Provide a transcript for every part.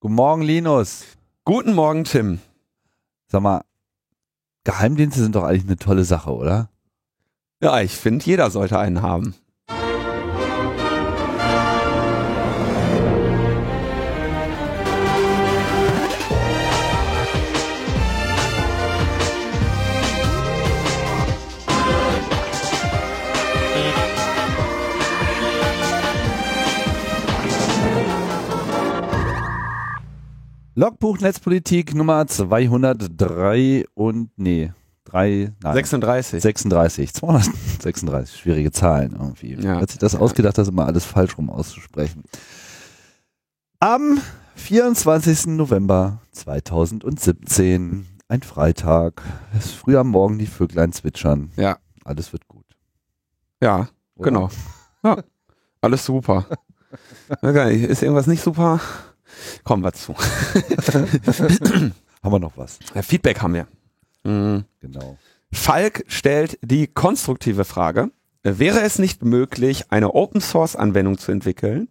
Guten Morgen, Linus. Guten Morgen, Tim. Sag mal, Geheimdienste sind doch eigentlich eine tolle Sache, oder? Ja, ich finde, jeder sollte einen haben. Logbuch Netzpolitik Nummer 203 und nee, 3, nein, 36. 36, 236, schwierige Zahlen irgendwie. Ja. Hat sich das ausgedacht, das immer alles falsch rum auszusprechen. Am 24. November 2017, ein Freitag, es ist früh am Morgen, die Vöglein zwitschern. Ja. Alles wird gut. Ja, oder? genau. Ja, alles super. Okay, ist irgendwas nicht super? Kommen wir zu. Haben wir noch was? Ja, Feedback haben wir. Mhm. Genau. Falk stellt die konstruktive Frage. Wäre es nicht möglich, eine Open Source Anwendung zu entwickeln,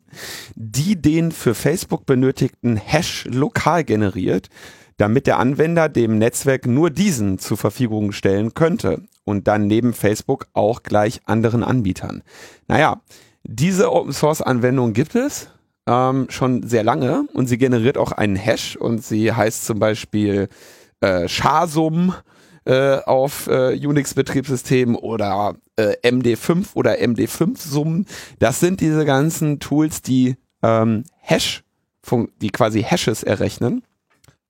die den für Facebook benötigten Hash lokal generiert, damit der Anwender dem Netzwerk nur diesen zur Verfügung stellen könnte und dann neben Facebook auch gleich anderen Anbietern? Naja, diese Open Source Anwendung gibt es ähm, schon sehr lange und sie generiert auch einen Hash und sie heißt zum Beispiel äh, SHA-Sum äh, auf äh, Unix-Betriebssystemen oder äh, MD5 oder MD5-Summen. Das sind diese ganzen Tools, die ähm, Hash, die quasi Hashes errechnen.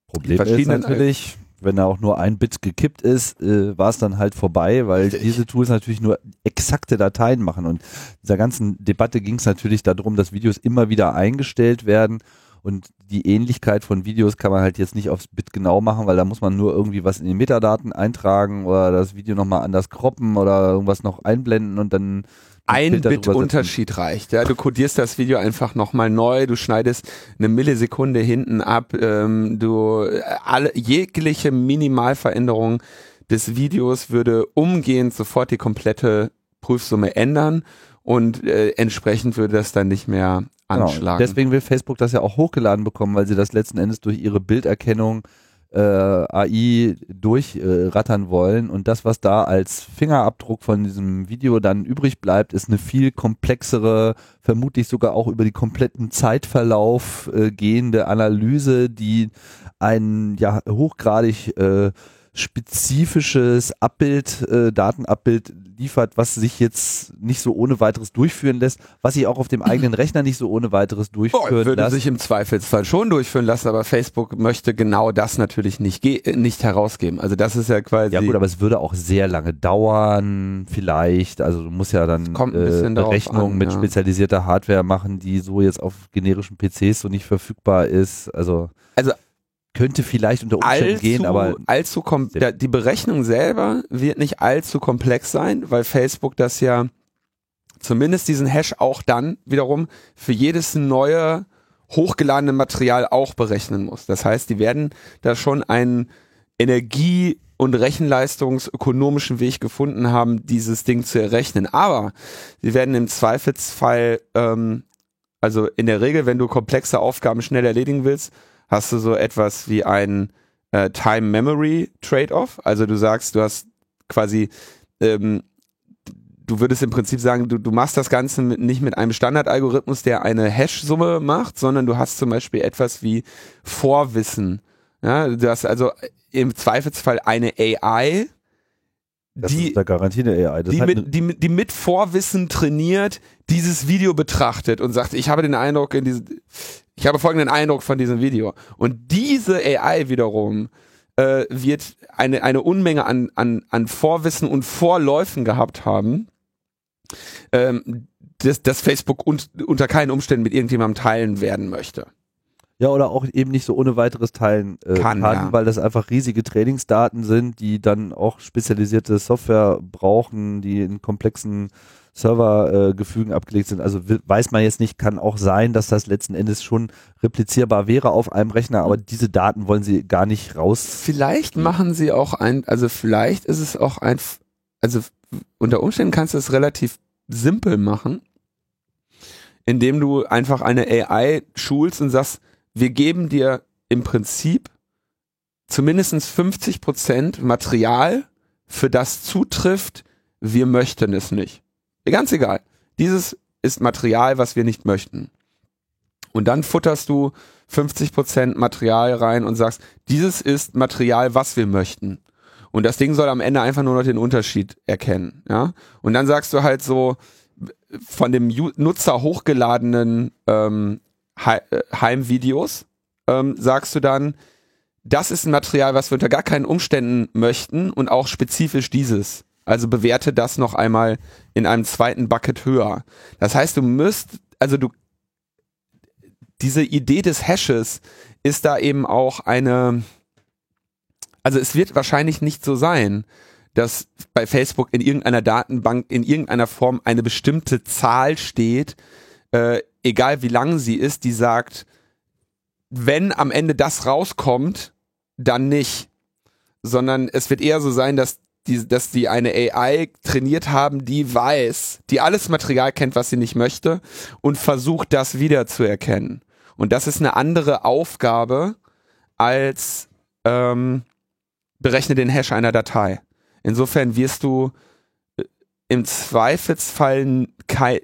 Problem ist natürlich, wenn da auch nur ein Bit gekippt ist, äh, war es dann halt vorbei, weil diese Tools natürlich nur exakte Dateien machen. Und dieser ganzen Debatte ging es natürlich darum, dass Videos immer wieder eingestellt werden. Und die Ähnlichkeit von Videos kann man halt jetzt nicht aufs Bit genau machen, weil da muss man nur irgendwie was in die Metadaten eintragen oder das Video nochmal anders kroppen oder irgendwas noch einblenden und dann Ein Bit. Unterschied reicht. Ja, du kodierst das Video einfach nochmal neu, du schneidest eine Millisekunde hinten ab, ähm, du äh, alle jegliche Minimalveränderung des Videos würde umgehend sofort die komplette Prüfsumme ändern und äh, entsprechend würde das dann nicht mehr Genau. anschlagen. Deswegen will Facebook das ja auch hochgeladen bekommen, weil sie das letzten Endes durch ihre Bilderkennung äh, AI durchrattern äh, wollen. Und das, was da als Fingerabdruck von diesem Video dann übrig bleibt, ist eine viel komplexere, vermutlich sogar auch über die kompletten Zeitverlauf äh, gehende Analyse, die ein ja hochgradig äh, spezifisches Abbild, äh, Datenabbild liefert, was sich jetzt nicht so ohne weiteres durchführen lässt, was sich auch auf dem eigenen Rechner nicht so ohne weiteres Oh, durchführen würde lässt. sich im Zweifelsfall schon durchführen lassen, aber Facebook möchte genau das natürlich nicht, ge- äh, nicht herausgeben. Also das ist ja quasi. Ja gut, aber es würde auch sehr lange dauern, vielleicht. Also du musst ja dann äh, Berechnungen an, mit ja. spezialisierter Hardware machen, die so jetzt auf generischen PCs so nicht verfügbar ist. Also, Also könnte vielleicht unter Umständen allzu, gehen, aber allzu kom der, die Berechnung selber wird nicht allzu komplex sein, weil Facebook das ja zumindest diesen Hash auch dann wiederum für jedes neue hochgeladene Material auch berechnen muss. Das heißt, die werden da schon einen Energie- und rechenleistungsökonomischen Weg gefunden haben, dieses Ding zu errechnen. Aber sie werden im Zweifelsfall, ähm, also in der Regel, wenn du komplexe Aufgaben schnell erledigen willst, hast du so etwas wie ein äh, Time-Memory-Trade-off. Also du sagst, du hast quasi, ähm, du würdest im Prinzip sagen, du, du machst das Ganze mit, nicht mit einem Standardalgorithmus, der eine Hash-Summe macht, sondern du hast zum Beispiel etwas wie Vorwissen. Ja, du hast also im Zweifelsfall eine AI, das die, ist da Garantie eine AI. Das die, mit, die, die mit Vorwissen trainiert dieses Video betrachtet und sagt, ich habe den Eindruck in diesem, ich habe folgenden Eindruck von diesem Video. Und diese AI wiederum äh, wird eine, eine Unmenge an, an, an Vorwissen und Vorläufen gehabt haben, ähm, dass, dass Facebook un, unter keinen Umständen mit irgendjemandem teilen werden möchte. Ja, oder auch eben nicht so ohne weiteres teilen äh, Kann, kann, ja. weil das einfach riesige Trainingsdaten sind, die dann auch spezialisierte Software brauchen, die in komplexen Servergefügen äh, abgelegt sind. Also weiß man jetzt nicht, kann auch sein, dass das letzten Endes schon replizierbar wäre auf einem Rechner, aber diese Daten wollen sie gar nicht raus. Vielleicht machen sie auch ein, also vielleicht ist es auch ein, also unter Umständen kannst du es relativ simpel machen, indem du einfach eine AI schulst und sagst, wir geben dir im Prinzip zumindest 50 Prozent Material, für das zutrifft, wir möchten es nicht. Ganz egal. Dieses ist Material, was wir nicht möchten. Und dann futterst du 50 Prozent Material rein und sagst, dieses ist Material, was wir möchten. Und das Ding soll am Ende einfach nur noch den Unterschied erkennen, ja. Und dann sagst du halt so, von dem Nutzer hochgeladenen ähm, Heimvideos ähm, sagst du dann, das ist ein Material, was wir unter gar keinen Umständen möchten und auch spezifisch dieses. Also bewerte das noch einmal in einem zweiten Bucket höher. Das heißt, du müsst, also du, diese Idee des Hashes ist da eben auch eine, also es wird wahrscheinlich nicht so sein, dass bei Facebook in irgendeiner Datenbank in irgendeiner Form eine bestimmte Zahl steht, äh, egal wie lang sie ist, die sagt, wenn am Ende das rauskommt, dann nicht. Sondern es wird eher so sein, dass die, dass die eine AI trainiert haben, die weiß, die alles Material kennt, was sie nicht möchte und versucht, das wiederzuerkennen. Und das ist eine andere Aufgabe als ähm, berechne den Hash einer Datei. Insofern wirst du äh, im Zweifelsfall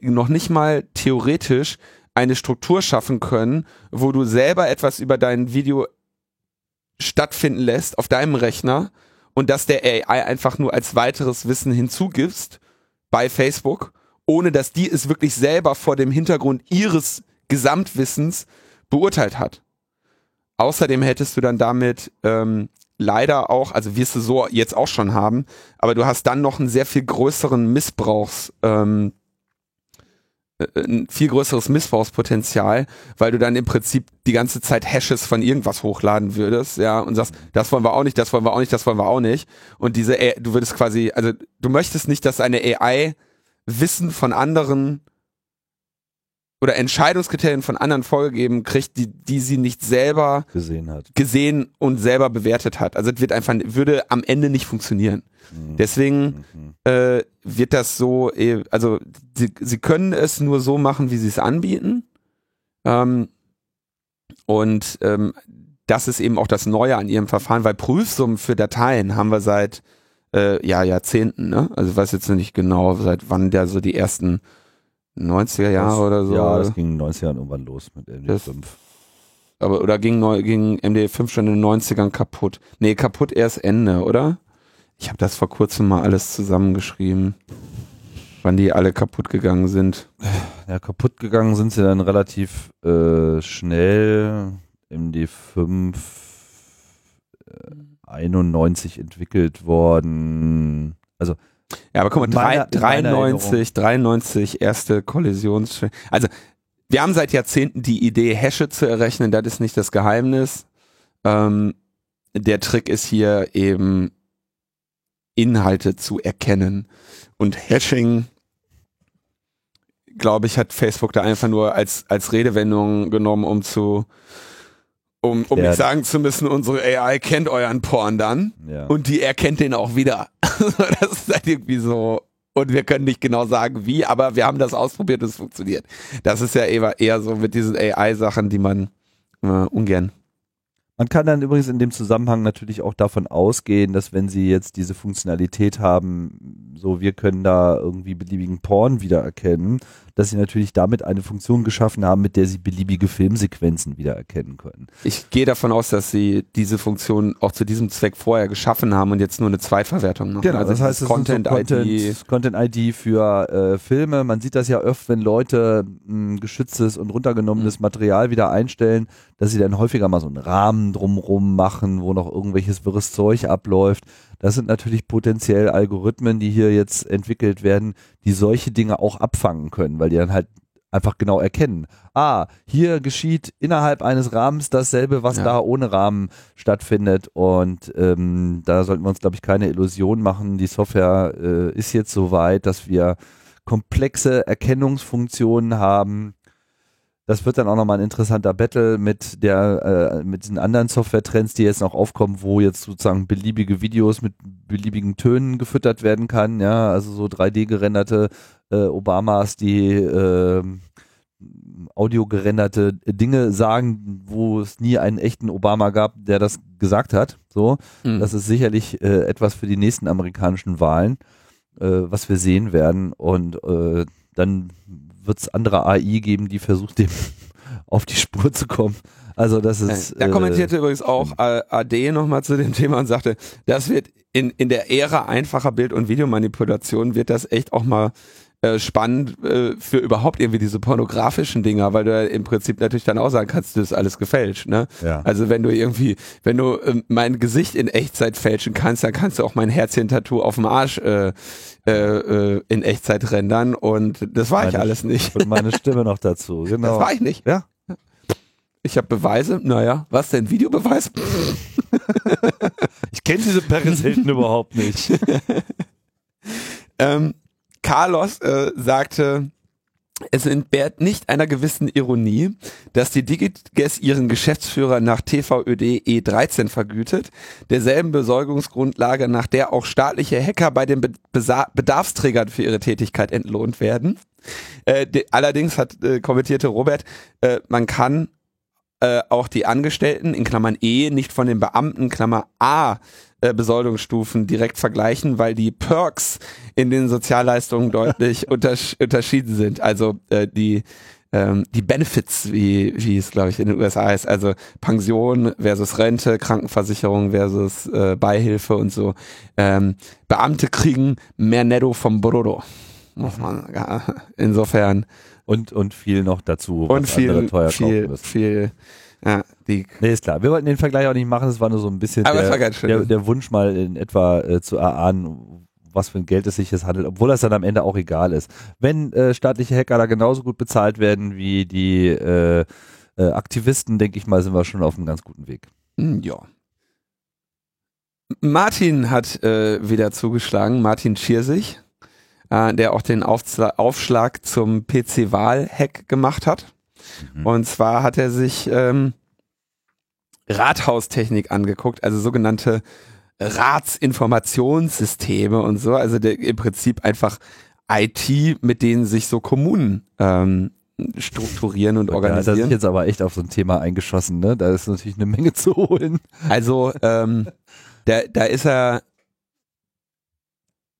noch nicht mal theoretisch eine Struktur schaffen können, wo du selber etwas über dein Video stattfinden lässt auf deinem Rechner und das der AI einfach nur als weiteres Wissen hinzugibst bei Facebook, ohne dass die es wirklich selber vor dem Hintergrund ihres Gesamtwissens beurteilt hat. Außerdem hättest du dann damit ähm, leider auch, also wirst du so jetzt auch schon haben, aber du hast dann noch einen sehr viel größeren Missbrauchs, ähm, äh, ein viel größeres Missbrauchspotenzial, weil du dann im Prinzip die ganze Zeit Hashes von irgendwas hochladen würdest, ja, und sagst, das wollen wir auch nicht, das wollen wir auch nicht, das wollen wir auch nicht. Und diese, AI, du würdest quasi, also du möchtest nicht, dass eine AI Wissen von anderen oder Entscheidungskriterien von anderen vorgegeben kriegt, die, die sie nicht selber gesehen hat. Gesehen und selber bewertet hat. Also es wird einfach, würde am Ende nicht funktionieren. Mhm. Deswegen mhm. Äh, wird das so, eh, also sie, sie können es nur so machen, wie sie es anbieten. Ähm, und ähm, das ist eben auch das Neue an ihrem Verfahren, weil Prüfsummen für Dateien haben wir seit äh, ja, Jahrzehnten, ne? Also ich weiß jetzt nicht genau, seit wann der so die ersten 90er Jahre das, oder so. Ja, das ging in den 90ern irgendwann los mit MD5. Das, aber, oder ging, ging MD5 schon in den 90ern kaputt? Nee, kaputt erst Ende, oder? Ich habe das vor kurzem mal alles zusammengeschrieben, wann die alle kaputt gegangen sind. Ja, kaputt gegangen sind sie dann relativ äh, schnell. MD5 äh, 91 entwickelt worden. Also ja, aber guck mal, meiner, 93, 93 erste Kollisions. Also wir haben seit Jahrzehnten die Idee, Hashe zu errechnen, das ist nicht das Geheimnis. Ähm, der Trick ist hier eben Inhalte zu erkennen. Und Hashing, glaube ich, hat Facebook da einfach nur als, als Redewendung genommen, um zu um, um nicht sagen zu müssen, unsere AI kennt euren Porn dann ja. und die erkennt den auch wieder. das ist halt irgendwie so. Und wir können nicht genau sagen, wie, aber wir haben das ausprobiert und es funktioniert. Das ist ja eher, eher so mit diesen AI-Sachen, die man äh, ungern man kann dann übrigens in dem Zusammenhang natürlich auch davon ausgehen, dass wenn sie jetzt diese Funktionalität haben, so wir können da irgendwie beliebigen Porn wiedererkennen, dass sie natürlich damit eine Funktion geschaffen haben, mit der sie beliebige Filmsequenzen wiedererkennen können. Ich gehe davon aus, dass sie diese Funktion auch zu diesem Zweck vorher geschaffen haben und jetzt nur eine Zweitverwertung machen. Genau, also das heißt, es Content, ist so Content, ID. Content ID für äh, Filme. Man sieht das ja oft, wenn Leute mh, geschütztes und runtergenommenes mhm. Material wieder einstellen, dass sie dann häufiger mal so einen Rahmen drumrum machen, wo noch irgendwelches wirres Zeug abläuft. Das sind natürlich potenziell Algorithmen, die hier jetzt entwickelt werden, die solche Dinge auch abfangen können, weil die dann halt einfach genau erkennen. Ah, hier geschieht innerhalb eines Rahmens dasselbe, was ja. da ohne Rahmen stattfindet. Und ähm, da sollten wir uns, glaube ich, keine Illusion machen. Die Software äh, ist jetzt so weit, dass wir komplexe Erkennungsfunktionen haben, das wird dann auch nochmal ein interessanter Battle mit der, äh, mit diesen anderen Software-Trends, die jetzt noch aufkommen, wo jetzt sozusagen beliebige Videos mit beliebigen Tönen gefüttert werden kann, ja, also so 3D gerenderte äh, Obamas, die äh, audiogerenderte Dinge sagen, wo es nie einen echten Obama gab, der das gesagt hat. So, Mhm. das ist sicherlich äh, etwas für die nächsten amerikanischen Wahlen, äh, was wir sehen werden. Und äh, dann wird es andere AI geben, die versucht, dem auf die Spur zu kommen. Also das ist. Da äh, kommentierte übrigens auch äh, AD nochmal zu dem Thema und sagte, das wird in, in der Ära einfacher Bild- und Videomanipulation wird das echt auch mal äh, spannend äh, für überhaupt irgendwie diese pornografischen Dinger, weil du ja im Prinzip natürlich dann auch sagen kannst, das ist alles gefälscht, ne? Ja. Also wenn du irgendwie, wenn du ähm, mein Gesicht in Echtzeit fälschen kannst, dann kannst du auch mein Herzchen-Tattoo auf dem Arsch äh, äh, äh, in Echtzeit rendern und das war ich Meine- alles nicht. Und meine Stimme noch dazu, Das genau. war ich nicht. Ja. Ich habe Beweise. Naja, was denn? Videobeweis? Ich kenne diese Paris Hilton überhaupt nicht. Ähm, Carlos äh, sagte, es entbehrt nicht einer gewissen Ironie, dass die Digitges ihren Geschäftsführer nach TVÖD E13 vergütet, derselben Besorgungsgrundlage, nach der auch staatliche Hacker bei den Be Bedarfsträgern für ihre Tätigkeit entlohnt werden. Äh, allerdings hat äh, kommentierte Robert, äh, man kann äh, auch die Angestellten in Klammern E nicht von den Beamten Klammer A äh, Besoldungsstufen direkt vergleichen, weil die Perks in den Sozialleistungen deutlich untersch unterschieden sind. Also äh, die ähm, die Benefits, wie, wie es glaube ich in den USA heißt, also Pension versus Rente, Krankenversicherung versus äh, Beihilfe und so. Ähm, Beamte kriegen mehr Netto vom Brutto. Muss man, ja, insofern Und, und viel noch dazu, und viel, teuer viel, viel, die Nee, ist klar. Wir wollten den Vergleich auch nicht machen, es war nur so ein bisschen der, der, der Wunsch mal in etwa äh, zu erahnen, was für ein Geld es sich jetzt handelt, obwohl das dann am Ende auch egal ist. Wenn äh, staatliche Hacker da genauso gut bezahlt werden wie die äh, äh, Aktivisten, denke ich mal, sind wir schon auf einem ganz guten Weg. Hm, Ja. Martin hat äh, wieder zugeschlagen, Martin Schiersig, äh, der auch den Aufzla Aufschlag zum PC-Wahl-Hack gemacht hat. Mhm. Und zwar hat er sich ähm, Rathaustechnik angeguckt, also sogenannte Ratsinformationssysteme und so, also der, im Prinzip einfach IT, mit denen sich so Kommunen ähm, strukturieren und Da hat er sich organisieren. jetzt aber echt auf so ein Thema eingeschossen, ne? Da ist natürlich eine Menge zu holen. Also, ähm, da, da ist er,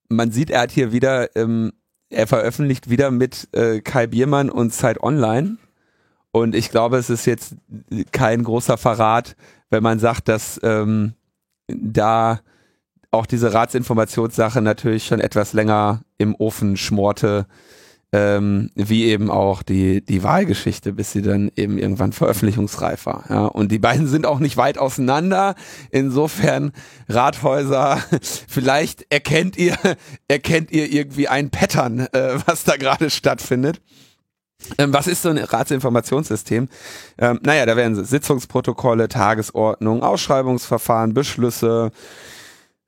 man sieht, er hat hier wieder, ähm, er veröffentlicht wieder mit äh, Kai Biermann und Zeit Online. Und ich glaube, es ist jetzt kein großer Verrat, wenn man sagt, dass ähm, da auch diese Ratsinformationssache natürlich schon etwas länger im Ofen schmorte, ähm, wie eben auch die, die Wahlgeschichte, bis sie dann eben irgendwann veröffentlichungsreif war. Ja. Und die beiden sind auch nicht weit auseinander. Insofern Rathäuser, vielleicht erkennt ihr, erkennt ihr irgendwie ein Pattern, äh, was da gerade stattfindet. Ähm, was ist so ein Ratsinformationssystem? Ähm, naja, da werden Sitzungsprotokolle, Tagesordnung, Ausschreibungsverfahren, Beschlüsse,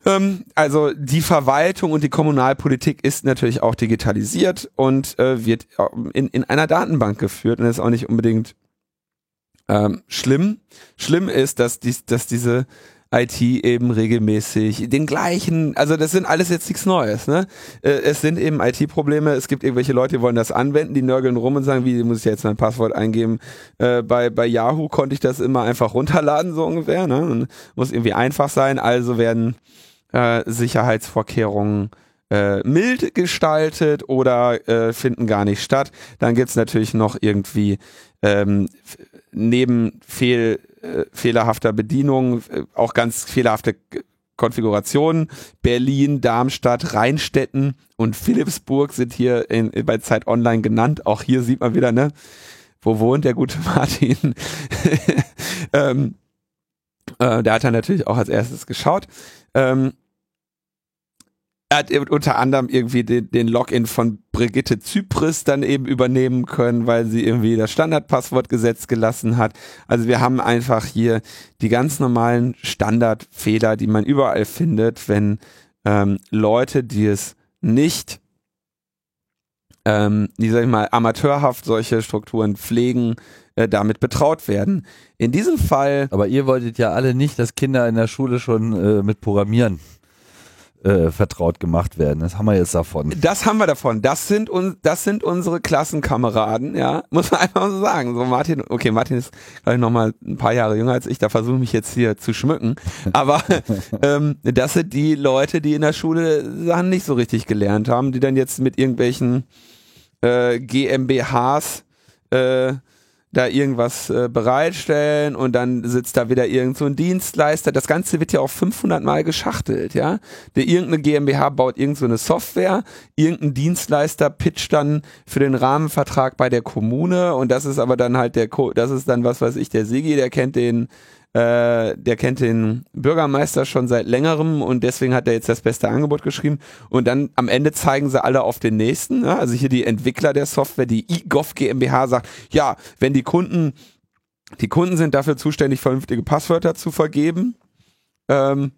ähm, also die Verwaltung und die Kommunalpolitik ist natürlich auch digitalisiert und äh, wird in, in einer Datenbank geführt und ist auch nicht unbedingt ähm, schlimm. Schlimm ist, dass, dies, dass diese IT eben regelmäßig den gleichen, also das sind alles jetzt nichts Neues, ne? Äh, Es sind eben IT-Probleme, es gibt irgendwelche Leute, die wollen das anwenden, die nörgeln rum und sagen, wie muss ich jetzt mein Passwort eingeben? Äh, bei, bei Yahoo konnte ich das immer einfach runterladen, so ungefähr, ne? Muss irgendwie einfach sein, also werden äh, Sicherheitsvorkehrungen äh, mild gestaltet oder äh, finden gar nicht statt. Dann gibt's natürlich noch irgendwie ähm, neben fehl, äh, fehlerhafter Bedienung äh, auch ganz fehlerhafte Konfigurationen. Berlin, Darmstadt, Rheinstetten und Philipsburg sind hier in, bei Zeit Online genannt. Auch hier sieht man wieder, ne? Wo wohnt der gute Martin? ähm, äh, der hat dann natürlich auch als erstes geschaut. Ähm, er hat unter anderem irgendwie den, den Login von Brigitte Zypris dann eben übernehmen können, weil sie irgendwie das Standardpasswort gesetzt gelassen hat. Also wir haben einfach hier die ganz normalen Standardfehler, die man überall findet, wenn ähm, Leute, die es nicht, ähm, die sag ich mal, amateurhaft solche Strukturen pflegen, äh, damit betraut werden. In diesem Fall Aber ihr wolltet ja alle nicht, dass Kinder in der Schule schon äh, mit Programmieren äh, vertraut gemacht werden. Das haben wir jetzt davon. Das haben wir davon. Das sind uns, das sind unsere Klassenkameraden, ja. Muss man einfach so sagen. So Martin, okay, Martin ist glaube ich noch mal ein paar Jahre jünger als ich. Da versuche ich mich jetzt hier zu schmücken. Aber ähm, das sind die Leute, die in der Schule Sachen nicht so richtig gelernt haben, die dann jetzt mit irgendwelchen äh, GmbHs äh, da irgendwas äh, bereitstellen und dann sitzt da wieder irgend so ein Dienstleister. Das Ganze wird ja auch 500 Mal geschachtelt, ja. Der irgendeine GmbH baut irgend so eine Software, irgendein Dienstleister pitcht dann für den Rahmenvertrag bei der Kommune und das ist aber dann halt der, Co das ist dann was weiß ich, der Sigi, der kennt den äh, der kennt den Bürgermeister schon seit längerem und deswegen hat er jetzt das beste Angebot geschrieben. Und dann am Ende zeigen sie alle auf den nächsten. Ne? Also hier die Entwickler der Software, die eGov GmbH sagt, ja, wenn die Kunden, die Kunden sind dafür zuständig, vernünftige Passwörter zu vergeben. Ähm,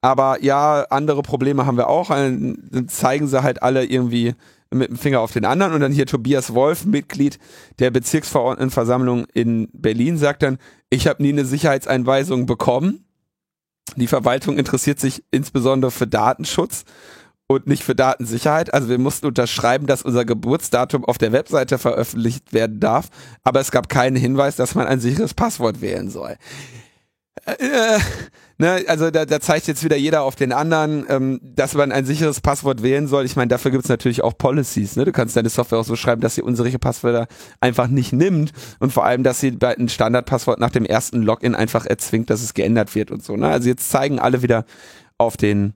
aber ja, andere Probleme haben wir auch. Dann zeigen sie halt alle irgendwie mit dem Finger auf den anderen und dann hier Tobias Wolf, Mitglied der Bezirksverordnetenversammlung in Berlin, sagt dann, ich habe nie eine Sicherheitseinweisung bekommen. Die Verwaltung interessiert sich insbesondere für Datenschutz und nicht für Datensicherheit. Also wir mussten unterschreiben, dass unser Geburtsdatum auf der Webseite veröffentlicht werden darf, aber es gab keinen Hinweis, dass man ein sicheres Passwort wählen soll. Äh, ne, also da, da zeigt jetzt wieder jeder auf den anderen, ähm, dass man ein sicheres Passwort wählen soll. Ich meine, dafür gibt es natürlich auch Policies. Ne? Du kannst deine Software auch so schreiben, dass sie unsere Passwörter einfach nicht nimmt und vor allem, dass sie bei ein Standardpasswort nach dem ersten Login einfach erzwingt, dass es geändert wird und so. Ne? Also jetzt zeigen alle wieder auf den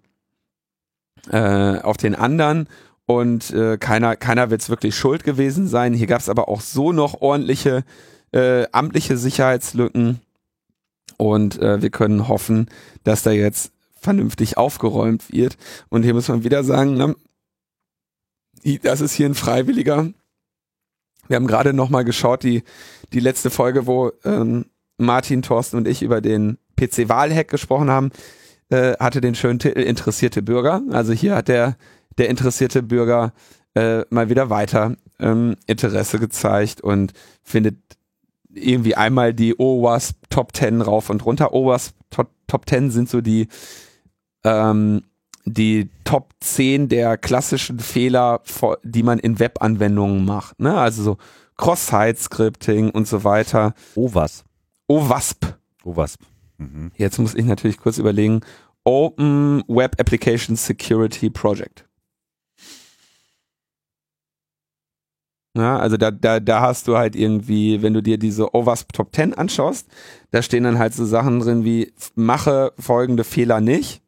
äh, auf den anderen und äh, keiner keiner wird es wirklich schuld gewesen sein. Hier gab es aber auch so noch ordentliche äh, amtliche Sicherheitslücken und äh, wir können hoffen, dass da jetzt vernünftig aufgeräumt wird. Und hier muss man wieder sagen, ne, das ist hier ein Freiwilliger. Wir haben gerade noch mal geschaut, die, die letzte Folge, wo ähm, Martin, Thorsten und ich über den PC-Wahlhack gesprochen haben, äh, hatte den schönen Titel Interessierte Bürger. Also hier hat der, der interessierte Bürger äh, mal wieder weiter ähm, Interesse gezeigt und findet irgendwie einmal die OWASP Top 10 rauf und runter. OWASP Top, Top 10 sind so die, ähm, die Top 10 der klassischen Fehler, die man in Webanwendungen macht. Ne? Also so Cross-Site-Scripting und so weiter. OWASP. OWASP. OWASP. Mhm. Jetzt muss ich natürlich kurz überlegen. Open Web Application Security Project. Ja, also da, da, da hast du halt irgendwie, wenn du dir diese OWASP Top 10 anschaust, da stehen dann halt so Sachen drin wie mache folgende Fehler nicht.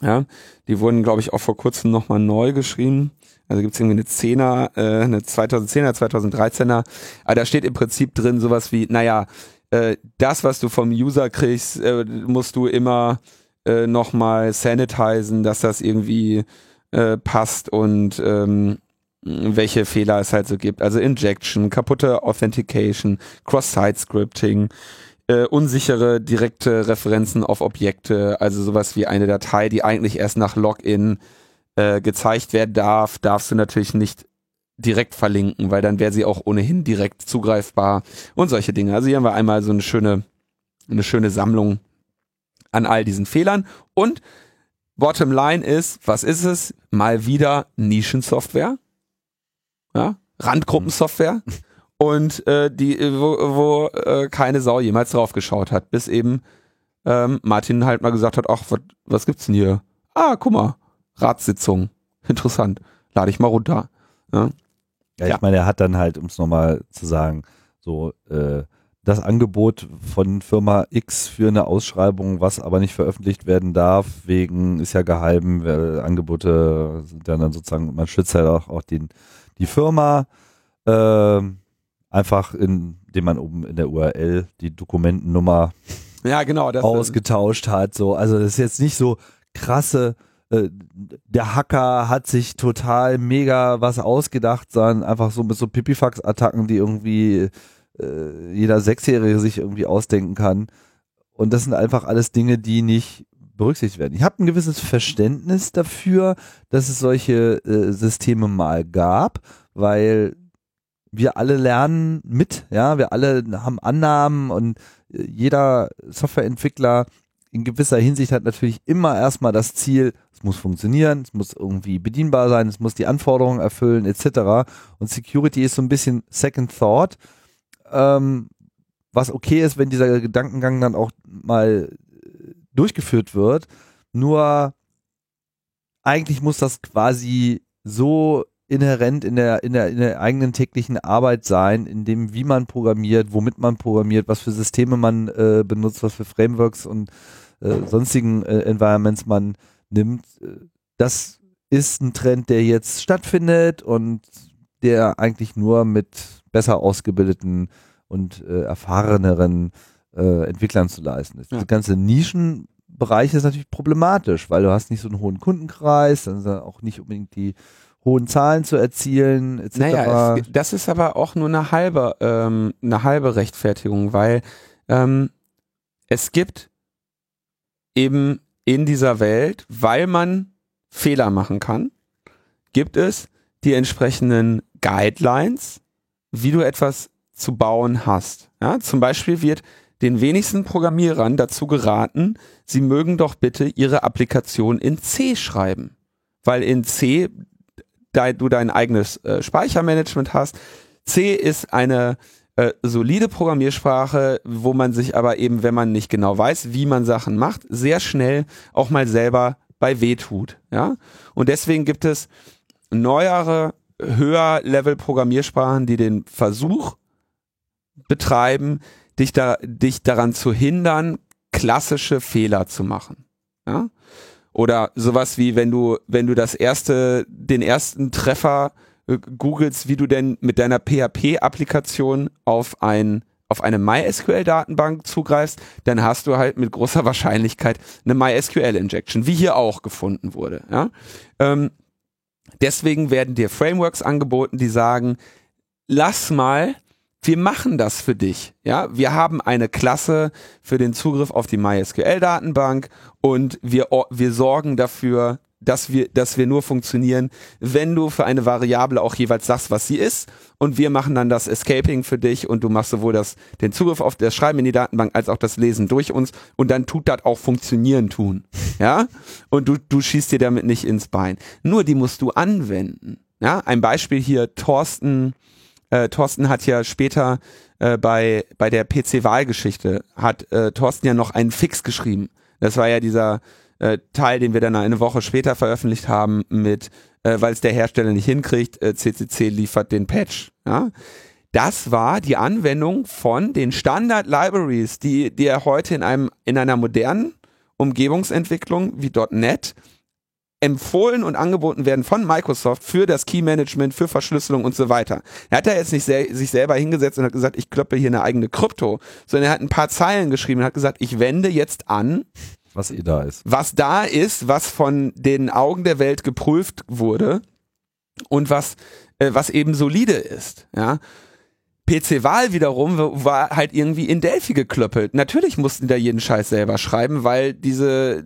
Ja, die wurden, glaube ich, auch vor kurzem nochmal neu geschrieben. Also gibt es irgendwie eine 10er, äh, eine 2010er, 2013er. Aber da steht im Prinzip drin sowas wie, naja, äh, das, was du vom User kriegst, äh, musst du immer äh, nochmal sanitizen, dass das irgendwie äh, passt und ähm, welche Fehler es halt so gibt. Also Injection, kaputte Authentication, Cross-Site-Scripting, äh, unsichere direkte Referenzen auf Objekte, also sowas wie eine Datei, die eigentlich erst nach Login äh, gezeigt werden darf, darfst du natürlich nicht direkt verlinken, weil dann wäre sie auch ohnehin direkt zugreifbar und solche Dinge. Also hier haben wir einmal so eine schöne, eine schöne Sammlung an all diesen Fehlern und Bottom line ist, was ist es? Mal wieder Nischensoftware ja, Randgruppensoftware und äh, die, wo, wo äh, keine Sau jemals drauf geschaut hat, bis eben ähm, Martin halt mal gesagt hat, ach, wat, was gibt's denn hier? Ah, guck mal, Ratssitzung, interessant, lade ich mal runter. Ja, ja, ja. ich meine, er hat dann halt, um es nochmal zu sagen, so äh, das Angebot von Firma X für eine Ausschreibung, was aber nicht veröffentlicht werden darf, wegen, ist ja geheim, Angebote sind ja dann sozusagen, man schützt halt auch, auch den die Firma äh, einfach, indem man oben in der URL die Dokumentennummer ja, genau, ausgetauscht hat. So, also das ist jetzt nicht so krasse äh, der Hacker hat sich total mega was ausgedacht, sondern einfach so mit so Pipifax-Attacken, die irgendwie äh, jeder Sechsjährige sich irgendwie ausdenken kann. Und das sind einfach alles Dinge, die nicht berücksichtigt werden. Ich habe ein gewisses Verständnis dafür, dass es solche äh, Systeme mal gab, weil wir alle lernen mit, ja, wir alle haben Annahmen und äh, jeder Softwareentwickler in gewisser Hinsicht hat natürlich immer erstmal das Ziel, es muss funktionieren, es muss irgendwie bedienbar sein, es muss die Anforderungen erfüllen, etc. Und Security ist so ein bisschen Second Thought, ähm, was okay ist, wenn dieser Gedankengang dann auch mal durchgeführt wird. Nur eigentlich muss das quasi so inhärent in der, in der, in der eigenen täglichen Arbeit sein, in dem, wie man programmiert, womit man programmiert, was für Systeme man äh, benutzt, was für Frameworks und äh, sonstigen äh, Environments man nimmt. Das ist ein Trend, der jetzt stattfindet und der eigentlich nur mit besser ausgebildeten und äh, erfahreneren äh, Entwicklern zu leisten ist. Ja. Diese ganze Nischenbereich ist natürlich problematisch, weil du hast nicht so einen hohen Kundenkreis, dann ist auch nicht unbedingt die hohen Zahlen zu erzielen, etc. Naja, es, das ist aber auch nur eine halbe, ähm, eine halbe Rechtfertigung, weil ähm, es gibt eben in dieser Welt, weil man Fehler machen kann, gibt es die entsprechenden Guidelines, wie du etwas zu bauen hast. Ja, zum Beispiel wird den wenigsten Programmierern dazu geraten, sie mögen doch bitte ihre Applikation in C schreiben. Weil in C de, du dein eigenes äh, Speichermanagement hast. C ist eine äh, solide Programmiersprache, wo man sich aber eben, wenn man nicht genau weiß, wie man Sachen macht, sehr schnell auch mal selber bei weh tut. Ja? Und deswegen gibt es neuere, höher Level Programmiersprachen, die den Versuch betreiben, dich, da, dich daran zu hindern, klassische Fehler zu machen. Ja? Oder sowas wie, wenn du, wenn du das erste, den ersten Treffer äh, googelst, wie du denn mit deiner PHP-Applikation auf ein auf eine MySQL-Datenbank zugreifst, dann hast du halt mit großer Wahrscheinlichkeit eine MySQL-Injection, wie hier auch gefunden wurde. Ja? Ähm, deswegen werden dir Frameworks angeboten, die sagen, lass mal wir machen das für dich. Ja, wir haben eine Klasse für den Zugriff auf die MySQL-Datenbank und wir, wir sorgen dafür, dass wir, dass wir nur funktionieren, wenn du für eine Variable auch jeweils sagst, was sie ist. Und wir machen dann das Escaping für dich und du machst sowohl das, den Zugriff auf das Schreiben in die Datenbank als auch das Lesen durch uns und dann tut das auch funktionieren tun. Ja? Und du, du schießt dir damit nicht ins Bein. Nur die musst du anwenden. Ja? Ein Beispiel hier, Thorsten, äh, Thorsten hat ja später äh, bei, bei der PC-Wahlgeschichte, hat äh, Thorsten ja noch einen Fix geschrieben. Das war ja dieser äh, Teil, den wir dann eine Woche später veröffentlicht haben mit, äh, weil es der Hersteller nicht hinkriegt, äh, CCC liefert den Patch. Ja? Das war die Anwendung von den Standard-Libraries, die, die er heute in einem, in einer modernen Umgebungsentwicklung wie .NET empfohlen und angeboten werden von Microsoft für das Key Management, für Verschlüsselung und so weiter. Er hat da jetzt nicht sel sich selber hingesetzt und hat gesagt, ich klöppe hier eine eigene Krypto, sondern er hat ein paar Zeilen geschrieben und hat gesagt, ich wende jetzt an, was eh da ist. Was da ist, was von den Augen der Welt geprüft wurde und was, äh, was eben solide ist, ja. PC-Wahl wiederum war halt irgendwie in Delphi geklöppelt. Natürlich mussten die da jeden Scheiß selber schreiben, weil diese,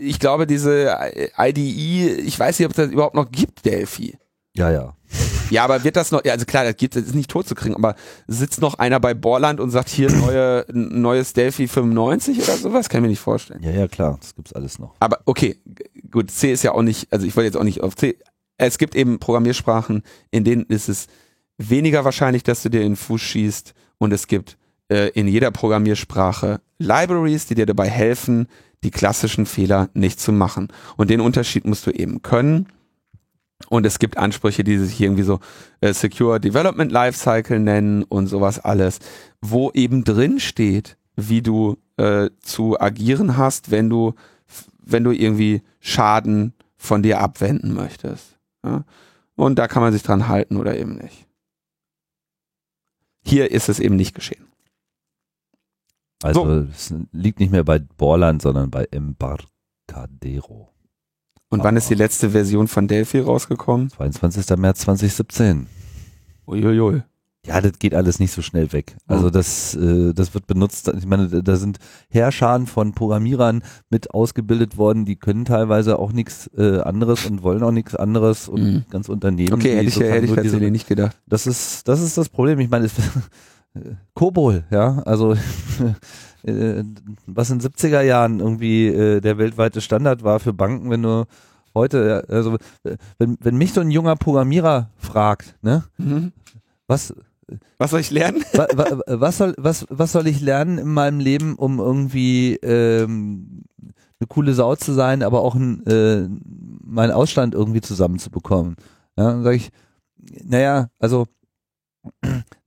ich glaube, diese IDE, ich weiß nicht, ob es das überhaupt noch gibt, Delphi. Ja, ja. Ja, aber wird das noch, ja, also klar, das geht, das ist nicht tot zu kriegen, aber sitzt noch einer bei Borland und sagt hier neue, neues Delphi 95 oder sowas? Kann ich mir nicht vorstellen. Ja, ja, klar, das gibt's alles noch. Aber okay, gut, C ist ja auch nicht, also ich wollte jetzt auch nicht auf C. Es gibt eben Programmiersprachen, in denen ist es weniger wahrscheinlich, dass du dir in den Fuß schießt und es gibt äh, in jeder Programmiersprache Libraries, die dir dabei helfen, die klassischen Fehler nicht zu machen. Und den Unterschied musst du eben können. Und es gibt Ansprüche, die sich irgendwie so äh, Secure Development Lifecycle nennen und sowas alles, wo eben drin steht, wie du äh, zu agieren hast, wenn du, wenn du irgendwie Schaden von dir abwenden möchtest. Ja? Und da kann man sich dran halten oder eben nicht. Hier ist es eben nicht geschehen. Also so. es liegt nicht mehr bei Borland, sondern bei Embarcadero. Und wann ist die letzte Version von Delphi rausgekommen? 22. März 2017. Uiuiui. Ja, das geht alles nicht so schnell weg. Also das, äh, das wird benutzt. Ich meine, da sind Herrscharen von Programmierern mit ausgebildet worden, die können teilweise auch nichts äh, anderes und wollen auch nichts anderes und mhm. ganz Unternehmen. Okay, hätte ich, hätte ich tatsächlich nicht gedacht. Das ist, das ist das Problem. Ich meine, es, Kobol, ja, also äh, was in 70er Jahren irgendwie äh, der weltweite Standard war für Banken, wenn du heute, also wenn, wenn mich so ein junger Programmierer fragt, ne, mhm. was was soll ich lernen? was, was, soll, was, was soll ich lernen in meinem Leben, um irgendwie ähm, eine coole Sau zu sein, aber auch ein, äh, meinen Ausstand irgendwie zusammenzubekommen? Ja, dann sage ich, naja, also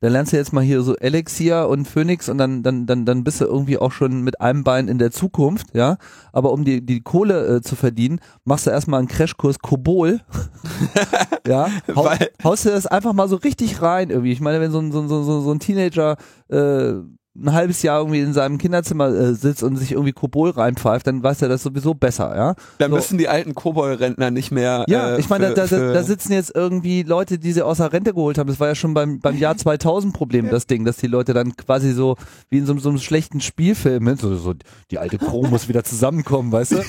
dann lernst du jetzt mal hier so Elixir und Phoenix und dann, dann, dann, dann bist du irgendwie auch schon mit einem Bein in der Zukunft, ja. Aber um die, die Kohle äh, zu verdienen, machst du erstmal einen Crashkurs Kobol. ja. Hau, haust du das einfach mal so richtig rein irgendwie. Ich meine, wenn so ein, so, so, so ein Teenager äh, ein halbes Jahr irgendwie in seinem Kinderzimmer äh, sitzt und sich irgendwie Kobol reinpfeift, dann weiß er das sowieso besser, ja. Dann so. müssen die alten Kobol-Rentner nicht mehr. Ja, äh, ich meine, da, da, da, sitzen jetzt irgendwie Leute, die sie aus der Rente geholt haben. Das war ja schon beim, beim Jahr 2000 Problem, das Ding, dass die Leute dann quasi so wie in so, so einem schlechten Spielfilm, ne, so, so die alte Crew muss wieder zusammenkommen, weißt du?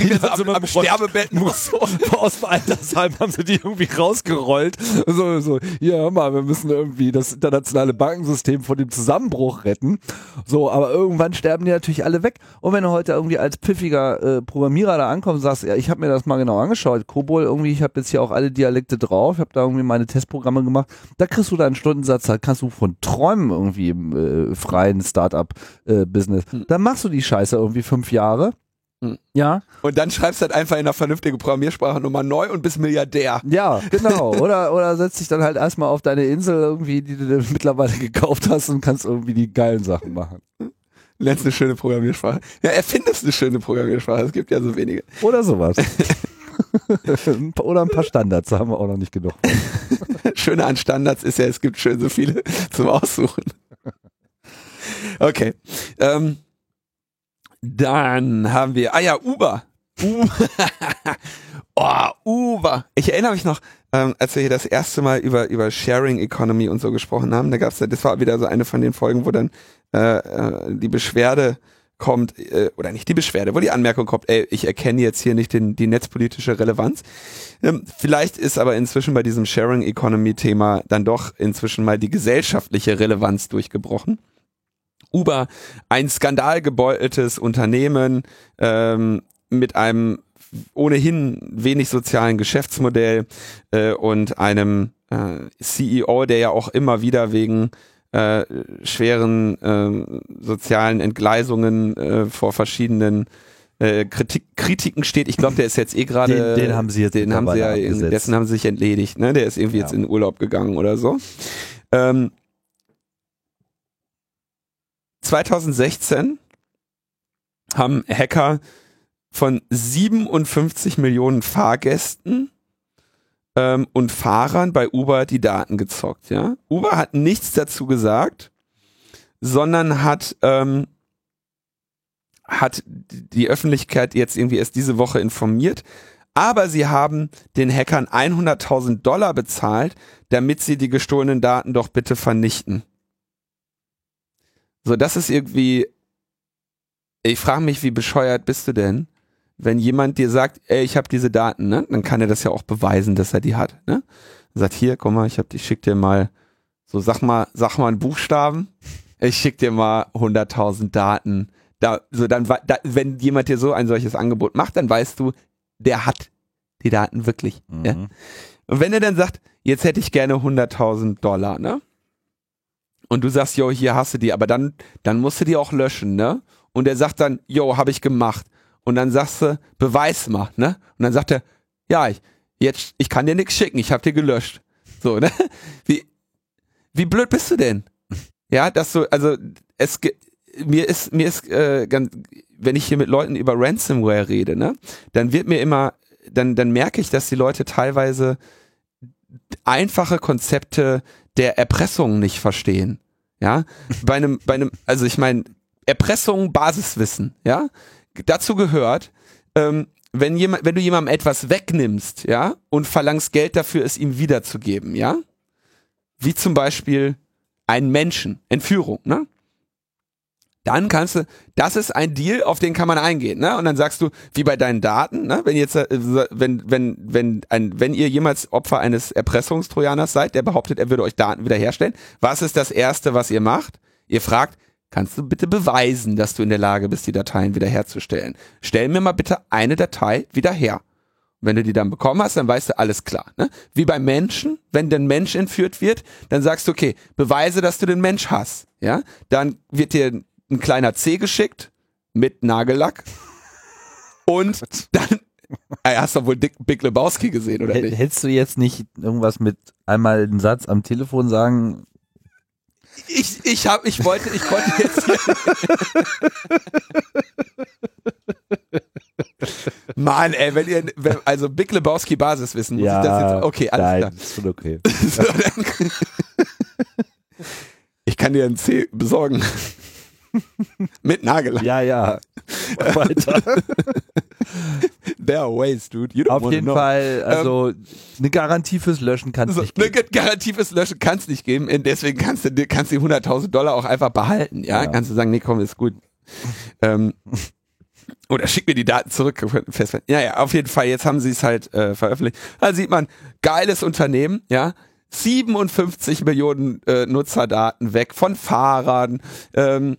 die so am, am Sterbebett muss. Aus dem Altersheim haben sie die irgendwie rausgerollt. So, so, ja, hör mal, wir müssen irgendwie das internationale Bankensystem vor dem Zusammenbruch retten. So, aber irgendwann sterben die natürlich alle weg. Und wenn du heute irgendwie als pfiffiger äh, Programmierer da ankommst und sagst, ja, ich habe mir das mal genau angeschaut, Kobol irgendwie, ich habe jetzt hier auch alle Dialekte drauf, ich habe da irgendwie meine Testprogramme gemacht, da kriegst du deinen Stundensatz, da kannst du von träumen irgendwie im äh, freien Startup-Business. Äh, hm. Dann machst du die Scheiße irgendwie fünf Jahre. Ja. Und dann schreibst du halt einfach in einer vernünftigen Programmiersprache nochmal neu und bist Milliardär. Ja, genau. Oder, oder setzt dich dann halt erstmal auf deine Insel irgendwie, die du mittlerweile gekauft hast und kannst irgendwie die geilen Sachen machen. Lernst eine schöne Programmiersprache. Ja, erfindest eine schöne Programmiersprache. Es gibt ja so wenige. Oder sowas. Oder ein paar Standards, da haben wir auch noch nicht genug. Schöne an Standards ist ja, es gibt schön so viele zum Aussuchen. Okay. Ähm, dann haben wir, ah ja, Uber. oh, Uber. Ich erinnere mich noch, ähm, als wir hier das erste Mal über, über Sharing Economy und so gesprochen haben, da gab's ja, das war wieder so eine von den Folgen, wo dann äh, äh, die Beschwerde kommt, äh, oder nicht die Beschwerde, wo die Anmerkung kommt, ey, ich erkenne jetzt hier nicht den, die netzpolitische Relevanz. Ähm, vielleicht ist aber inzwischen bei diesem Sharing Economy Thema dann doch inzwischen mal die gesellschaftliche Relevanz durchgebrochen. Uber ein skandalgebeuteltes Unternehmen ähm, mit einem ohnehin wenig sozialen Geschäftsmodell äh, und einem äh, CEO, der ja auch immer wieder wegen äh, schweren äh, sozialen Entgleisungen äh, vor verschiedenen äh, Kritik, Kritiken steht. Ich glaube, der ist jetzt eh gerade. Den, den, haben sie jetzt den haben sie ja, dessen haben sie sich entledigt. Ne? Der ist irgendwie ja. jetzt in Urlaub gegangen oder so. Ähm, 2016 haben Hacker von 57 Millionen Fahrgästen ähm, und Fahrern bei Uber die Daten gezockt. Ja? Uber hat nichts dazu gesagt, sondern hat ähm, hat die Öffentlichkeit jetzt irgendwie erst diese Woche informiert. Aber sie haben den Hackern 100.000 Dollar bezahlt, damit sie die gestohlenen Daten doch bitte vernichten. So, das ist irgendwie. Ich frage mich, wie bescheuert bist du denn, wenn jemand dir sagt, ey, ich habe diese Daten, ne? Dann kann er das ja auch beweisen, dass er die hat, ne? Sagt, hier, guck mal, ich hab, ich schick dir mal, so sag mal, sag mal einen Buchstaben. Ich schick dir mal 100.000 Daten. Da, so dann, da, wenn jemand dir so ein solches Angebot macht, dann weißt du, der hat die Daten wirklich. Mhm. Ja? Und wenn er dann sagt, jetzt hätte ich gerne 100.000 Dollar, ne? Und du sagst, yo, hier hast du die, aber dann, dann musst du die auch löschen, ne? Und er sagt dann, yo, habe ich gemacht. Und dann sagst du, Beweis mal, ne? Und dann sagt er, ja, ich, jetzt, ich kann dir nichts schicken, ich habe dir gelöscht. So, ne? Wie, wie blöd bist du denn? Ja, dass du, also es mir ist, mir ist äh, ganz, wenn ich hier mit Leuten über Ransomware rede, ne, dann wird mir immer, dann, dann merke ich, dass die Leute teilweise einfache Konzepte der Erpressung nicht verstehen. Ja, bei einem, bei einem, also ich meine, Erpressung, Basiswissen, ja, dazu gehört, ähm, wenn jemand, wenn du jemandem etwas wegnimmst, ja, und verlangst Geld dafür, es ihm wiederzugeben, ja, wie zum Beispiel einen Menschen, Entführung, ne, dann kannst du, das ist ein Deal, auf den kann man eingehen, ne? Und dann sagst du, wie bei deinen Daten, ne? Wenn jetzt, äh, wenn, wenn, wenn, ein, wenn ihr jemals Opfer eines Erpressungstrojaners seid, der behauptet, er würde euch Daten wiederherstellen, was ist das erste, was ihr macht? Ihr fragt, kannst du bitte beweisen, dass du in der Lage bist, die Dateien wiederherzustellen? Stell mir mal bitte eine Datei wieder her. Wenn du die dann bekommen hast, dann weißt du alles klar. Ne? Wie beim Menschen, wenn der Mensch entführt wird, dann sagst du, okay, beweise, dass du den Mensch hast. Ja, dann wird dir ein kleiner C geschickt mit Nagellack. Und dann äh, hast du wohl Dick, Big Lebowski gesehen, oder nicht? Hättest du jetzt nicht irgendwas mit einmal einen Satz am Telefon sagen? Ich, ich hab, ich wollte, ich wollte jetzt. Mann, ey, wenn ihr, wenn, also Big Lebowski Basiswissen, muss ja, ich das jetzt, okay, alles nein, klar. Ist schon okay. So, dann, ich kann dir einen C besorgen. Mit Nagellack. Ja, ja. Weiter. There are ways, dude. You don't Auf jeden know. Fall, also eine Garantie fürs Löschen kann es So, nicht geben. Garantie fürs Löschen kann es nicht geben. Und deswegen kannst du dir- kannst du die 100.000 Dollar auch einfach behalten. Ja? Ja. kannst du sagen, nee, komm, ist gut. ähm, oder schick mir die Daten zurück. Festhalten. Ja, ja, auf jeden Fall. Jetzt haben sie es halt äh, veröffentlicht. Da sieht man, geiles Unternehmen, ja. 57 Millionen äh, Nutzerdaten weg von Fahrern. Ähm,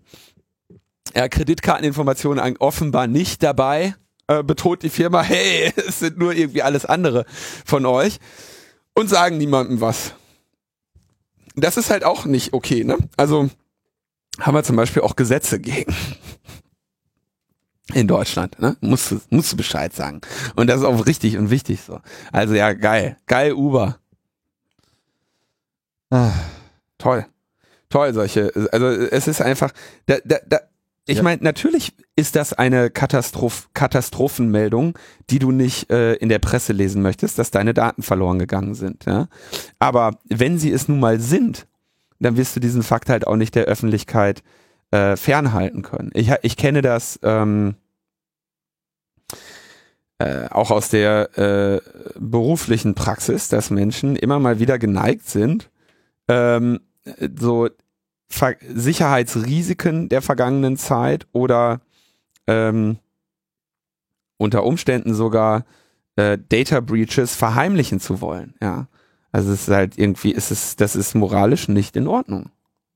ja, Kreditkarteninformationen offenbar nicht dabei. Äh, betont die Firma, hey, es sind nur irgendwie alles andere von euch. Und sagen niemandem was. Das ist halt auch nicht okay, ne? Also haben wir zum Beispiel auch Gesetze gegen. In Deutschland, ne? Musst du, musst du Bescheid sagen. Und das ist auch richtig und wichtig so. Also ja, geil. Geil Uber. Ah, Toll. Toll, solche. Also es ist einfach. Da, da, da, ich Ja. meine, natürlich ist das eine Katastroph Katastrophenmeldung, die du nicht äh, in der Presse lesen möchtest, dass deine Daten verloren gegangen sind. Ja? Aber wenn sie es nun mal sind, dann wirst du diesen Fakt halt auch nicht der Öffentlichkeit äh, fernhalten können. Ich, ich kenne das ähm, äh, auch aus der äh, beruflichen Praxis, dass Menschen immer mal wieder geneigt sind, ähm, so Ver Sicherheitsrisiken der vergangenen Zeit oder ähm, unter Umständen sogar äh, Data Breaches verheimlichen zu wollen. Ja, also es ist halt irgendwie, ist es, das ist moralisch nicht in Ordnung.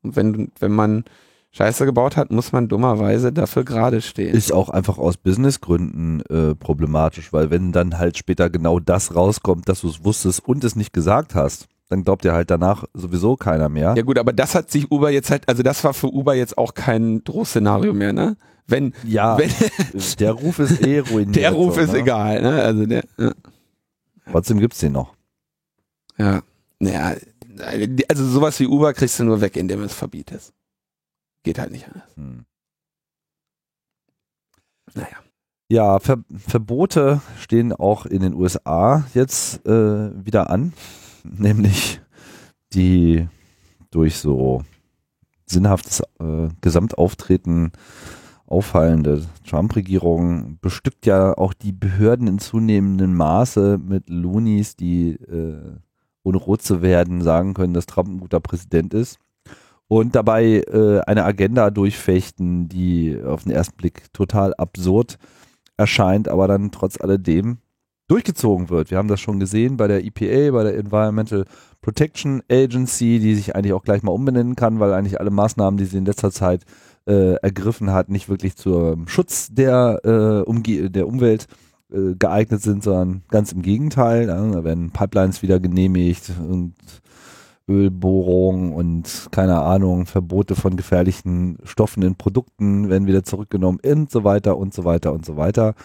Und wenn wenn man Scheiße gebaut hat, muss man dummerweise dafür gerade stehen. Ist auch einfach aus Businessgründen äh, problematisch, weil wenn dann halt später genau das rauskommt, dass du es wusstest und es nicht gesagt hast, dann glaubt dir halt danach sowieso keiner mehr. ja gut, aber das hat sich Uber jetzt halt, also das war für Uber jetzt auch kein Drohszenario mehr, ne? Wenn, Ja, wenn der Ruf ist eh ruiniert. der Ruf so, ist ne? egal, ne? Also der, ja. Trotzdem gibt's den noch. Ja. Naja, also sowas wie Uber kriegst du nur weg, indem du es verbietest. Geht halt nicht anders. Hm. Naja. Ja, Ver Verbote stehen auch in den USA jetzt äh, wieder an, nämlich die durch so sinnhaftes äh, Gesamtauftreten auffallende Trump-Regierung bestückt ja auch die Behörden in zunehmendem Maße mit Loonies, die äh, ohne rot zu werden sagen können, dass Trump ein guter Präsident ist und dabei äh, eine Agenda durchfechten, die auf den ersten Blick total absurd erscheint, aber dann trotz alledem durchgezogen wird. Wir haben das schon gesehen bei der EPA, bei der Environmental Protection Agency, die sich eigentlich auch gleich mal umbenennen kann, weil eigentlich alle Maßnahmen, die sie in letzter Zeit äh, ergriffen hat, nicht wirklich zum Schutz der, äh, Umge der Umwelt äh, geeignet sind, sondern ganz im Gegenteil. Da werden Pipelines wieder genehmigt und Ölbohrungen und keine Ahnung, Verbote von gefährlichen Stoffen in Produkten werden wieder zurückgenommen und so weiter und so weiter und so weiter.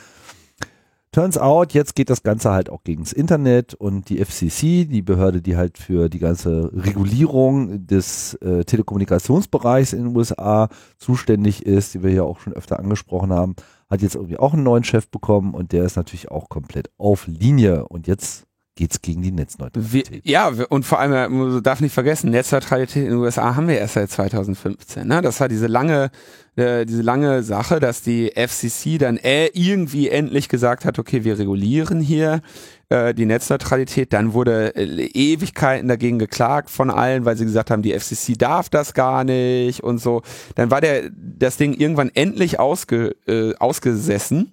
Turns out, jetzt geht das Ganze halt auch gegen das Internet und die FCC, die Behörde, die halt für die ganze Regulierung des äh, Telekommunikationsbereichs in den USA zuständig ist, die wir hier auch schon öfter angesprochen haben, hat jetzt irgendwie auch einen neuen Chef bekommen und der ist natürlich auch komplett auf Linie. Und jetzt geht's gegen die Netzneutralität. Wir, ja, und vor allem, man darf nicht vergessen, Netzneutralität in den USA haben wir erst seit 2015. Ne? Das war diese lange, äh, diese lange Sache, dass die FCC dann äh, irgendwie endlich gesagt hat, okay, wir regulieren hier äh, die Netzneutralität. Dann wurde äh, Ewigkeiten dagegen geklagt von allen, weil sie gesagt haben, die FCC darf das gar nicht und so. Dann war der das Ding irgendwann endlich ausge, äh, ausgesessen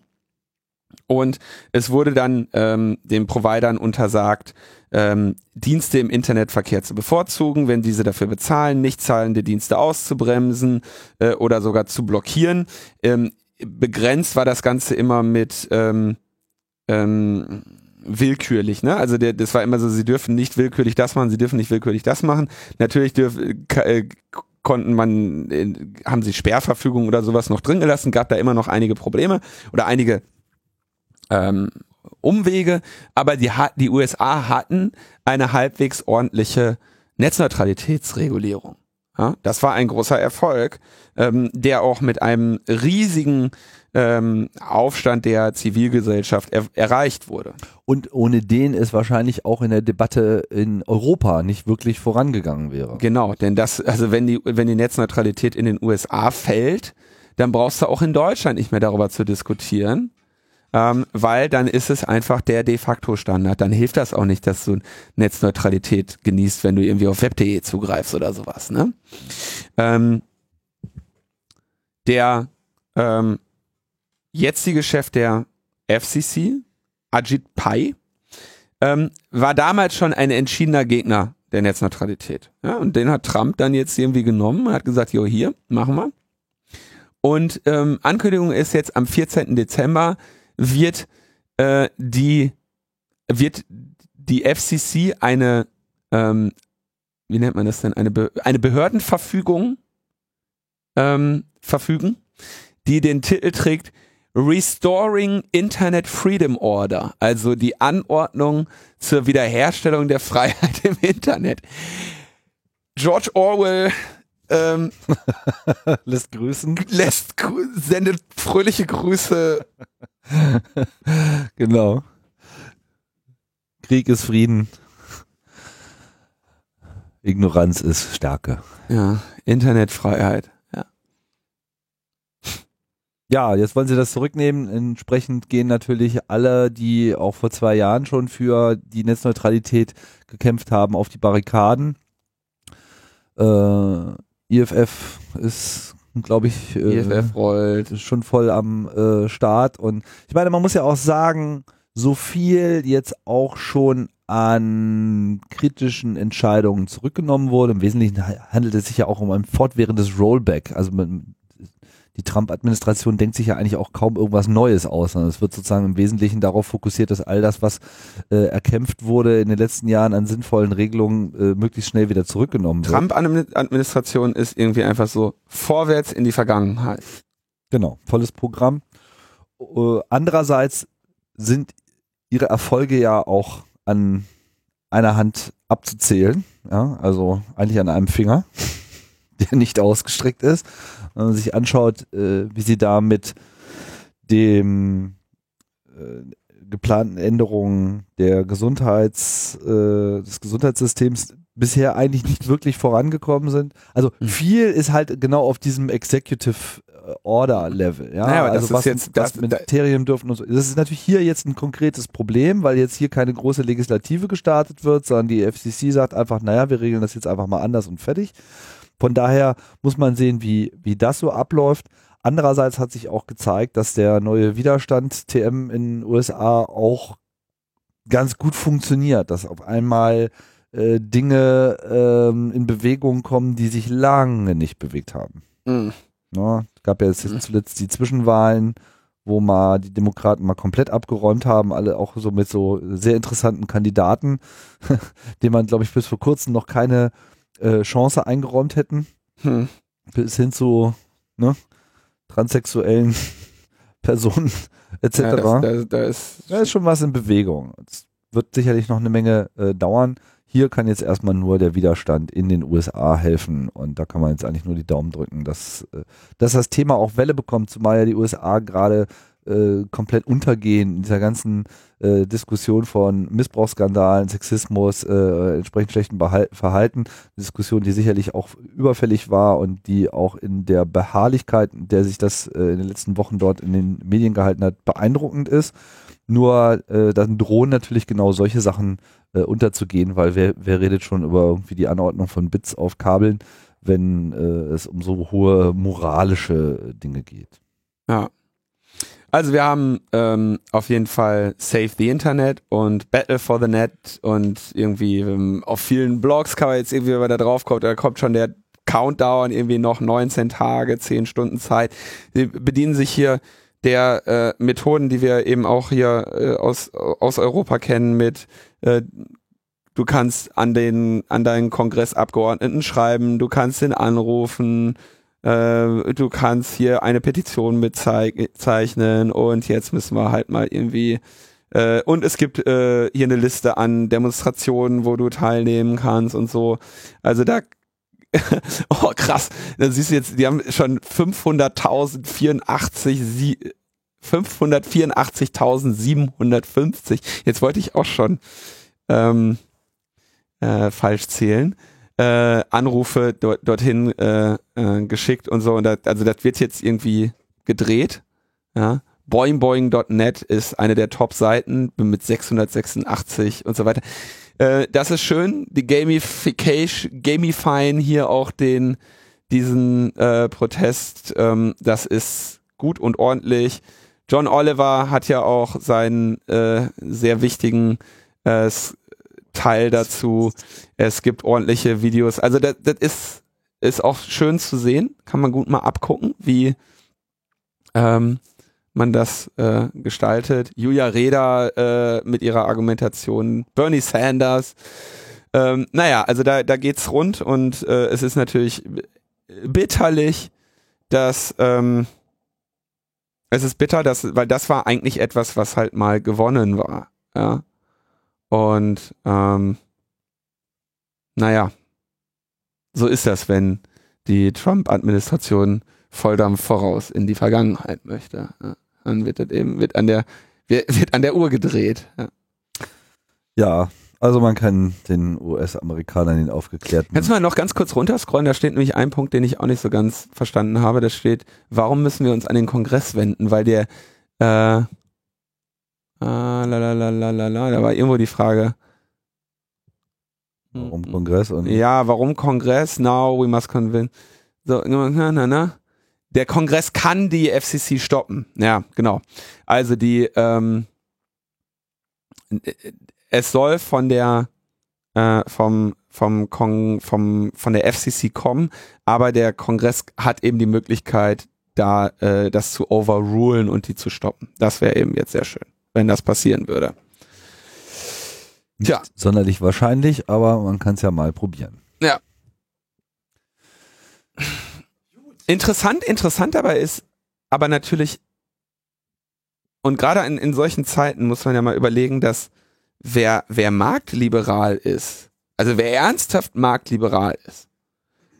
und es wurde dann ähm, den Providern untersagt, ähm, Dienste im Internetverkehr zu bevorzugen, wenn diese dafür bezahlen, nicht zahlende Dienste auszubremsen äh, oder sogar zu blockieren. Ähm, begrenzt war das Ganze immer mit ähm, ähm, willkürlich, ne? Also der, das war immer so, sie dürfen nicht willkürlich das machen, sie dürfen nicht willkürlich das machen. Natürlich dürf, äh, konnten man, äh, haben sie Sperrverfügung oder sowas noch drin gelassen, gab da immer noch einige Probleme oder einige ähm, Umwege, aber die, die USA hatten eine halbwegs ordentliche Netzneutralitätsregulierung. Ja, das war ein großer Erfolg, ähm, der auch mit einem riesigen ähm, Aufstand der Zivilgesellschaft er erreicht wurde. Und ohne den es wahrscheinlich auch in der Debatte in Europa nicht wirklich vorangegangen wäre. Genau, denn das, also wenn die, wenn die Netzneutralität in den USA fällt, dann brauchst du auch in Deutschland nicht mehr darüber zu diskutieren ähm, weil dann ist es einfach der de facto Standard. Dann hilft das auch nicht, dass du Netzneutralität genießt, wenn du irgendwie auf web.de zugreifst oder sowas. Ne? Ähm, der ähm, jetzige Chef der FCC, Ajit Pai, ähm, war damals schon ein entschiedener Gegner der Netzneutralität. Ja, und den hat Trump dann jetzt irgendwie genommen hat gesagt, jo, hier, machen wir. Und ähm, Ankündigung ist jetzt am 14. Dezember wird äh, die wird die FCC eine ähm, wie nennt man das denn eine Be eine Behördenverfügung ähm, verfügen, die den Titel trägt Restoring Internet Freedom Order, also die Anordnung zur Wiederherstellung der Freiheit im Internet. George Orwell ähm, lässt grüßen. Lässt, sendet fröhliche Grüße genau. Krieg ist Frieden. Ignoranz ist Stärke. Ja, Internetfreiheit. Ja. Ja, jetzt wollen sie das zurücknehmen. Entsprechend gehen natürlich alle, die auch vor zwei Jahren schon für die Netzneutralität gekämpft haben, auf die Barrikaden. Äh, IFF ist glaube ich, äh, IFF rollt. schon voll am äh, Start. Und ich meine, man muss ja auch sagen, so viel jetzt auch schon an kritischen Entscheidungen zurückgenommen wurde. Im Wesentlichen handelt es sich ja auch um ein fortwährendes Rollback. Also man, die Trump-Administration denkt sich ja eigentlich auch kaum irgendwas Neues aus, sondern es wird sozusagen im Wesentlichen darauf fokussiert, dass all das, was äh, erkämpft wurde in den letzten Jahren an sinnvollen Regelungen, äh, möglichst schnell wieder zurückgenommen wird. Trump-Administration ist irgendwie einfach so vorwärts in die Vergangenheit. Genau, volles Programm. Äh, andererseits sind ihre Erfolge ja auch an einer Hand abzuzählen, ja, also eigentlich an einem Finger, der nicht ausgestreckt ist wenn man sich anschaut, äh, wie sie da mit dem äh, geplanten Änderungen der Gesundheits, äh, des Gesundheitssystems bisher eigentlich nicht wirklich vorangekommen sind. Also mhm. viel ist halt genau auf diesem Executive äh, Order Level. Ja, naja, also was, jetzt, was Ministerien dürfen und so. Das ist natürlich hier jetzt ein konkretes Problem, weil jetzt hier keine große Legislative gestartet wird, sondern die FCC sagt einfach, naja, wir regeln das jetzt einfach mal anders und fertig. Von daher muss man sehen, wie, wie das so abläuft. Andererseits hat sich auch gezeigt, dass der neue Widerstand TM in den USA auch ganz gut funktioniert, dass auf einmal äh, Dinge ähm, in Bewegung kommen, die sich lange nicht bewegt haben. Mhm. Ja, gab ja jetzt mhm. zuletzt die Zwischenwahlen, wo mal die Demokraten mal komplett abgeräumt haben, alle auch so mit so sehr interessanten Kandidaten, denen man, glaube ich, bis vor kurzem noch keine äh, Chance eingeräumt hätten. Hm. Bis hin zu ne, transsexuellen Personen etc. Ja, das, da, da, ist da ist schon was in Bewegung. Es wird sicherlich noch eine Menge äh, dauern. Hier kann jetzt erstmal nur der Widerstand in den USA helfen und da kann man jetzt eigentlich nur die Daumen drücken, dass, äh, dass das Thema auch Welle bekommt, zumal ja die USA gerade äh, komplett untergehen in dieser ganzen äh, Diskussion von Missbrauchsskandalen, Sexismus, äh, entsprechend schlechtem Behal Verhalten. Diskussion, die sicherlich auch überfällig war und die auch in der Beharrlichkeit, der sich das äh, in den letzten Wochen dort in den Medien gehalten hat, beeindruckend ist. Nur äh, dann drohen natürlich genau solche Sachen äh, unterzugehen, weil wer, wer redet schon über irgendwie die Anordnung von Bits auf Kabeln, wenn äh, es um so hohe moralische Dinge geht. Ja. Also wir haben ähm, auf jeden Fall Save the Internet und Battle for the Net und irgendwie ähm, auf vielen Blogs kann man jetzt irgendwie, wenn man da drauf kommt, da kommt schon der Countdown, irgendwie noch 19 Tage, 10 Stunden Zeit. Sie bedienen sich hier der äh, Methoden, die wir eben auch hier äh, aus, aus Europa kennen mit äh, du kannst an den an deinen Kongressabgeordneten schreiben, du kannst ihn anrufen, äh, du kannst hier eine Petition mitzeichnen und jetzt müssen wir halt mal irgendwie äh, und es gibt äh, hier eine Liste an Demonstrationen, wo du teilnehmen kannst und so. Also da oh krass, da siehst du jetzt, die haben schon 500.084 584.750. Jetzt wollte ich auch schon ähm, äh, falsch zählen. Äh, Anrufe dort, dorthin äh, äh, geschickt und so. Und das, also das wird jetzt irgendwie gedreht. Ja. Boingboing.net ist eine der Top-Seiten mit 686 und so weiter. Äh, das ist schön. Die Gamification, Gamifying hier auch den diesen äh, Protest. Ähm, das ist gut und ordentlich. John Oliver hat ja auch seinen äh, sehr wichtigen äh, Teil dazu. Es gibt ordentliche Videos. Also das, das ist, ist auch schön zu sehen. Kann man gut mal abgucken, wie ähm, man das äh, gestaltet. Julia Reda äh, mit ihrer Argumentation, Bernie Sanders. Ähm, naja, also da, da geht's rund und äh, es ist natürlich bitterlich, dass ähm, es ist bitter, dass, weil das war eigentlich etwas, was halt mal gewonnen war. Ja. Und ähm, naja, so ist das, wenn die Trump-Administration Volldampf voraus in die Vergangenheit möchte. Ja. Dann wird das eben wird an der wird an der Uhr gedreht. Ja. ja, also man kann den US-Amerikanern den aufgeklärten. Kannst du mal noch ganz kurz runterscrollen? Da steht nämlich ein Punkt, den ich auch nicht so ganz verstanden habe. Da steht, warum müssen wir uns an den Kongress wenden? Weil der äh, Ah, la, la, la, la, la, la. Da war irgendwo die Frage. Warum Kongress? Und ja, warum Kongress? Now we must convince. So, na, na, na. Der Kongress kann die FCC stoppen. Ja, genau. Also die, ähm, es soll von der, äh, vom, vom, Kong, vom, von der FCC kommen, aber der Kongress hat eben die Möglichkeit, da äh, das zu overrulen und die zu stoppen. Das wäre eben jetzt sehr schön wenn das passieren würde. Tja. Nicht sonderlich wahrscheinlich, aber man kann es ja mal probieren. Ja. Interessant, interessant dabei ist, aber natürlich, und gerade in, in solchen Zeiten muss man ja mal überlegen, dass wer, wer marktliberal ist, also wer ernsthaft marktliberal ist,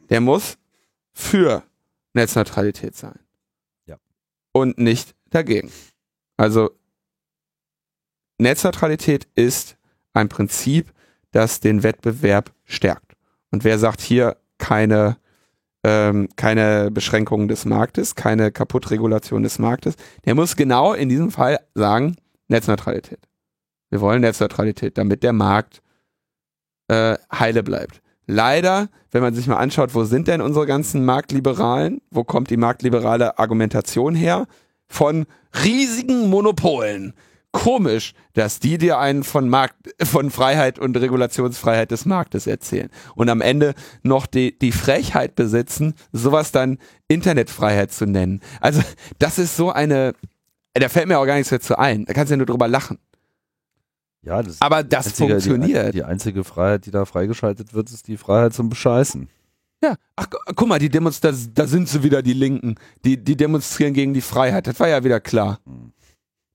der muss für Netzneutralität sein. Ja. Und nicht dagegen. Also Netzneutralität ist ein Prinzip, das den Wettbewerb stärkt. Und wer sagt hier keine, ähm, keine Beschränkungen des Marktes, keine Kaputtregulation des Marktes, der muss genau in diesem Fall sagen, Netzneutralität. Wir wollen Netzneutralität, damit der Markt äh, heile bleibt. Leider, wenn man sich mal anschaut, wo sind denn unsere ganzen Marktliberalen? Wo kommt die marktliberale Argumentation her? Von riesigen Monopolen komisch, dass die dir einen von Markt, von Freiheit und Regulationsfreiheit des Marktes erzählen und am Ende noch die, die Frechheit besitzen, sowas dann Internetfreiheit zu nennen. Also, das ist so eine, da fällt mir auch gar nichts dazu ein. Da kannst du ja nur drüber lachen. Ja, das aber das einzige, funktioniert. Die, die einzige Freiheit, die da freigeschaltet wird, ist die Freiheit zum Bescheißen. Ja, ach guck mal, die Demos, da, da sind sie wieder, die Linken. Die, die demonstrieren gegen die Freiheit. Das war ja wieder klar. Hm.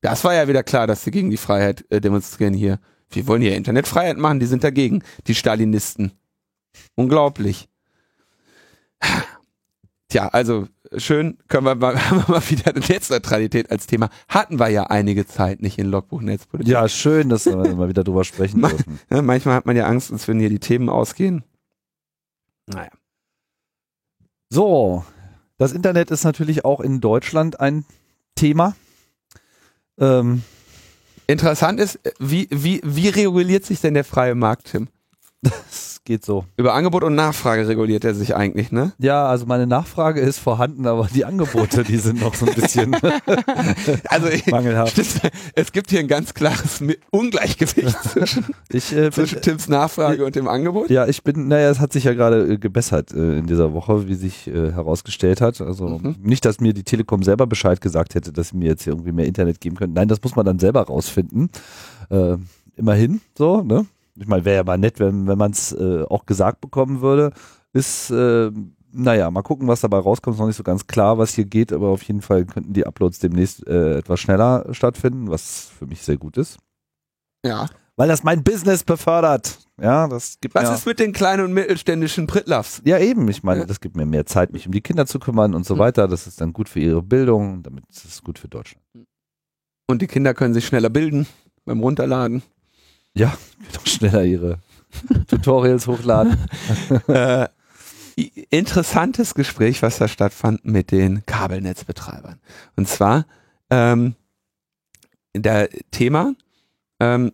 Das war ja wieder klar, dass sie gegen die Freiheit äh, demonstrieren hier. Wir wollen hier Internetfreiheit machen, die sind dagegen, die Stalinisten. Unglaublich. Tja, also schön, können wir mal, haben wir mal wieder Netzneutralität als Thema. Hatten wir ja einige Zeit nicht in Logbuch Netzpolitik. Ja, schön, dass wir mal wieder drüber sprechen dürfen. Ja, manchmal hat man ja Angst, als würden hier die Themen ausgehen. Naja. So, das Internet ist natürlich auch in Deutschland ein Thema. Ähm, Interessant ist, wie, wie, wie reguliert sich denn der freie Markt, Tim? geht so. Über Angebot und Nachfrage reguliert er sich eigentlich, ne? Ja, also meine Nachfrage ist vorhanden, aber die Angebote, die sind noch so ein bisschen Also mangelhaft. es gibt hier ein ganz klares Ungleichgewicht zwischen, Ich, äh, bin, zwischen Tims Nachfrage und dem Angebot. ja, ich bin, naja, es hat sich ja gerade äh, gebessert äh, in dieser Woche, wie sich äh, herausgestellt hat. Also Mhm. nicht, dass mir die Telekom selber Bescheid gesagt hätte, dass sie mir jetzt hier irgendwie mehr Internet geben können. Nein, das muss man dann selber rausfinden. Äh, immerhin, so, ne? Ich meine, wäre ja mal nett, wenn, wenn man es äh, auch gesagt bekommen würde. Ist, äh, naja, mal gucken, was dabei rauskommt. Ist noch nicht so ganz klar, was hier geht, aber auf jeden Fall könnten die Uploads demnächst äh, etwas schneller stattfinden, was für mich sehr gut ist. Ja. Weil das mein Business befördert. Ja, das gibt Was mir, ist mit den kleinen und mittelständischen Prittlaffs? ja eben, ich meine, das gibt mir mehr Zeit, mich um die Kinder zu kümmern und so Mhm. weiter. Das ist dann gut für ihre Bildung, damit ist es gut für Deutschland. Und die Kinder können sich schneller bilden beim Runterladen. Ja, doch schneller ihre Tutorials hochladen. äh, interessantes Gespräch, was da stattfand mit den Kabelnetzbetreibern. Und zwar ähm, der Thema, ähm,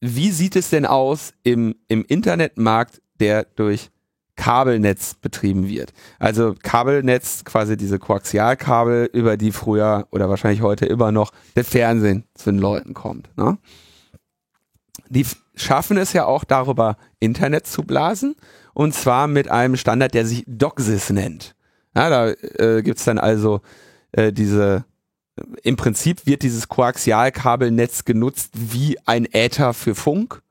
wie sieht es denn aus im, im Internetmarkt, der durch Kabelnetz betrieben wird? Also Kabelnetz, quasi diese Koaxialkabel, über die früher oder wahrscheinlich heute immer noch der Fernsehen zu den Leuten kommt. Ne? Die schaffen es ja auch darüber, Internet zu blasen. Und zwar mit einem Standard, der sich DOCSIS nennt. Ja, da äh, gibt's dann also äh, diese, im Prinzip wird dieses Koaxialkabelnetz genutzt wie ein Äther für Funk.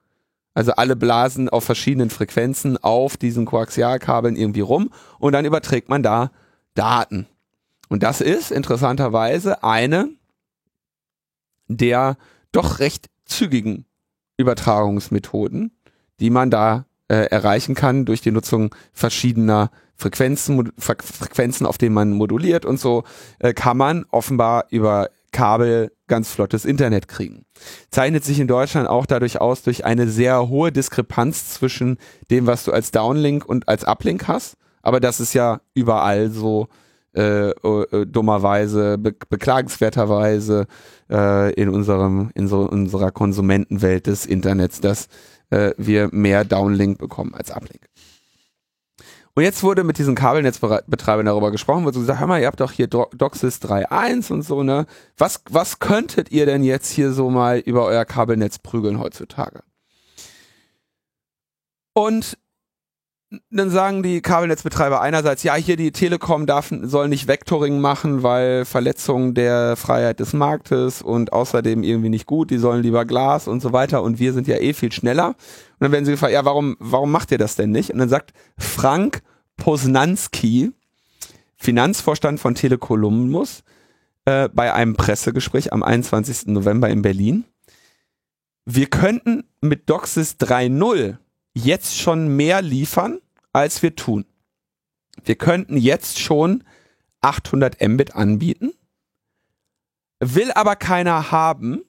Also alle blasen auf verschiedenen Frequenzen auf diesen Koaxialkabeln irgendwie rum und dann überträgt man da Daten. Und das ist interessanterweise eine der doch recht zügigen Übertragungsmethoden, die man da äh, erreichen kann durch die Nutzung verschiedener Frequenzen, Frequenzen, auf denen man moduliert und so, äh, kann man offenbar über Kabel ganz flottes Internet kriegen. Zeichnet sich in Deutschland auch dadurch aus durch eine sehr hohe Diskrepanz zwischen dem, was du als Downlink und als Uplink hast. Aber das ist ja überall so äh, äh, dummerweise, be beklagenswerterweise äh, in unserem in so unserer Konsumentenwelt des Internets, dass äh, wir mehr Downlink bekommen als Uplink. Und jetzt wurde mit diesen Kabelnetzbetreibern darüber gesprochen, wurde so gesagt, hör mal, ihr habt doch hier Do DOCSIS 3.1 und so, ne? Was, was könntet ihr denn jetzt hier so mal über euer Kabelnetz prügeln heutzutage? Und dann sagen die Kabelnetzbetreiber einerseits, ja, hier die Telekom darf, soll nicht Vectoring machen, weil Verletzung der Freiheit des Marktes und außerdem irgendwie nicht gut, die sollen lieber Glas und so weiter und wir sind ja eh viel schneller. Und dann werden sie gefragt, ja, warum, warum macht ihr das denn nicht? Und dann sagt Frank Posnanski, Finanzvorstand von Telekolumbus, äh, bei einem Pressegespräch am 21. November in Berlin, wir könnten mit DOCSIS 3.0 jetzt schon mehr liefern, als wir tun. Wir könnten jetzt schon 800 Mbit anbieten, will aber keiner haben.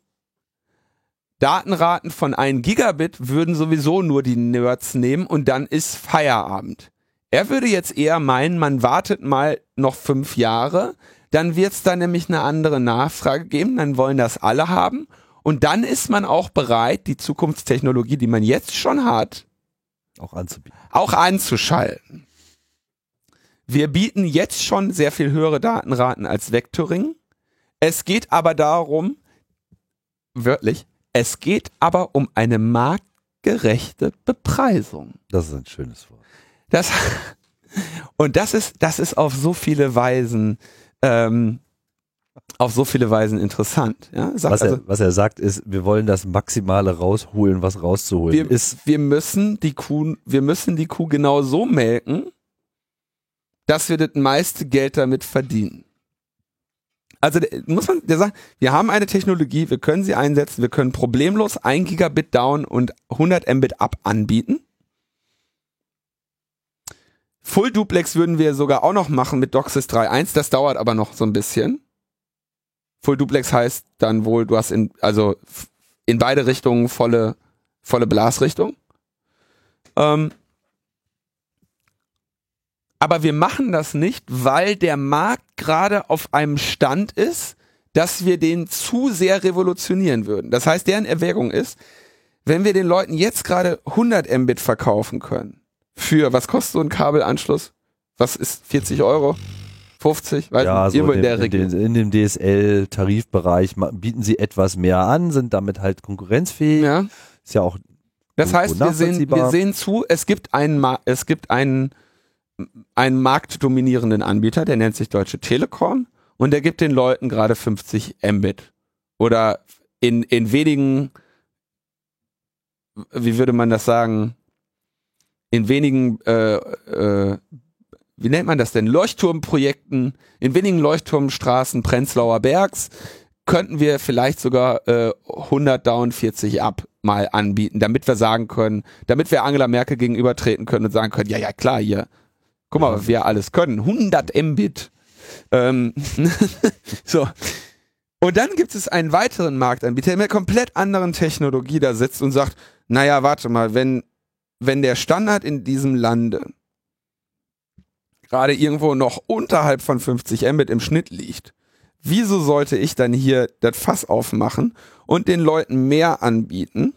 Datenraten von 1 Gigabit würden sowieso nur die Nerds nehmen und dann ist Feierabend. Er würde jetzt eher meinen, man wartet mal noch fünf Jahre, dann wird es da nämlich eine andere Nachfrage geben, dann wollen das alle haben und dann ist man auch bereit, die Zukunftstechnologie, die man jetzt schon hat, Auch anzubieten. auch anzuschalten. Wir bieten jetzt schon sehr viel höhere Datenraten als Vectoring. Es geht aber darum, wörtlich, es geht aber um eine marktgerechte Bepreisung. Das ist ein schönes Wort. Das, und das ist, das ist auf so viele Weisen, ähm, auf so viele Weisen interessant. Ja? Sagt Was, also, er, was er sagt ist, wir wollen das Maximale rausholen, was rauszuholen wir, ist. wir müssen die Kuh, wir müssen die Kuh genau so melken, dass wir das meiste Geld damit verdienen. Also der, muss man, der sagt, wir haben eine Technologie, wir können sie einsetzen, wir können problemlos 1 Gigabit down und 100 Mbit up anbieten. Full Duplex würden wir sogar auch noch machen mit DOCSIS 3.1, das dauert aber noch so ein bisschen. Full Duplex heißt dann wohl, du hast in, also in beide Richtungen volle, volle Blasrichtung. Ähm, aber wir machen das nicht, weil der Markt gerade auf einem Stand ist, dass wir den zu sehr revolutionieren würden. Das heißt, deren Erwägung ist, wenn wir den Leuten jetzt gerade 100 Mbit verkaufen können, für, was kostet so ein Kabelanschluss? Was ist 40 Euro? 50? Weiß ja, nicht, so in, der in, den, in dem DSL-Tarifbereich bieten sie etwas mehr an, sind damit halt konkurrenzfähig. Ja. Ist ja auch. Das heißt, wir sehen, wir sehen zu, es gibt einen, es gibt einen, einen marktdominierenden Anbieter, der nennt sich Deutsche Telekom und der gibt den Leuten gerade 50 Mbit. Oder in, in wenigen, wie würde man das sagen, in wenigen, äh, äh, wie nennt man das denn, Leuchtturmprojekten, in wenigen Leuchtturmstraßen Prenzlauer Bergs könnten wir vielleicht sogar äh, 100 down 40 ab mal anbieten, damit wir sagen können, damit wir Angela Merkel gegenübertreten können und sagen können, ja, ja, klar, hier, guck mal, was wir alles können, 100 Mbit. Ähm, so. Und dann gibt es einen weiteren Marktanbieter, der mit komplett anderen Technologie da sitzt und sagt, naja, warte mal, wenn wenn der Standard in diesem Lande gerade irgendwo noch unterhalb von 50 Mbit im Schnitt liegt, wieso sollte ich dann hier das Fass aufmachen und den Leuten mehr anbieten,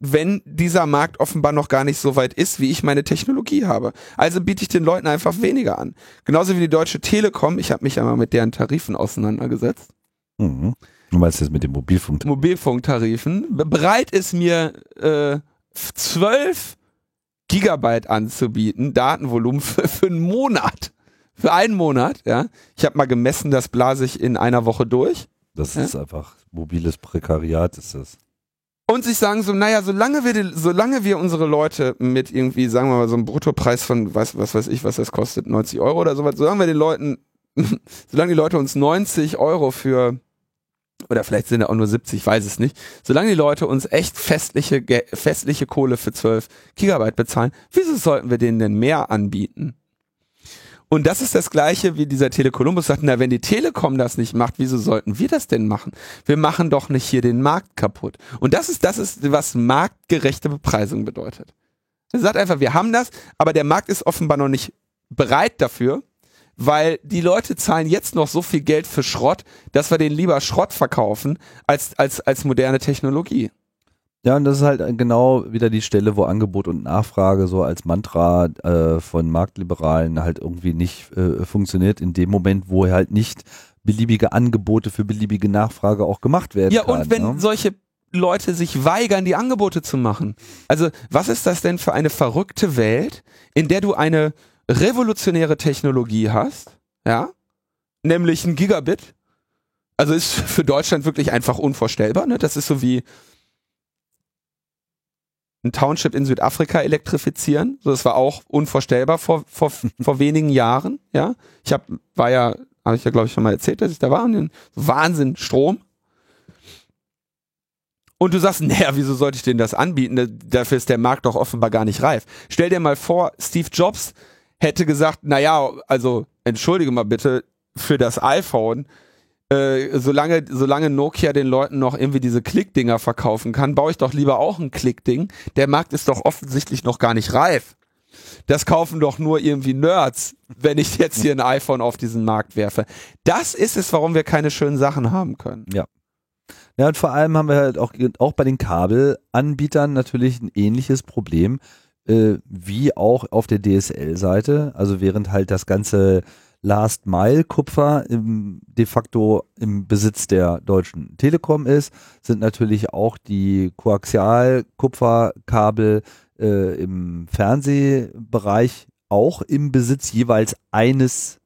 wenn dieser Markt offenbar noch gar nicht so weit ist, wie ich meine Technologie habe. Also biete ich den Leuten einfach weniger an. Genauso wie die Deutsche Telekom, ich habe mich einmal mit deren Tarifen auseinandergesetzt. Mhm. Du meinst jetzt mit den Mobilfunk Mobilfunktarifen. Bereit ist mir äh, 12 Gigabyte anzubieten, Datenvolumen für, für einen Monat. Für einen Monat, ja. Ich habe mal gemessen, das blase ich in einer Woche durch. Das ja? ist einfach mobiles Prekariat, ist das. Und sich sagen so, naja, solange wir, die, solange wir unsere Leute mit irgendwie, sagen wir mal, so einem Bruttopreis von, was, was weiß ich, was das kostet, 90 Euro oder sowas, solange wir den Leuten, solange die Leute uns 90 Euro für oder vielleicht sind er auch nur 70, ich weiß es nicht. Solange die Leute uns echt festliche, festliche Kohle für 12 Gigabyte bezahlen, wieso sollten wir denen denn mehr anbieten? Und das ist das Gleiche, wie dieser Telekolumbus sagt, na, wenn die Telekom das nicht macht, wieso sollten wir das denn machen? Wir machen doch nicht hier den Markt kaputt. Und das ist, das ist, was marktgerechte Bepreisung bedeutet. Er sagt einfach, wir haben das, aber der Markt ist offenbar noch nicht bereit dafür, weil die Leute zahlen jetzt noch so viel Geld für Schrott, dass wir den lieber Schrott verkaufen als, als, als moderne Technologie. Ja, und das ist halt genau wieder die Stelle, wo Angebot und Nachfrage so als Mantra äh, von Marktliberalen halt irgendwie nicht äh, funktioniert, in dem Moment, wo halt nicht beliebige Angebote für beliebige Nachfrage auch gemacht werden. Ja, kann, und wenn ne? solche Leute sich weigern, die Angebote zu machen. Also, was ist das denn für eine verrückte Welt, in der du eine revolutionäre Technologie hast, ja, nämlich ein Gigabit, also ist für Deutschland wirklich einfach unvorstellbar, ne? Das ist so wie ein Township in Südafrika elektrifizieren. So, das war auch unvorstellbar vor, vor, vor wenigen Jahren, ja. Ich hab, war ja, habe ich ja glaube ich schon mal erzählt, dass ich da war, und Wahnsinn, Strom. Und du sagst, naja, wieso sollte ich denen das anbieten? Dafür ist der Markt doch offenbar gar nicht reif. Stell dir mal vor, Steve Jobs hätte gesagt, naja, also entschuldige mal bitte für das iPhone, äh, solange, solange Nokia den Leuten noch irgendwie diese Klickdinger verkaufen kann, baue ich doch lieber auch ein Klickding. Der Markt ist doch offensichtlich noch gar nicht reif. Das kaufen doch nur irgendwie Nerds, wenn ich jetzt hier ein iPhone auf diesen Markt werfe. Das ist es, warum wir keine schönen Sachen haben können. Ja. Ja, und vor allem haben wir halt auch, auch bei den Kabelanbietern natürlich ein ähnliches Problem äh, wie auch auf der DSL-Seite. Also während halt das ganze Last Mile Kupfer im, de facto im Besitz der Deutschen Telekom ist, sind natürlich auch die Koaxial Kupferkabel äh, im Fernsehbereich auch im Besitz jeweils eines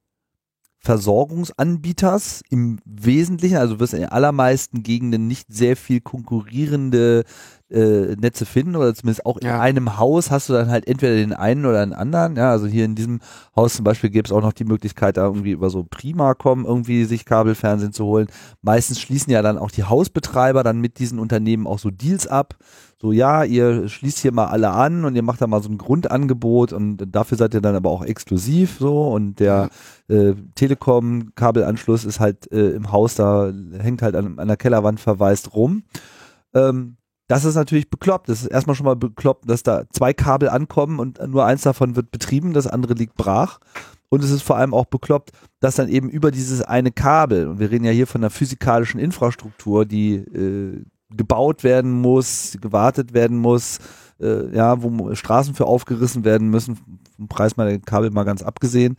Versorgungsanbieters im Wesentlichen, also wirst in den allermeisten Gegenden nicht sehr viel konkurrierende äh, Netze finden oder zumindest auch Ja. in einem Haus hast du dann halt entweder den einen oder den anderen. Ja, also hier in diesem Haus zum Beispiel gäbe es auch noch die Möglichkeit, da irgendwie über so Prima.com irgendwie sich Kabelfernsehen zu holen. Meistens schließen ja dann auch die Hausbetreiber dann mit diesen Unternehmen auch so Deals ab. So, ja, ihr schließt hier mal alle an und ihr macht da mal so ein Grundangebot und dafür seid ihr dann aber auch exklusiv so und der äh, Telekom-Kabelanschluss ist halt äh, im Haus, da hängt halt an, an der Kellerwand verwaist rum. Ähm, das ist natürlich bekloppt. Das ist erstmal schon mal bekloppt, dass da zwei Kabel ankommen und nur eins davon wird betrieben, das andere liegt brach. Und es ist vor allem auch bekloppt, dass dann eben über dieses eine Kabel, und wir reden ja hier von einer physikalischen Infrastruktur, die äh, gebaut werden muss, gewartet werden muss, äh, ja, wo Straßen für aufgerissen werden müssen, vom Preis mal der Kabel mal ganz abgesehen.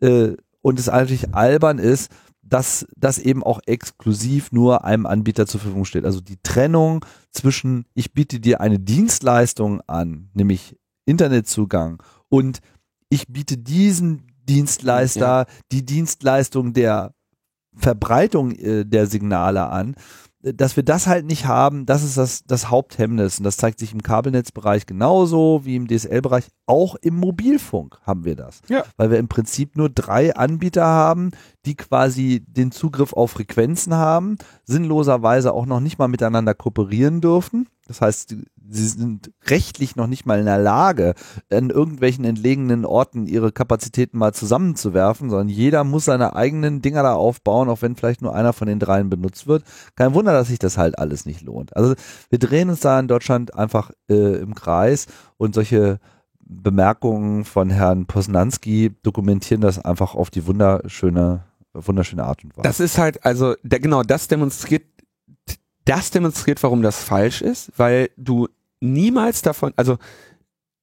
Äh, und es eigentlich albern ist, dass das eben auch exklusiv nur einem Anbieter zur Verfügung steht. Also die Trennung zwischen, ich biete dir eine Dienstleistung an, nämlich Internetzugang, und ich biete diesen Dienstleister die Dienstleistung der Verbreitung äh, der Signale an, dass wir das halt nicht haben, das ist das, das Haupthemmnis. Und das zeigt sich im Kabelnetzbereich genauso wie im DSL-Bereich. Auch im Mobilfunk haben wir das. Ja. Weil wir im Prinzip nur drei Anbieter haben, die quasi den Zugriff auf Frequenzen haben, sinnloserweise auch noch nicht mal miteinander kooperieren dürfen. Das heißt, sie sind rechtlich noch nicht mal in der Lage, an irgendwelchen entlegenen Orten ihre Kapazitäten mal zusammenzuwerfen, sondern jeder muss seine eigenen Dinger da aufbauen, auch wenn vielleicht nur einer von den dreien benutzt wird. Kein Wunder, dass sich das halt alles nicht lohnt. Also wir drehen uns da in Deutschland einfach äh, im Kreis und solche Bemerkungen von Herrn Posnanski dokumentieren das einfach auf die wunderschöne, wunderschöne Art und Weise. Das ist halt, also, der, genau, das demonstriert, das demonstriert, warum das falsch ist, weil du niemals davon, also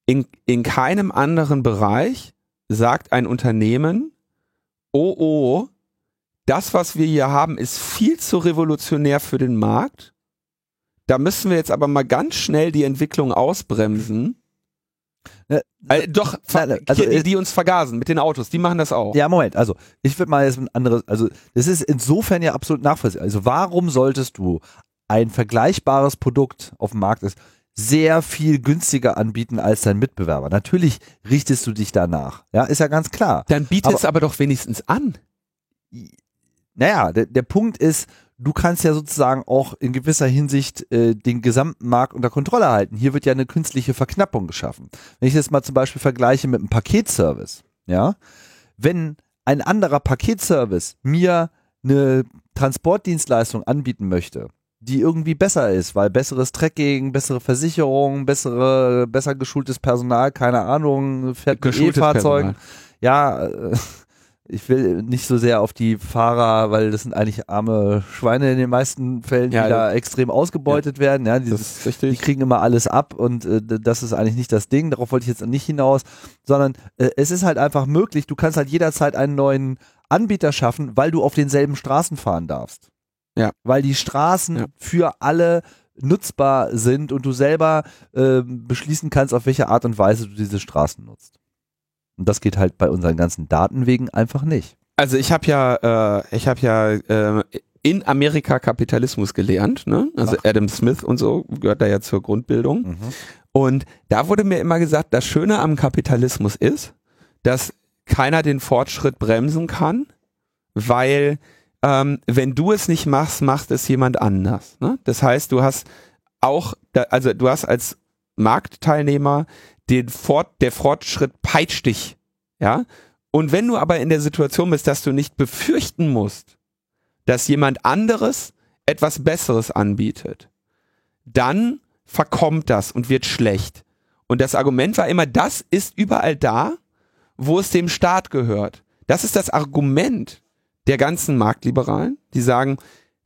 in, in keinem anderen Bereich sagt ein Unternehmen, oh, oh, das, was wir hier haben, ist viel zu revolutionär für den Markt. Da müssen wir jetzt aber mal ganz schnell die Entwicklung ausbremsen. Ne, Äh, doch, also, die, die uns vergasen mit den Autos, die machen das auch. Ja, Moment, also ich würde mal jetzt ein anderes, also das ist insofern ja absolut nachvollziehbar. Also warum solltest du ein vergleichbares Produkt auf dem Markt ist, sehr viel günstiger anbieten als dein Mitbewerber? Natürlich richtest du dich danach. Ja, ist ja ganz klar. Dann biete Aber- es aber doch wenigstens an. Naja, der, der Punkt ist, du kannst ja sozusagen auch in gewisser Hinsicht äh, den gesamten Markt unter Kontrolle halten. Hier wird ja eine künstliche Verknappung geschaffen. Wenn ich das mal zum Beispiel vergleiche mit einem Paketservice, ja, wenn ein anderer Paketservice mir eine Transportdienstleistung anbieten möchte, die irgendwie besser ist, weil besseres Tracking, bessere Versicherung, bessere, besser geschultes Personal, keine Ahnung, fährt mit E-Fahrzeugen. Ja, äh, ich will nicht so sehr auf die Fahrer, weil das sind eigentlich arme Schweine in den meisten Fällen, Ja, die da extrem ausgebeutet werden. Ja, die, Das ist die kriegen immer alles ab und äh, das ist eigentlich nicht das Ding. Darauf wollte ich jetzt nicht hinaus, sondern äh, es ist halt einfach möglich. Du kannst halt jederzeit einen neuen Anbieter schaffen, weil du auf denselben Straßen fahren darfst. Ja. Weil die Straßen Ja. für alle nutzbar sind und du selber äh, beschließen kannst, auf welche Art und Weise du diese Straßen nutzt. Und das geht halt bei unseren ganzen Datenwegen einfach nicht. Also ich habe ja, äh, ich habe ja äh, in Amerika Kapitalismus gelernt, ne? Also Adam Smith und so gehört da ja zur Grundbildung. Und da wurde mir immer gesagt, das Schöne am Kapitalismus ist, dass keiner den Fortschritt bremsen kann, weil ähm, wenn du es nicht machst, macht es jemand anders. Ne? Das heißt, du hast auch, also du hast als Marktteilnehmer den Fort, der Fortschritt peitscht dich, ja. Und wenn du aber in der Situation bist, dass du nicht befürchten musst, dass jemand anderes etwas Besseres anbietet, dann verkommt das und wird schlecht. Und das Argument war immer, das ist überall da, wo es dem Staat gehört. Das ist das Argument der ganzen Marktliberalen, die sagen,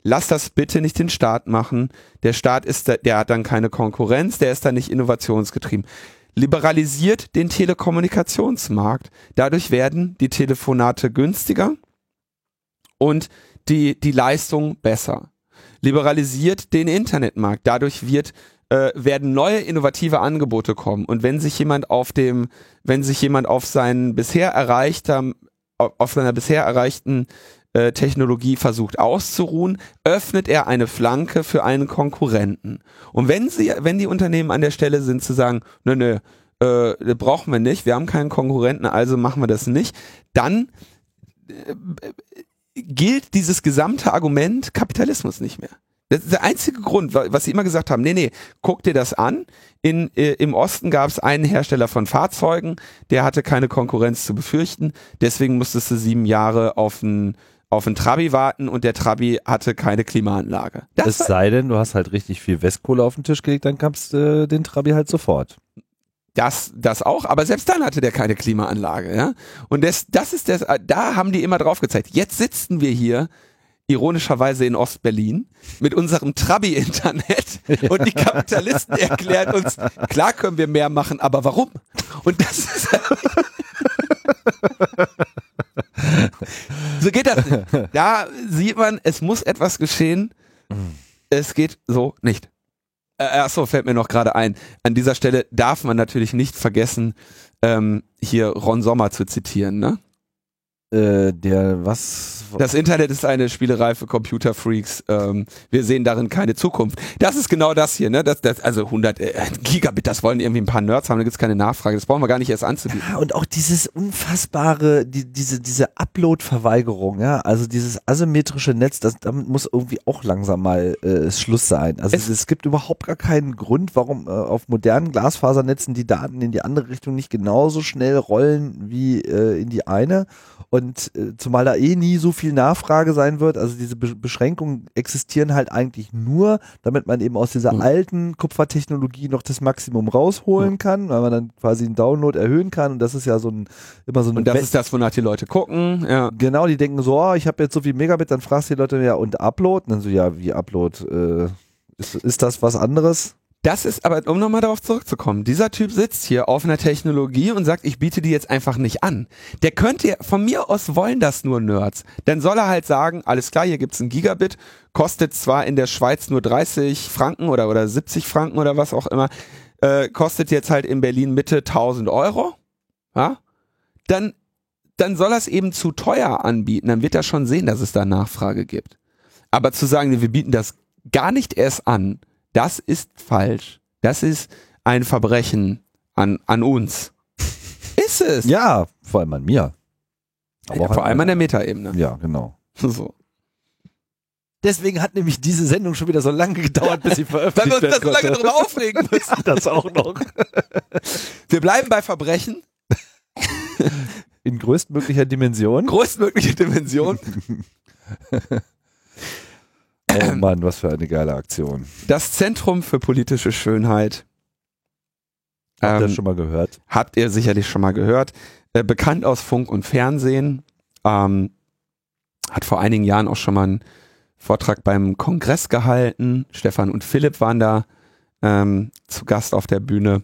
lass das bitte nicht den Staat machen. Der Staat ist, der hat dann keine Konkurrenz, der ist dann nicht innovationsgetrieben. Liberalisiert den Telekommunikationsmarkt. Dadurch werden die Telefonate günstiger und die, die Leistung besser. Liberalisiert den Internetmarkt. Dadurch wird äh, werden neue innovative Angebote kommen. Und wenn sich jemand auf dem, wenn sich jemand auf seinen bisher erreichter, auf seiner bisher erreichten äh, Technologie versucht auszuruhen, öffnet er eine Flanke für einen Konkurrenten. Und wenn sie, wenn die Unternehmen an der Stelle sind zu sagen, nö, nö, äh, brauchen wir nicht, wir haben keinen Konkurrenten, also machen wir das nicht, dann äh, gilt dieses gesamte Argument Kapitalismus nicht mehr. Das ist der einzige Grund, was sie immer gesagt haben, nee, nee, guck dir das an. In, äh, Im Osten gab es einen Hersteller von Fahrzeugen, der hatte keine Konkurrenz zu befürchten, deswegen musstest du sieben Jahre auf ein auf einen Trabi warten und der Trabi hatte keine Klimaanlage. Das es sei denn, du hast halt richtig viel Westkohle auf den Tisch gelegt, dann kamst du äh, den Trabi halt sofort. Das, das auch, aber selbst dann hatte der keine Klimaanlage, ja. Und das, das ist das, da haben die immer drauf gezeigt. Jetzt sitzen wir hier ironischerweise in Ostberlin mit unserem Trabi-Internet und die Kapitalisten erklären uns, klar können wir mehr machen, aber warum? Und das ist so geht das nicht. Da sieht man, es muss etwas geschehen. Es geht so nicht. Äh, achso, fällt mir noch gerade ein. An dieser Stelle darf man natürlich nicht vergessen, ähm, hier Ron Sommer zu zitieren, ne? Äh, der was? Das Internet ist eine Spielerei für Computerfreaks. Ähm, wir sehen darin keine Zukunft. Das ist genau das hier, ne? Das, das, also 100 äh, Gigabit, das wollen irgendwie ein paar Nerds haben, da gibt's keine Nachfrage. Das brauchen wir gar nicht erst anzubieten. Ja, und auch dieses unfassbare, die, diese, diese Upload-Verweigerung, ja, also dieses asymmetrische Netz, das, damit muss irgendwie auch langsam mal äh, Schluss sein. Also es, es, gibt überhaupt gar keinen Grund, warum äh, auf modernen Glasfasernetzen die Daten in die andere Richtung nicht genauso schnell rollen wie äh, in die eine. Und äh, zumal da eh nie so viel Nachfrage sein wird, also diese Be Beschränkungen existieren halt eigentlich nur, damit man eben aus dieser mhm. alten Kupfertechnologie noch das Maximum rausholen mhm. kann, weil man dann quasi einen Download erhöhen kann. Und das ist ja so ein immer so ein. Und das ist das, wonach die Leute gucken. Ja. Genau, die denken so, oh, ich habe jetzt so viel Megabit, dann fragst du die Leute ja und Upload, und dann so ja, wie Upload? Äh, ist, ist das was anderes? Das ist aber, um nochmal darauf zurückzukommen, dieser Typ sitzt hier auf einer Technologie und sagt, ich biete die jetzt einfach nicht an. Der könnte, von mir aus wollen das nur Nerds. Dann soll er halt sagen, alles klar, hier gibt's ein Gigabit, kostet zwar in der Schweiz nur 30 Franken oder, oder 70 Franken oder was auch immer, äh, kostet jetzt halt in Berlin Mitte 1000 Euro, ja, dann, dann soll er es eben zu teuer anbieten, dann wird er schon sehen, dass es da Nachfrage gibt. Aber zu sagen, wir bieten das gar nicht erst an, das ist falsch. Das ist ein Verbrechen an, an uns. ist es? Ja, vor allem an mir. Aber ja, vor allem an der Metaebene. Ja, genau. So. Deswegen hat nämlich diese Sendung schon wieder so lange gedauert, bis sie veröffentlicht Weil wir uns da so lange darüber aufregen müssen. Ja, das auch noch. Wir bleiben bei Verbrechen. In größtmöglicher Dimension. Größtmögliche Dimension. Oh Mann, was für eine geile Aktion. Das Zentrum für politische Schönheit. Habt ihr ähm, schon mal gehört? Habt ihr sicherlich schon mal gehört. Äh, bekannt aus Funk und Fernsehen. Ähm, hat vor einigen Jahren auch schon mal einen Vortrag beim Kongress gehalten. Stefan und Philipp waren da ähm, zu Gast auf der Bühne.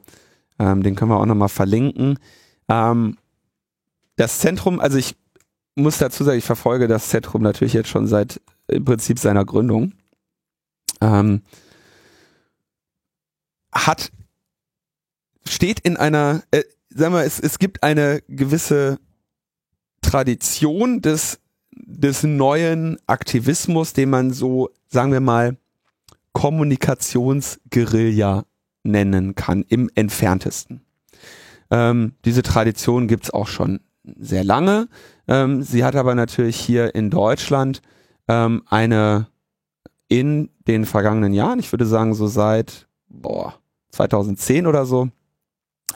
Ähm, den können wir auch nochmal verlinken. Ähm, das Zentrum, also ich muss dazu sagen, ich verfolge das Zentrum natürlich jetzt schon seit im Prinzip seiner Gründung, ähm, hat, steht in einer, äh, sagen wir, es, es gibt eine gewisse Tradition des, des neuen Aktivismus, den man so, sagen wir mal, Kommunikationsguerilla nennen kann, im entferntesten. Ähm, diese Tradition gibt's auch schon sehr lange. Ähm, sie hat aber natürlich hier in Deutschland ähm, eine in den vergangenen Jahren, ich würde sagen so seit boah, 2010 oder so,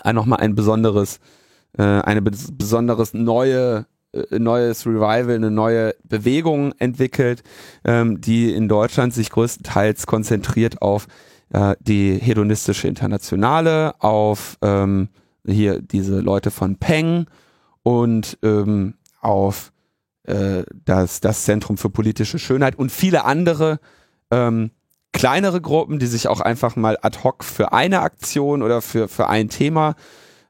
ein, nochmal ein besonderes, äh, eine besonderes neue äh, neues Revival, eine neue Bewegung entwickelt, ähm, die in Deutschland sich größtenteils konzentriert auf äh, die hedonistische Internationale, auf ähm, hier diese Leute von Peng und ähm, auf äh, das, das Zentrum für politische Schönheit und viele andere ähm, kleinere Gruppen, die sich auch einfach mal ad hoc für eine Aktion oder für, für ein Thema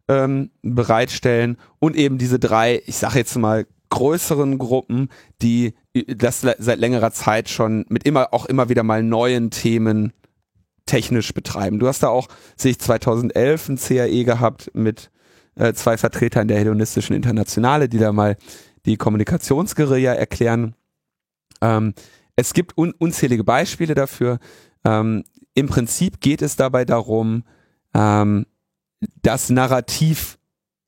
ähm, bereitstellen und eben diese drei, ich sage jetzt mal, größeren Gruppen, die das seit längerer Zeit schon mit immer auch immer wieder mal neuen Themen technisch betreiben. Du hast da auch, sehe ich 2011 ein CAE gehabt mit äh, zwei Vertretern der hedonistischen Internationale, die da mal die Kommunikationsguerilla erklären Ähm, es gibt un unzählige Beispiele dafür. Ähm, Im Prinzip geht es dabei darum, ähm, das Narrativ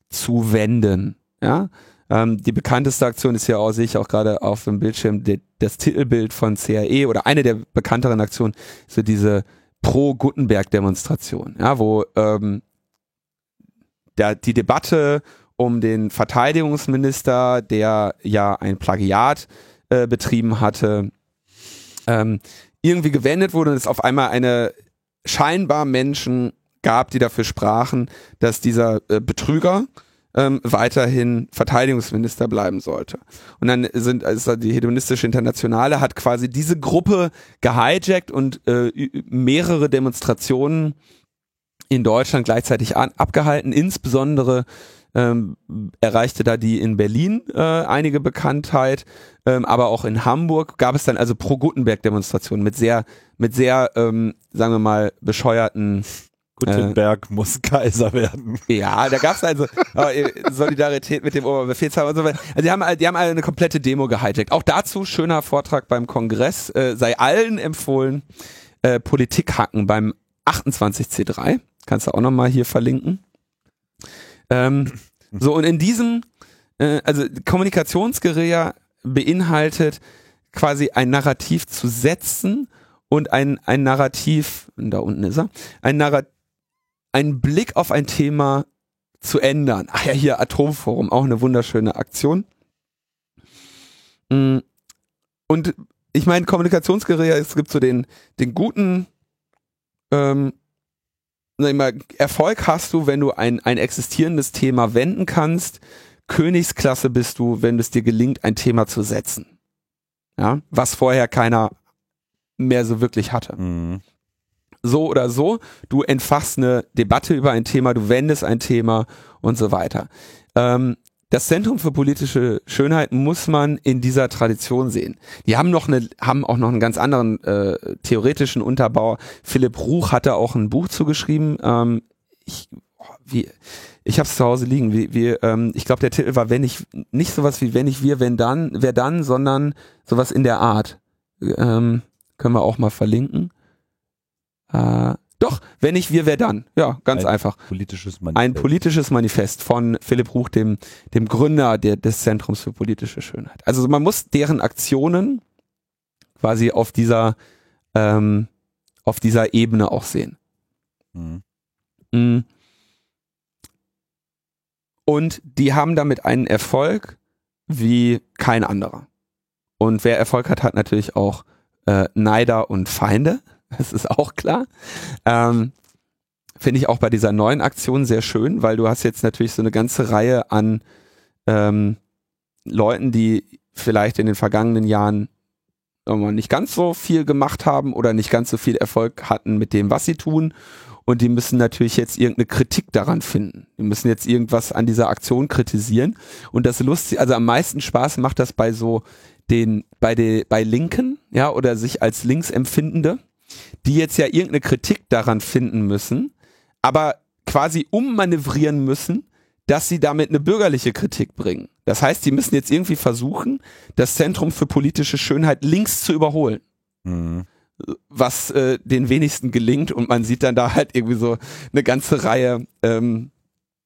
zu wenden. Ja? Ähm, die bekannteste Aktion ist ja auch, sehe ich auch gerade auf dem Bildschirm, die, das Titelbild von CAE oder eine der bekannteren Aktionen, so diese Pro-Gutenberg-Demonstration, ja, wo ähm, der, die Debatte um den Verteidigungsminister, der ja ein Plagiat äh, betrieben hatte, ähm, irgendwie gewendet wurde und es auf einmal eine scheinbar Menschen gab, die dafür sprachen, dass dieser äh, Betrüger ähm, weiterhin Verteidigungsminister bleiben sollte. Und dann sind also die hedonistische Internationale hat quasi diese Gruppe gehijackt und äh, mehrere Demonstrationen in Deutschland gleichzeitig an, abgehalten. Insbesondere ähm, erreichte da die in Berlin äh, einige Bekanntheit, ähm, aber auch in Hamburg gab es dann also pro Gutenberg Demonstrationen mit sehr mit sehr ähm, sagen wir mal bescheuerten Gutenberg äh, muss Kaiser werden. Ja, da gab es also äh, Solidarität mit dem Oberbefehlshaber und so weiter. Also die haben, die haben eine komplette Demo gehijackt. Auch dazu schöner Vortrag beim Kongress. Äh, sei allen empfohlen, äh, Politik hacken beim 28C3. Kannst du auch nochmal hier verlinken. Ähm, so, und in diesem, äh, also Kommunikationsguerilla beinhaltet quasi ein Narrativ zu setzen und ein, ein Narrativ, da unten ist er, ein Narrativ, einen Blick auf ein Thema zu ändern. Ach ja, hier Atomforum, auch eine wunderschöne Aktion. Mm. Und ich meine, Kommunikationsguerilla, es gibt so den, den guten ähm, mal, Erfolg hast du, wenn du ein, ein existierendes Thema wenden kannst. Königsklasse bist du, wenn es dir gelingt, ein Thema zu setzen. Ja, was vorher keiner mehr so wirklich hatte. Mhm so oder so. Du entfachst eine Debatte über ein Thema, du wendest ein Thema und so weiter. Ähm, das Zentrum für politische Schönheit muss man in dieser Tradition sehen. Die haben noch eine, haben auch noch einen ganz anderen äh, theoretischen Unterbau. Philipp Ruch hatte auch ein Buch zugeschrieben. Ähm, ich, oh, wie, ich habe es zu Hause liegen. Wie, wie, ähm, ich glaube, der Titel war wenn ich nicht sowas wie wenn ich wir wenn dann wer dann, sondern sowas in der Art. Ähm, können wir auch mal verlinken. Äh, doch, wenn nicht wir, wer dann? Ja, ganz ein einfach. Politisches Manifest. Ein politisches Manifest von Philipp Ruch, dem, dem Gründer der, des Zentrums für politische Schönheit. Also man muss deren Aktionen quasi auf dieser, ähm, auf dieser Ebene auch sehen. Mhm. Mhm. Und die haben damit einen Erfolg wie kein anderer. Und wer Erfolg hat, hat natürlich auch äh, Neider und Feinde. Das ist auch klar. Ähm, Finde ich auch bei dieser neuen Aktion sehr schön, weil du hast jetzt natürlich so eine ganze Reihe an ähm, Leuten, die vielleicht in den vergangenen Jahren nicht ganz so viel gemacht haben oder nicht ganz so viel Erfolg hatten mit dem, was sie tun. Und die müssen natürlich jetzt irgendeine Kritik daran finden. Die müssen jetzt irgendwas an dieser Aktion kritisieren. Und das lustig, also am meisten Spaß macht das bei so den, bei den, bei Linken, ja, oder sich als Linksempfindende die jetzt ja irgendeine Kritik daran finden müssen, aber quasi ummanövrieren müssen, dass sie damit eine bürgerliche Kritik bringen. Das heißt, die müssen jetzt irgendwie versuchen, das Zentrum für politische Schönheit links zu überholen. Mhm. Was äh, den wenigsten gelingt und man sieht dann da halt irgendwie so eine ganze Reihe ähm,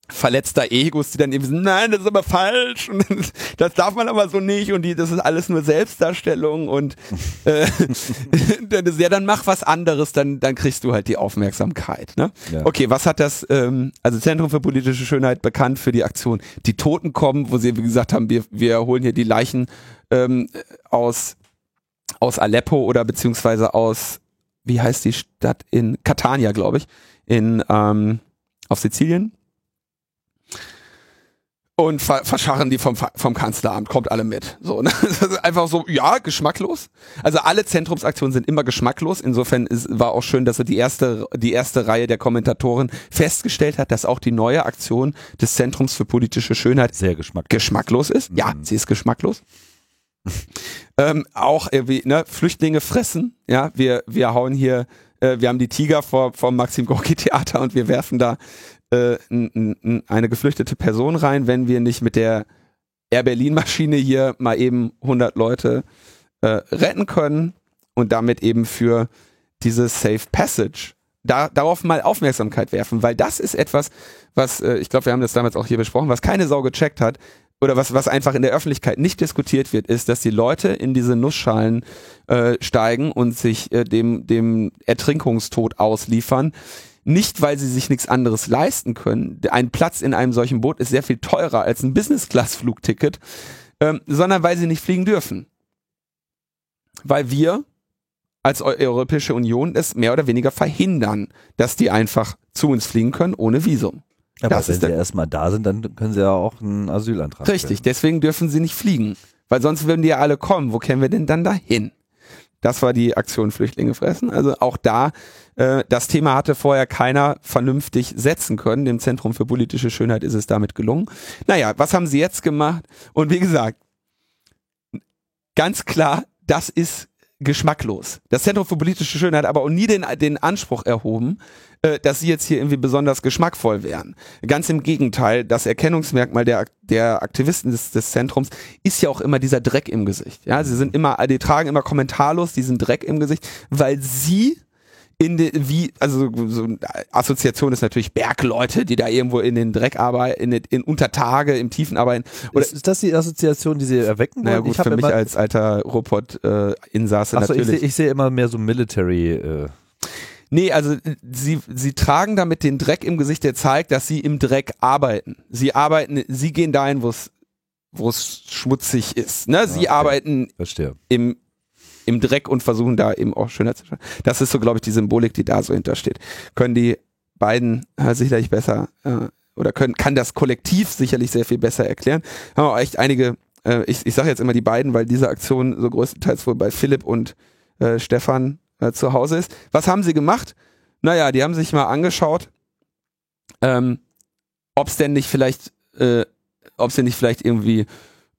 verletzter Egos, die dann eben sagen, nein, das ist aber falsch und das darf man aber so nicht und die, das ist alles nur Selbstdarstellung und äh, ja, dann mach was anderes, dann, dann kriegst du halt die Aufmerksamkeit. Ne? Ja. Okay, was hat das, ähm, also Zentrum für politische Schönheit bekannt für die Aktion Die Toten kommen, wo sie wie gesagt haben, wir, wir holen hier die Leichen ähm, aus, aus Aleppo oder beziehungsweise aus, wie heißt die Stadt in Catania, glaube ich, in ähm, auf Sizilien und ver verscharren die vom, vom Kanzleramt, kommt alle mit. So, ne? Das ist einfach so, ja, geschmacklos. Also alle Zentrumsaktionen sind immer geschmacklos. Insofern ist, war auch schön, dass er die erste, die erste Reihe der Kommentatoren festgestellt hat, dass auch die neue Aktion des Zentrums für politische Schönheit sehr geschmacklos, geschmacklos ist. Mhm. Ja, sie ist geschmacklos. ähm, auch irgendwie, ne, Flüchtlinge fressen. Ja, wir, wir hauen hier, äh, wir haben die Tiger vor, vom Maxim Gorki Theater und wir werfen da äh, eine geflüchtete Person rein, wenn wir nicht mit der Air Berlin Maschine hier mal eben 100 Leute äh, retten können und damit eben für diese Safe Passage da, darauf mal Aufmerksamkeit werfen, weil das ist etwas, was, äh, ich glaube, wir haben das damals auch hier besprochen, was keine Sau gecheckt hat, oder was, was einfach in der Öffentlichkeit nicht diskutiert wird, ist, dass die Leute in diese Nussschalen äh, steigen und sich äh, dem, dem Ertrinkungstod ausliefern. Nicht, weil sie sich nichts anderes leisten können. Ein Platz in einem solchen Boot ist sehr viel teurer als ein Business-Class-Flugticket, ähm, sondern weil sie nicht fliegen dürfen. Weil wir als Europäische Union es mehr oder weniger verhindern, dass die einfach zu uns fliegen können ohne Visum. Aber Das wenn sie erstmal da sind, dann können sie ja auch einen Asylantrag Richtig, deswegen dürfen sie nicht fliegen. Weil sonst würden die ja alle kommen. Wo kämen wir denn dann dahin? Das war die Aktion Flüchtlinge fressen. Also auch da, äh, das Thema hatte vorher keiner vernünftig setzen können. Dem Zentrum für politische Schönheit ist es damit gelungen. Naja, was haben sie jetzt gemacht? Und wie gesagt, ganz klar, das ist geschmacklos. Das Zentrum für politische Schönheit aber auch nie den, den Anspruch erhoben, äh, dass sie jetzt hier irgendwie besonders geschmackvoll wären. Ganz im Gegenteil, das Erkennungsmerkmal der, der Aktivisten des, des Zentrums ist ja auch immer dieser Dreck im Gesicht. Ja, sie sind immer, die tragen immer kommentarlos diesen Dreck im Gesicht, weil sie in de, wie, also so eine Assoziation ist natürlich Bergleute, die da irgendwo in den Dreck arbeiten, in, den- in Untertage, im Tiefen arbeiten. Oder, Ist, ist das die Assoziation, die sie erwecken wollen? naja gut, ich für mich als alter Robot-Insasse Achso, ich natürlich. sehe ich seh immer mehr so Military. Äh, Nee, also äh, sie, sie tragen damit den Dreck im Gesicht, der zeigt, dass sie im Dreck arbeiten. Sie arbeiten, sie gehen dahin, wo es wo es schmutzig ist. Ne? Sie okay. arbeiten verstehe. im, im Dreck und versuchen da eben auch schöner zu schauen. Das ist so, glaube ich, die Symbolik, die da so hintersteht. Können die beiden äh, sicherlich besser äh, oder können, kann das Kollektiv sicherlich sehr viel besser erklären. Haben auch echt einige, äh, ich, ich sage jetzt immer die beiden, weil diese Aktion so größtenteils wohl bei Philipp und äh, Stefan äh, zu Hause ist. Was haben sie gemacht? Naja, die haben sich mal angeschaut, ähm, ob es denn nicht vielleicht, äh, ob sie nicht vielleicht irgendwie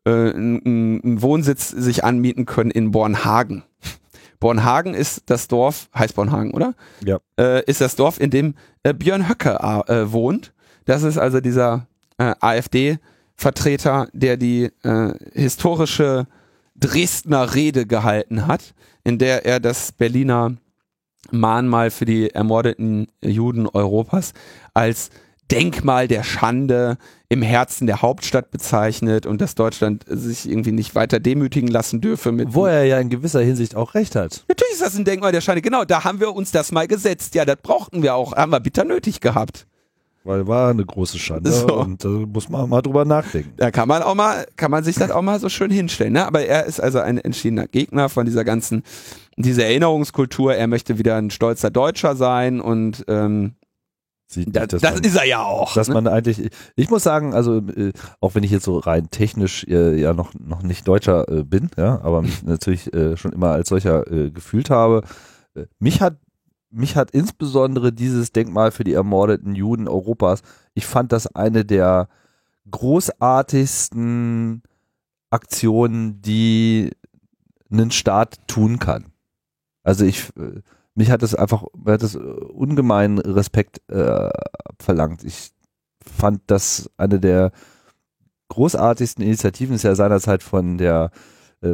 äh, einen einen Wohnsitz sich anmieten können in Bornhagen. Bornhagen ist das Dorf, heißt Bornhagen, oder? Ja. Äh, ist das Dorf, in dem äh, Björn Höcke äh, wohnt. Das ist also dieser äh, AfD-Vertreter, der die äh, historische Dresdner Rede gehalten hat, in der er das Berliner Mahnmal für die ermordeten Juden Europas als Denkmal der Schande im Herzen der Hauptstadt bezeichnet und dass Deutschland sich irgendwie nicht weiter demütigen lassen dürfe mit Wo er ja in gewisser Hinsicht auch recht hat. Natürlich ist das ein Denkmal der Schande. Genau, da haben wir uns das mal gesetzt. Ja, das brauchten wir auch. Haben wir bitter nötig gehabt. Weil war eine große Schande So. und da muss man mal drüber nachdenken. Da kann man auch mal, kann man sich das auch mal so schön hinstellen. Ne? Aber er ist also ein entschiedener Gegner von dieser ganzen, dieser Erinnerungskultur. Er möchte wieder ein stolzer Deutscher sein und ähm, Sieht da, das man, ist er ja auch. dass ne? man eigentlich, ich muss sagen, also äh, auch wenn ich jetzt so rein technisch äh, ja noch noch nicht Deutscher äh, bin, ja, aber mich natürlich äh, schon immer als solcher äh, gefühlt habe, äh, mich hat mich hat insbesondere dieses Denkmal für die ermordeten Juden Europas, ich fand das eine der großartigsten Aktionen, die ein Staat tun kann. Also ich, äh, mich hat das einfach, mir hat das äh, ungemein Respekt äh, verlangt. Ich fand das eine der großartigsten Initiativen, ist ja seinerzeit von der,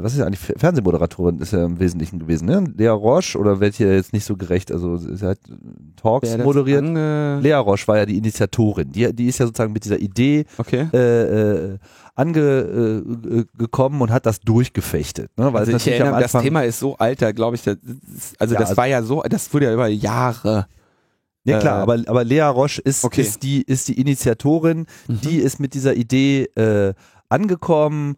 was ist eigentlich, Fer- Fernsehmoderatorin ist ja im Wesentlichen gewesen, ne? Lea Roche oder welche jetzt nicht so gerecht, also sie hat äh, Talks das moderiert. Lea Roche war ja die Initiatorin. Die, die ist ja sozusagen mit dieser Idee Okay. äh, äh, angekommen äh, gekommen und hat das durchgefechtet. Ne? Weil Also ich erinnere, das Anfang- Thema ist so alt, da glaube ich, das, also Ja, das also- war ja so, das wurde ja über Jahre. Ja klar, Äh, aber, aber Lea Roche ist, okay. ist, die, ist die Initiatorin, die ist mit dieser Idee äh, angekommen.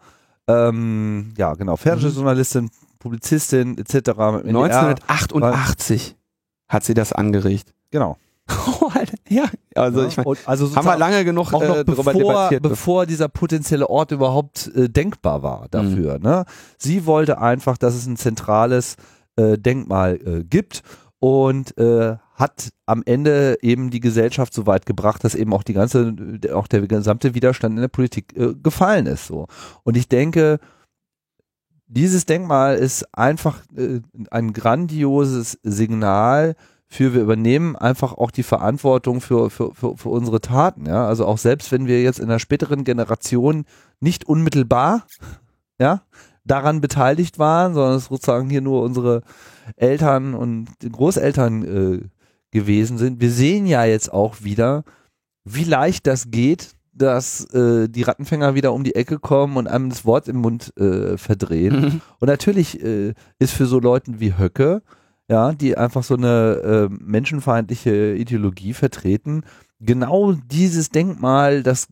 Ähm, ja, genau, Fernsehjournalistin, Publizistin etc. mit NDR. 1988 hat sie das angeregt. Genau. Oh, Alter. Ja, also ich meine, also haben wir lange genug auch noch äh, darüber bevor, debattiert. bevor dieser potenzielle Ort überhaupt äh, denkbar war dafür. Ne? Sie wollte einfach, dass es ein zentrales äh, Denkmal äh, gibt und äh, hat am Ende eben die Gesellschaft so weit gebracht, dass eben auch die ganze, auch der gesamte Widerstand in der Politik äh, gefallen ist. So. Und ich denke, dieses Denkmal ist einfach äh, ein grandioses Signal für wir übernehmen einfach auch die Verantwortung für, für, für, für unsere Taten. Ja? Also auch selbst wenn wir jetzt in einer späteren Generation nicht unmittelbar ja, daran beteiligt waren, sondern es sozusagen hier nur unsere Eltern und Großeltern äh, gewesen sind. Wir sehen ja jetzt auch wieder, wie leicht das geht, dass äh, die Rattenfänger wieder um die Ecke kommen und einem das Wort im Mund äh, verdrehen. Mhm. Und natürlich äh, ist für so Leuten wie Höcke, ja, die einfach so eine äh, menschenfeindliche Ideologie vertreten, genau dieses Denkmal, das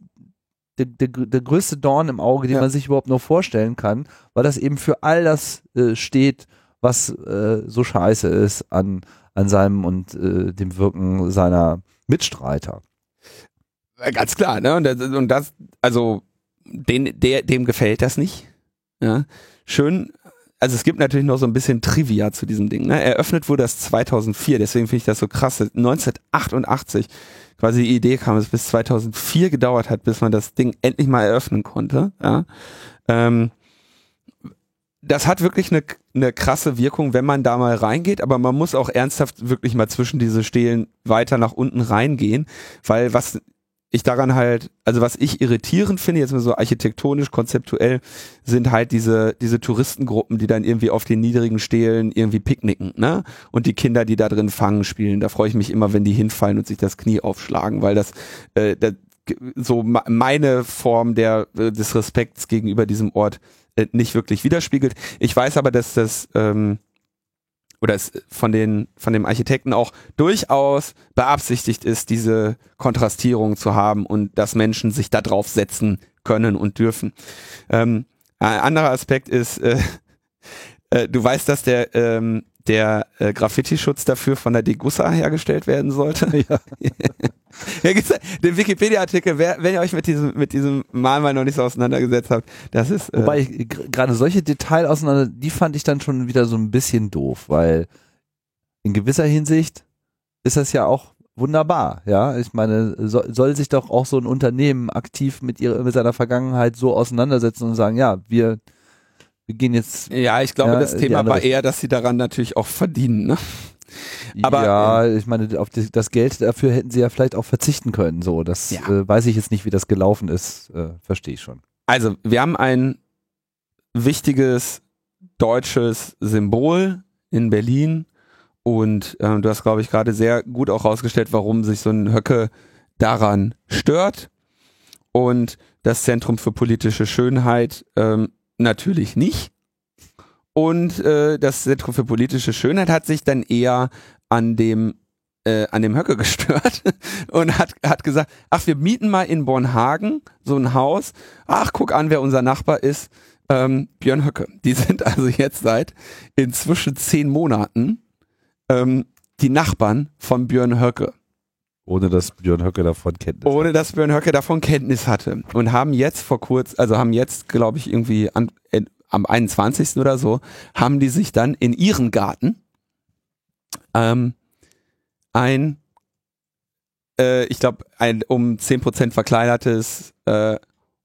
der, der, der größte Dorn im Auge, den ja. man sich überhaupt nur vorstellen kann, weil das eben für all das äh, steht, was äh, so scheiße ist an, an seinem und äh, dem Wirken seiner Mitstreiter. Ganz klar, ne? Und das, und das also den, der, dem gefällt das nicht. Ja. Schön, also es gibt natürlich noch so ein bisschen Trivia zu diesem Ding. Ne? Eröffnet wurde das 2004, deswegen finde ich das so krass. 1988 quasi die Idee kam, es bis 2004 gedauert hat, bis man das Ding endlich mal eröffnen konnte. Ja. Ähm, das hat wirklich eine, eine krasse Wirkung, wenn man da mal reingeht, aber man muss auch ernsthaft wirklich mal zwischen diese Stelen weiter nach unten reingehen, weil was ich daran halt, also was ich irritierend finde, jetzt mal so architektonisch, konzeptuell, sind halt diese, diese Touristengruppen, die dann irgendwie auf den niedrigen Stelen irgendwie picknicken, ne? Und die Kinder, die da drin fangen, spielen. Da freue ich mich immer, wenn die hinfallen und sich das Knie aufschlagen, weil das, äh, das so meine Form der, äh, des Respekts gegenüber diesem Ort nicht wirklich widerspiegelt. Ich weiß aber, dass das, ähm, oder es von den von dem Architekten auch durchaus beabsichtigt ist, diese Kontrastierung zu haben und dass Menschen sich da drauf setzen können und dürfen. Ähm, ein anderer Aspekt ist, äh, äh, du weißt, dass der ähm, der äh, Graffiti-Schutz dafür von der Degussa hergestellt werden sollte. Ja. den Wikipedia-Artikel, wenn ihr euch mit diesem, mit diesem Mahnmal noch nicht so auseinandergesetzt habt, das ist. Äh Wobei ich gerade solche Detail auseinander, die fand ich dann schon wieder so ein bisschen doof, weil in gewisser Hinsicht ist das ja auch wunderbar, ja. Ich meine, so, soll sich doch auch so ein Unternehmen aktiv mit ihrer, mit seiner Vergangenheit so auseinandersetzen und sagen, ja, wir, wir gehen jetzt. Ja, ich glaube, ja, das Thema war eher, dass sie daran natürlich auch verdienen, ne? Aber ja, ich meine, auf das Geld dafür hätten sie ja vielleicht auch verzichten können. So, das ja. äh, weiß ich jetzt nicht, wie das gelaufen ist. Äh, Verstehe ich schon. Also, wir haben ein wichtiges deutsches Symbol in Berlin und äh, du hast, glaube ich, gerade sehr gut auch rausgestellt, warum sich so ein Höcke daran stört. Und das Zentrum für politische Schönheit ähm, natürlich nicht. Und äh, das Zentrum für politische Schönheit hat sich dann eher an dem äh, an dem Höcke gestört und hat, hat gesagt, ach, wir mieten mal in Bornhagen so ein Haus. Ach, guck an, wer unser Nachbar ist. Ähm, Björn Höcke. Die sind also jetzt seit inzwischen zehn Monaten ähm, die Nachbarn von Björn Höcke. Ohne dass Björn Höcke davon Kenntnis hatte. Ohne dass Björn Höcke davon Kenntnis hatte. Und haben jetzt vor kurz, also haben jetzt, glaube ich, irgendwie an, am 21. oder so, haben die sich dann in ihren Garten ähm, ein, äh, ich glaube, ein um 10% verkleinertes äh,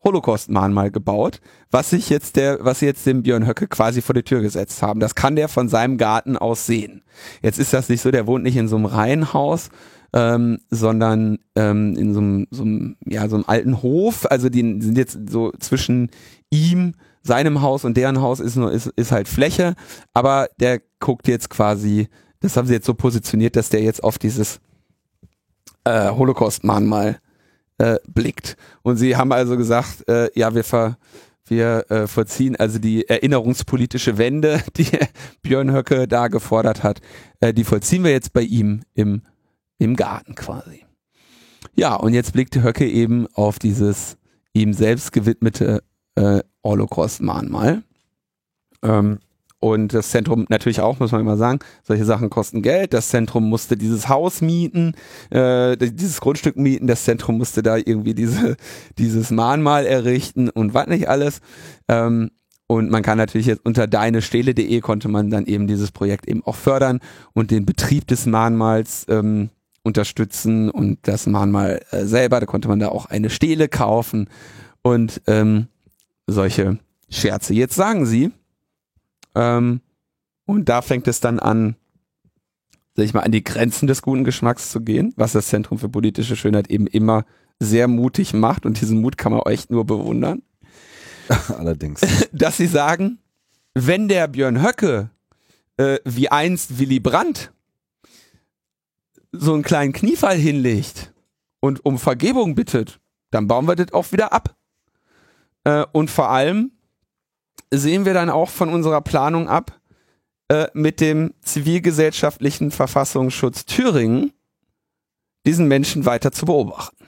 Holocaust-Mahnmal gebaut, was sich jetzt der, was sie jetzt dem Björn Höcke quasi vor die Tür gesetzt haben. Das kann der von seinem Garten aus sehen. Jetzt ist das nicht so, der wohnt nicht in so einem Reihenhaus, ähm, sondern ähm, in so einem, so ja, so einem alten Hof. Also die sind jetzt so zwischen ihm seinem Haus und deren Haus ist nur ist, ist halt Fläche, aber der guckt jetzt quasi, das haben sie jetzt so positioniert, dass der jetzt auf dieses äh, Holocaust-Mahnmal äh, blickt. Und sie haben also gesagt, äh, ja, wir ver wir äh, vollziehen also die erinnerungspolitische Wende, die Björn Höcke da gefordert hat, äh, die vollziehen wir jetzt bei ihm im, im Garten quasi. Ja, und jetzt blickte Höcke eben auf dieses ihm selbst gewidmete äh, Holocaust-Mahnmal. Ähm, und das Zentrum natürlich auch, muss man immer sagen, solche Sachen kosten Geld. Das Zentrum musste dieses Haus mieten, äh, dieses Grundstück mieten. Das Zentrum musste da irgendwie diese, dieses Mahnmal errichten und was nicht alles. Ähm, und man kann natürlich jetzt unter deinestele.de konnte man dann eben dieses Projekt eben auch fördern und den Betrieb des Mahnmals ähm, unterstützen und das Mahnmal äh, selber, da konnte man da auch eine Stele kaufen und ähm, solche Scherze. Jetzt sagen sie, ähm, und da fängt es dann an, sag ich mal, an die Grenzen des guten Geschmacks zu gehen, was das Zentrum für politische Schönheit eben immer sehr mutig macht und diesen Mut kann man euch nur bewundern. Allerdings. Dass sie sagen, wenn der Björn Höcke äh, wie einst Willy Brandt so einen kleinen Kniefall hinlegt und um Vergebung bittet, dann bauen wir das auch wieder ab. Äh, und vor allem sehen wir dann auch von unserer Planung ab, äh, mit dem zivilgesellschaftlichen Verfassungsschutz Thüringen diesen Menschen weiter zu beobachten.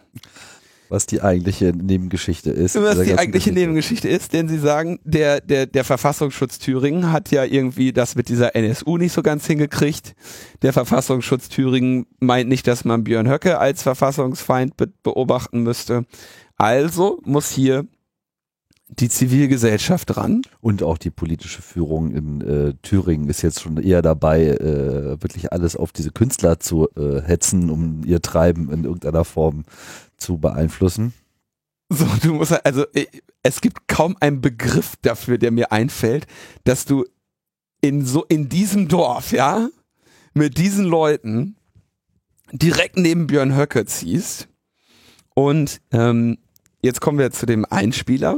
Was die eigentliche Nebengeschichte ist. Was dieser die eigentliche Geschichte. Nebengeschichte ist, denn sie sagen, der, der, der Verfassungsschutz Thüringen hat ja irgendwie das mit dieser NSU nicht so ganz hingekriegt. Der Verfassungsschutz Thüringen meint nicht, dass man Björn Höcke als Verfassungsfeind be beobachten müsste. Also muss hier die Zivilgesellschaft ran. Und auch die politische Führung in äh, Thüringen ist jetzt schon eher dabei, äh, wirklich alles auf diese Künstler zu äh, hetzen, um ihr Treiben in irgendeiner Form zu beeinflussen. So, du musst halt- also äh, es gibt kaum einen Begriff dafür, der mir einfällt, dass du in so in diesem Dorf, ja, mit diesen Leuten direkt neben Björn Höcke ziehst. Und ähm, jetzt kommen wir zu dem Einspieler.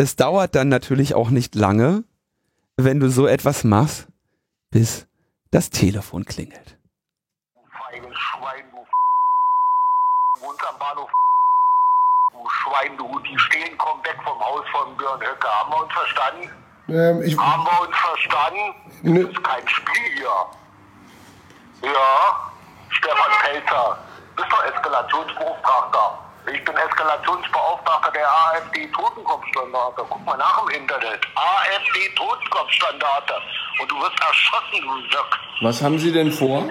Es dauert dann natürlich auch nicht lange, wenn du so etwas machst, bis das Telefon klingelt. feiges Schwein, du du wohnst am Bahnhof, du Schwein, du, die stehen, komm weg vom Haus von Björn Höcke. Haben wir uns verstanden? Ähm, ich, Haben wir uns verstanden? Nö. Das ist kein Spiel hier. Ja, Stefan Pelzer, bist doch Eskalationsbeauftragter. Ich bin Eskalationsbeauftragter der AfD-Totenkopfstandarte. Guck mal nach im Internet. AfD-Totenkopfstandarte. Und du wirst erschossen, du Sack. was haben Sie denn vor?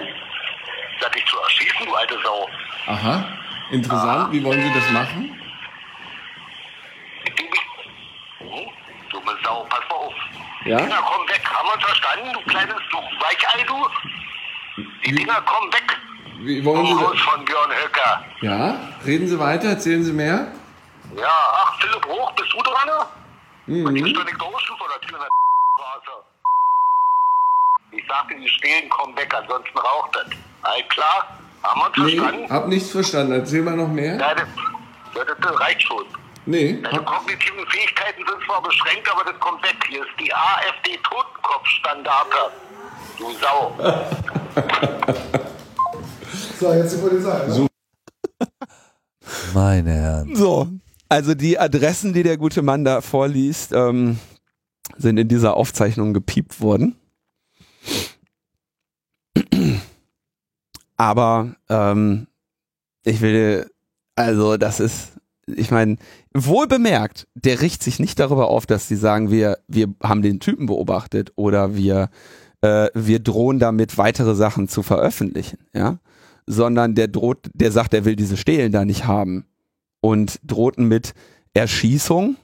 Sag dich zu erschießen, du alte Sau. Aha, interessant. Wie wollen Sie das machen? Hm? Dumme Sau, pass mal auf. Ja? Die Dinger kommen weg. Haben wir uns verstanden, du kleines du Weichei, du? Die Dinger kommen weg. Wie wollen Sie das? von Björn Höcker. Ja? Reden Sie weiter, erzählen Sie mehr. Ja, ach, Philipp Hoch, bist du dran? Mhm. Mhm. Ich ständig draußen vor der Tür in der Straße. Ich sagte, die stehen, kommen weg, ansonsten raucht das. All klar? Haben wir uns Nee, verstanden? hab nichts verstanden. Erzähl mal noch mehr. Ja, das, ja, das, das reicht schon. Nee, Deine hab, kognitiven Fähigkeiten sind zwar beschränkt, aber das kommt weg. Hier ist die AfD-Totenkopfstandarte. Du Sau. So, jetzt die Polizei. ne? Meine Herren. So, also die Adressen, die der gute Mann da vorliest, ähm, sind in dieser Aufzeichnung gepiept worden. Aber ähm, ich will, also das ist, ich meine, wohl bemerkt, der richtet sich nicht darüber auf, dass sie sagen, wir, wir haben den Typen beobachtet oder wir, äh, wir drohen damit, weitere Sachen zu veröffentlichen, ja. Sondern der droht, der sagt, er will diese Stelen da nicht haben und drohten mit Erschießung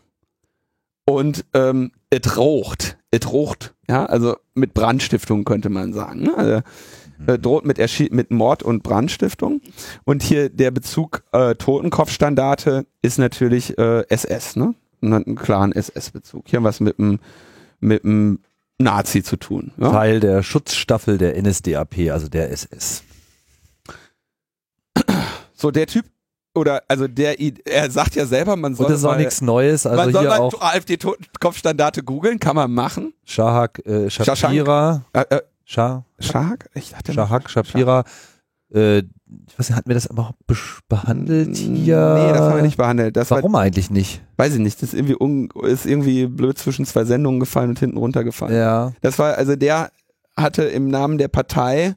und ähm, es raucht. Es raucht, ja, also mit Brandstiftung könnte man sagen. Ne? Also, äh, droht mit, mit Mord und Brandstiftung. Und hier der Bezug äh, Totenkopfstandarte ist natürlich äh, SS, ne? Einen klaren SS-Bezug. Hier haben wir es mit dem mit dem Nazi zu tun. Ja? Teil der Schutzstaffel der NSDAP, also der SS. So der Typ oder also der er sagt ja selber, man soll Und das ist auch mal- nichts Neues. Also man soll mal auch AfD-Kopfstandarte googeln, kann man machen. Shahak äh, Shapira. Äh, äh, Shah, Schag? Ich dachte Shahak Shapira. Äh, ich weiß nicht, hatten wir das überhaupt behandelt hier? Nee, das haben wir nicht behandelt. Das Warum eigentlich nicht? war, weiß ich nicht, das ist irgendwie, un, ist irgendwie blöd zwischen zwei Sendungen gefallen und hinten runtergefallen. Ja. Das war, also der hatte im Namen der Partei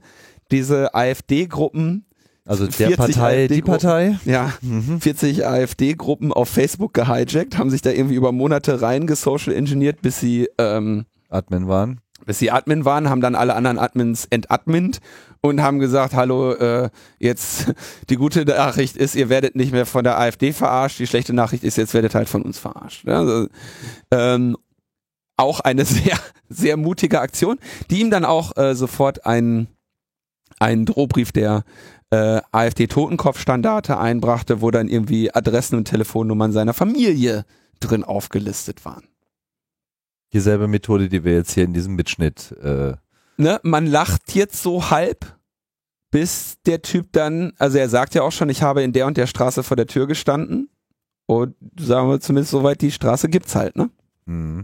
diese AfD-Gruppen, Also der 40 Partei, die. Partei. ja, 40 AfD-Gruppen auf Facebook gehijackt, haben sich da irgendwie über Monate rein gesocial engineert, bis sie, ähm, Admin waren. bis sie Admin waren, haben dann alle anderen Admins entadmint und haben gesagt, hallo, äh, jetzt die gute Nachricht ist, ihr werdet nicht mehr von der AfD verarscht, die schlechte Nachricht ist, jetzt werdet halt von uns verarscht. Also, ähm, auch eine sehr, sehr mutige Aktion, die ihm dann auch äh, sofort einen, einen Drohbrief der äh, AfD-Totenkopfstandarte einbrachte, wo dann irgendwie Adressen und Telefonnummern seiner Familie drin aufgelistet waren. Dieselbe Methode, die wir jetzt hier in diesem Mitschnitt. Äh, ne, man lacht jetzt so halb, bis der Typ dann, also er sagt ja auch schon, ich habe in der und der Straße vor der Tür gestanden. Und sagen wir zumindest soweit, die Straße gibt's halt, ne? mh.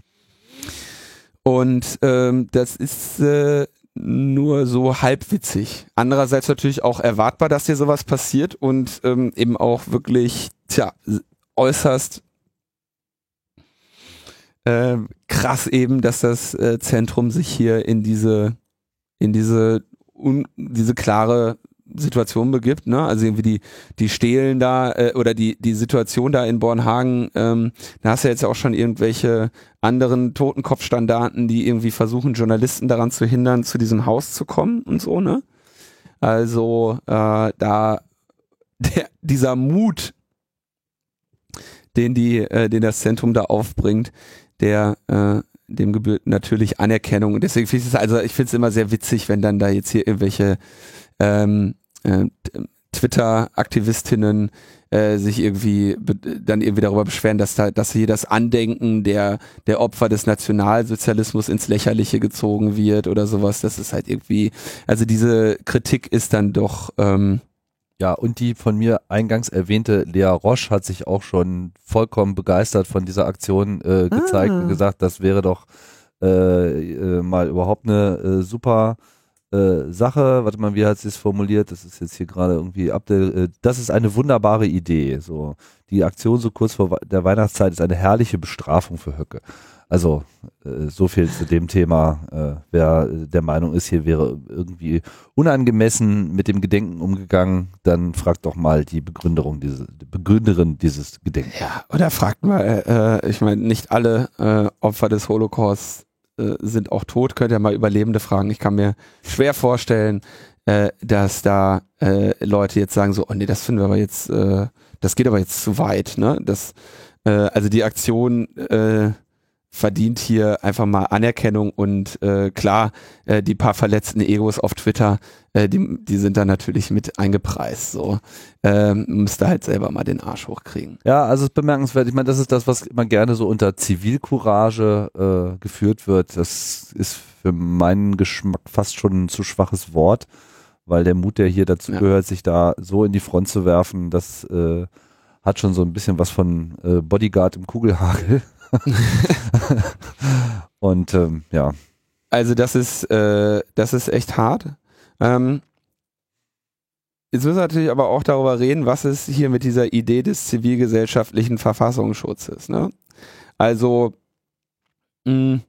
Und ähm, das ist äh, nur so halbwitzig. Andererseits natürlich auch erwartbar, dass hier sowas passiert und ähm, eben auch wirklich, tja, äußerst äh, krass eben, dass das äh, Zentrum sich hier in diese, in diese, un, diese klare Situation begibt, ne? Also irgendwie die, die Stehlen da äh, oder die, die Situation da in Bornhagen, ähm, da hast du ja jetzt auch schon irgendwelche anderen Totenkopfstandarten, die irgendwie versuchen, Journalisten daran zu hindern, zu diesem Haus zu kommen und so, ne? Also äh, da der, dieser Mut, den die, äh, den das Zentrum da aufbringt, der äh, dem gebührt natürlich Anerkennung. Deswegen finde ich es also, ich finde es immer sehr witzig, wenn dann da jetzt hier irgendwelche ähm, äh, Twitter-Aktivistinnen äh, sich irgendwie dann irgendwie darüber beschweren, dass da, dass hier das Andenken der der Opfer des Nationalsozialismus ins Lächerliche gezogen wird oder sowas. Das ist halt irgendwie, also diese Kritik ist dann doch ähm, ja, und die von mir eingangs erwähnte Lea Roche hat sich auch schon vollkommen begeistert von dieser Aktion äh, gezeigt ah. und gesagt, das wäre doch äh, äh, mal überhaupt eine äh, super äh, Sache. Warte mal, wie hat sie es formuliert? Das ist jetzt hier gerade irgendwie ab äh, das ist eine wunderbare Idee. So, die Aktion so kurz vor der Weihnachtszeit ist eine herrliche Bestrafung für Höcke. Also äh, so viel zu dem Thema. Äh, wer der Meinung ist, hier wäre irgendwie unangemessen mit dem Gedenken umgegangen, dann fragt doch mal die Begründerung diese, die Begründerin dieses Gedenkens. Ja, oder fragt mal, äh, ich meine, nicht alle Opfer des Holocaust äh, sind auch tot, könnt ihr mal Überlebende fragen. Ich kann mir schwer vorstellen, äh, dass da äh, Leute jetzt sagen so, oh nee, das finden wir aber jetzt, äh, das geht aber jetzt zu weit, ne? Das, äh, also die Aktion verdient hier einfach mal Anerkennung und äh, klar, äh, die paar verletzten Egos auf Twitter, äh, die, die sind da natürlich mit eingepreist. So ähm, müsste halt selber mal den Arsch hochkriegen. Ja, also es ist bemerkenswert. Ich meine, das ist das, was immer gerne so unter Zivilcourage äh, geführt wird. Das ist für meinen Geschmack fast schon ein zu schwaches Wort, weil der Mut, der hier dazu ja. gehört, sich da so in die Front zu werfen, das äh, hat schon so ein bisschen was von äh, Bodyguard im Kugelhagel. und ähm, ja. Also das ist, äh, das ist echt hart. Ähm, jetzt müssen wir natürlich aber auch darüber reden, was ist hier mit dieser Idee des zivilgesellschaftlichen Verfassungsschutzes. Ne? Also mh,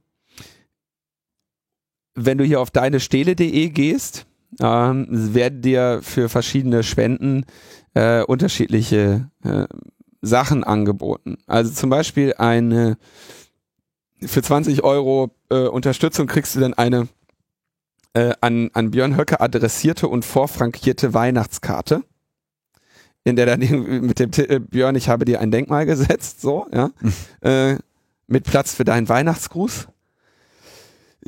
wenn du hier auf deinestele.de gehst, ähm, werden dir für verschiedene Spenden äh, unterschiedliche äh, Sachen angeboten. Also zum Beispiel eine für 20 Euro äh, Unterstützung kriegst du dann eine äh, an, an Björn Höcke adressierte und vorfrankierte Weihnachtskarte, in der dann mit dem Titel Björn, ich habe dir ein Denkmal gesetzt, so, ja, äh, mit Platz für deinen Weihnachtsgruß.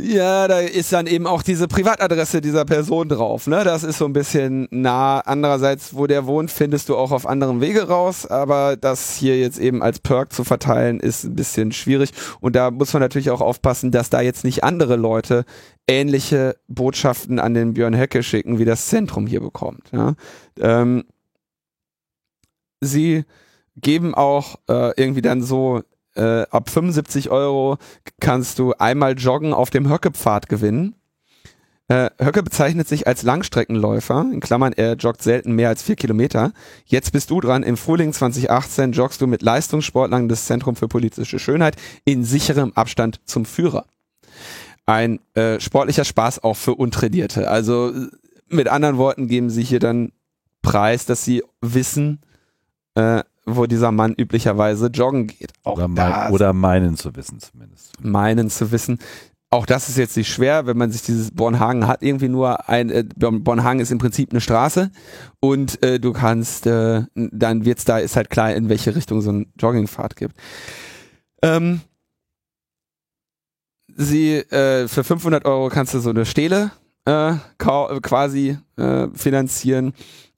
Ja, da ist dann eben auch diese Privatadresse dieser Person drauf. Ne? Das ist so ein bisschen nah. Andererseits, wo der wohnt, findest du auch auf anderem Wege raus. Aber das hier jetzt eben als Perk zu verteilen, ist ein bisschen schwierig. Und da muss man natürlich auch aufpassen, dass da jetzt nicht andere Leute ähnliche Botschaften an den Björn Höcke schicken, wie das Zentrum hier bekommt. Ja? Ähm, sie geben auch äh, irgendwie dann so äh, ab 75 Euro kannst du einmal Joggen auf dem Höcke-Pfad gewinnen. Äh, Höcke bezeichnet sich als Langstreckenläufer, in Klammern, er joggt selten mehr als vier Kilometer. Jetzt bist du dran, im Frühling 2018 joggst du mit Leistungssportlern des Zentrum für politische Schönheit in sicherem Abstand zum Führer. Ein äh, sportlicher Spaß auch für Untrainierte. Also mit anderen Worten geben sie hier dann Preis, dass sie wissen, äh, wo dieser Mann üblicherweise joggen geht. Auch oder, mein, oder meinen zu wissen zumindest. Meinen zu wissen. Auch das ist jetzt nicht schwer, wenn man sich dieses Bornhagen hat, irgendwie nur ein, äh, Bornhagen ist im Prinzip eine Straße und äh, du kannst, äh, dann wird's da, ist halt klar, in welche Richtung so ein Joggingpfad gibt. Ähm, sie, äh, für 500 Euro kannst du so eine Stele äh, quasi äh, finanzieren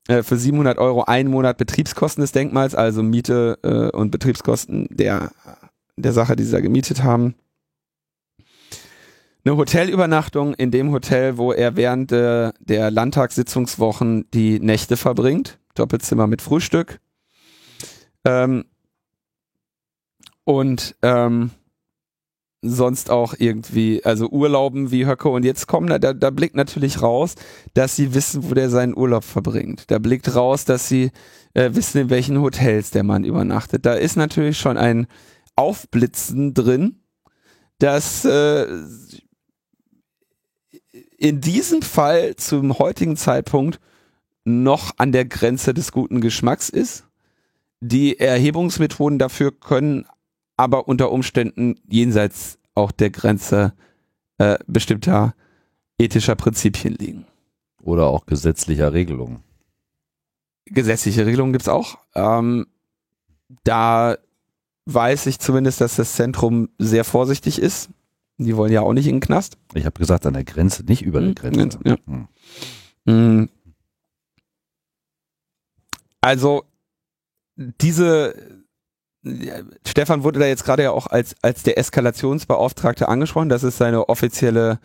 äh, für 700 Euro einen Monat Betriebskosten des Denkmals, also Miete äh, und Betriebskosten der, der Sache, die sie da gemietet haben. Eine Hotelübernachtung in dem Hotel, wo er während äh, der Landtagssitzungswochen die Nächte verbringt. Doppelzimmer mit Frühstück. Ähm, und ähm, sonst auch irgendwie, also Urlauben wie Höcke und jetzt kommen da, da, blickt natürlich raus, dass sie wissen, wo der seinen Urlaub verbringt. Da blickt raus, dass sie äh, wissen, in welchen Hotels der Mann übernachtet. Da ist natürlich schon ein Aufblitzen drin, dass äh, in diesem Fall zum heutigen Zeitpunkt noch an der Grenze des guten Geschmacks ist. Die Erhebungsmethoden dafür können aber unter Umständen jenseits auch der Grenze äh, bestimmter ethischer Prinzipien liegen. Oder auch gesetzlicher Regelungen. Gesetzliche Regelungen gibt's auch. Ähm, da weiß ich zumindest, dass das Zentrum sehr vorsichtig ist. Die wollen ja auch nicht in den Knast. Ich habe gesagt, an der Grenze, nicht über der Hm, Grenze. ja. Hm. Mm. Also diese Stefan wurde da jetzt gerade ja auch als als der Eskalationsbeauftragte angesprochen. Das ist seine offizielle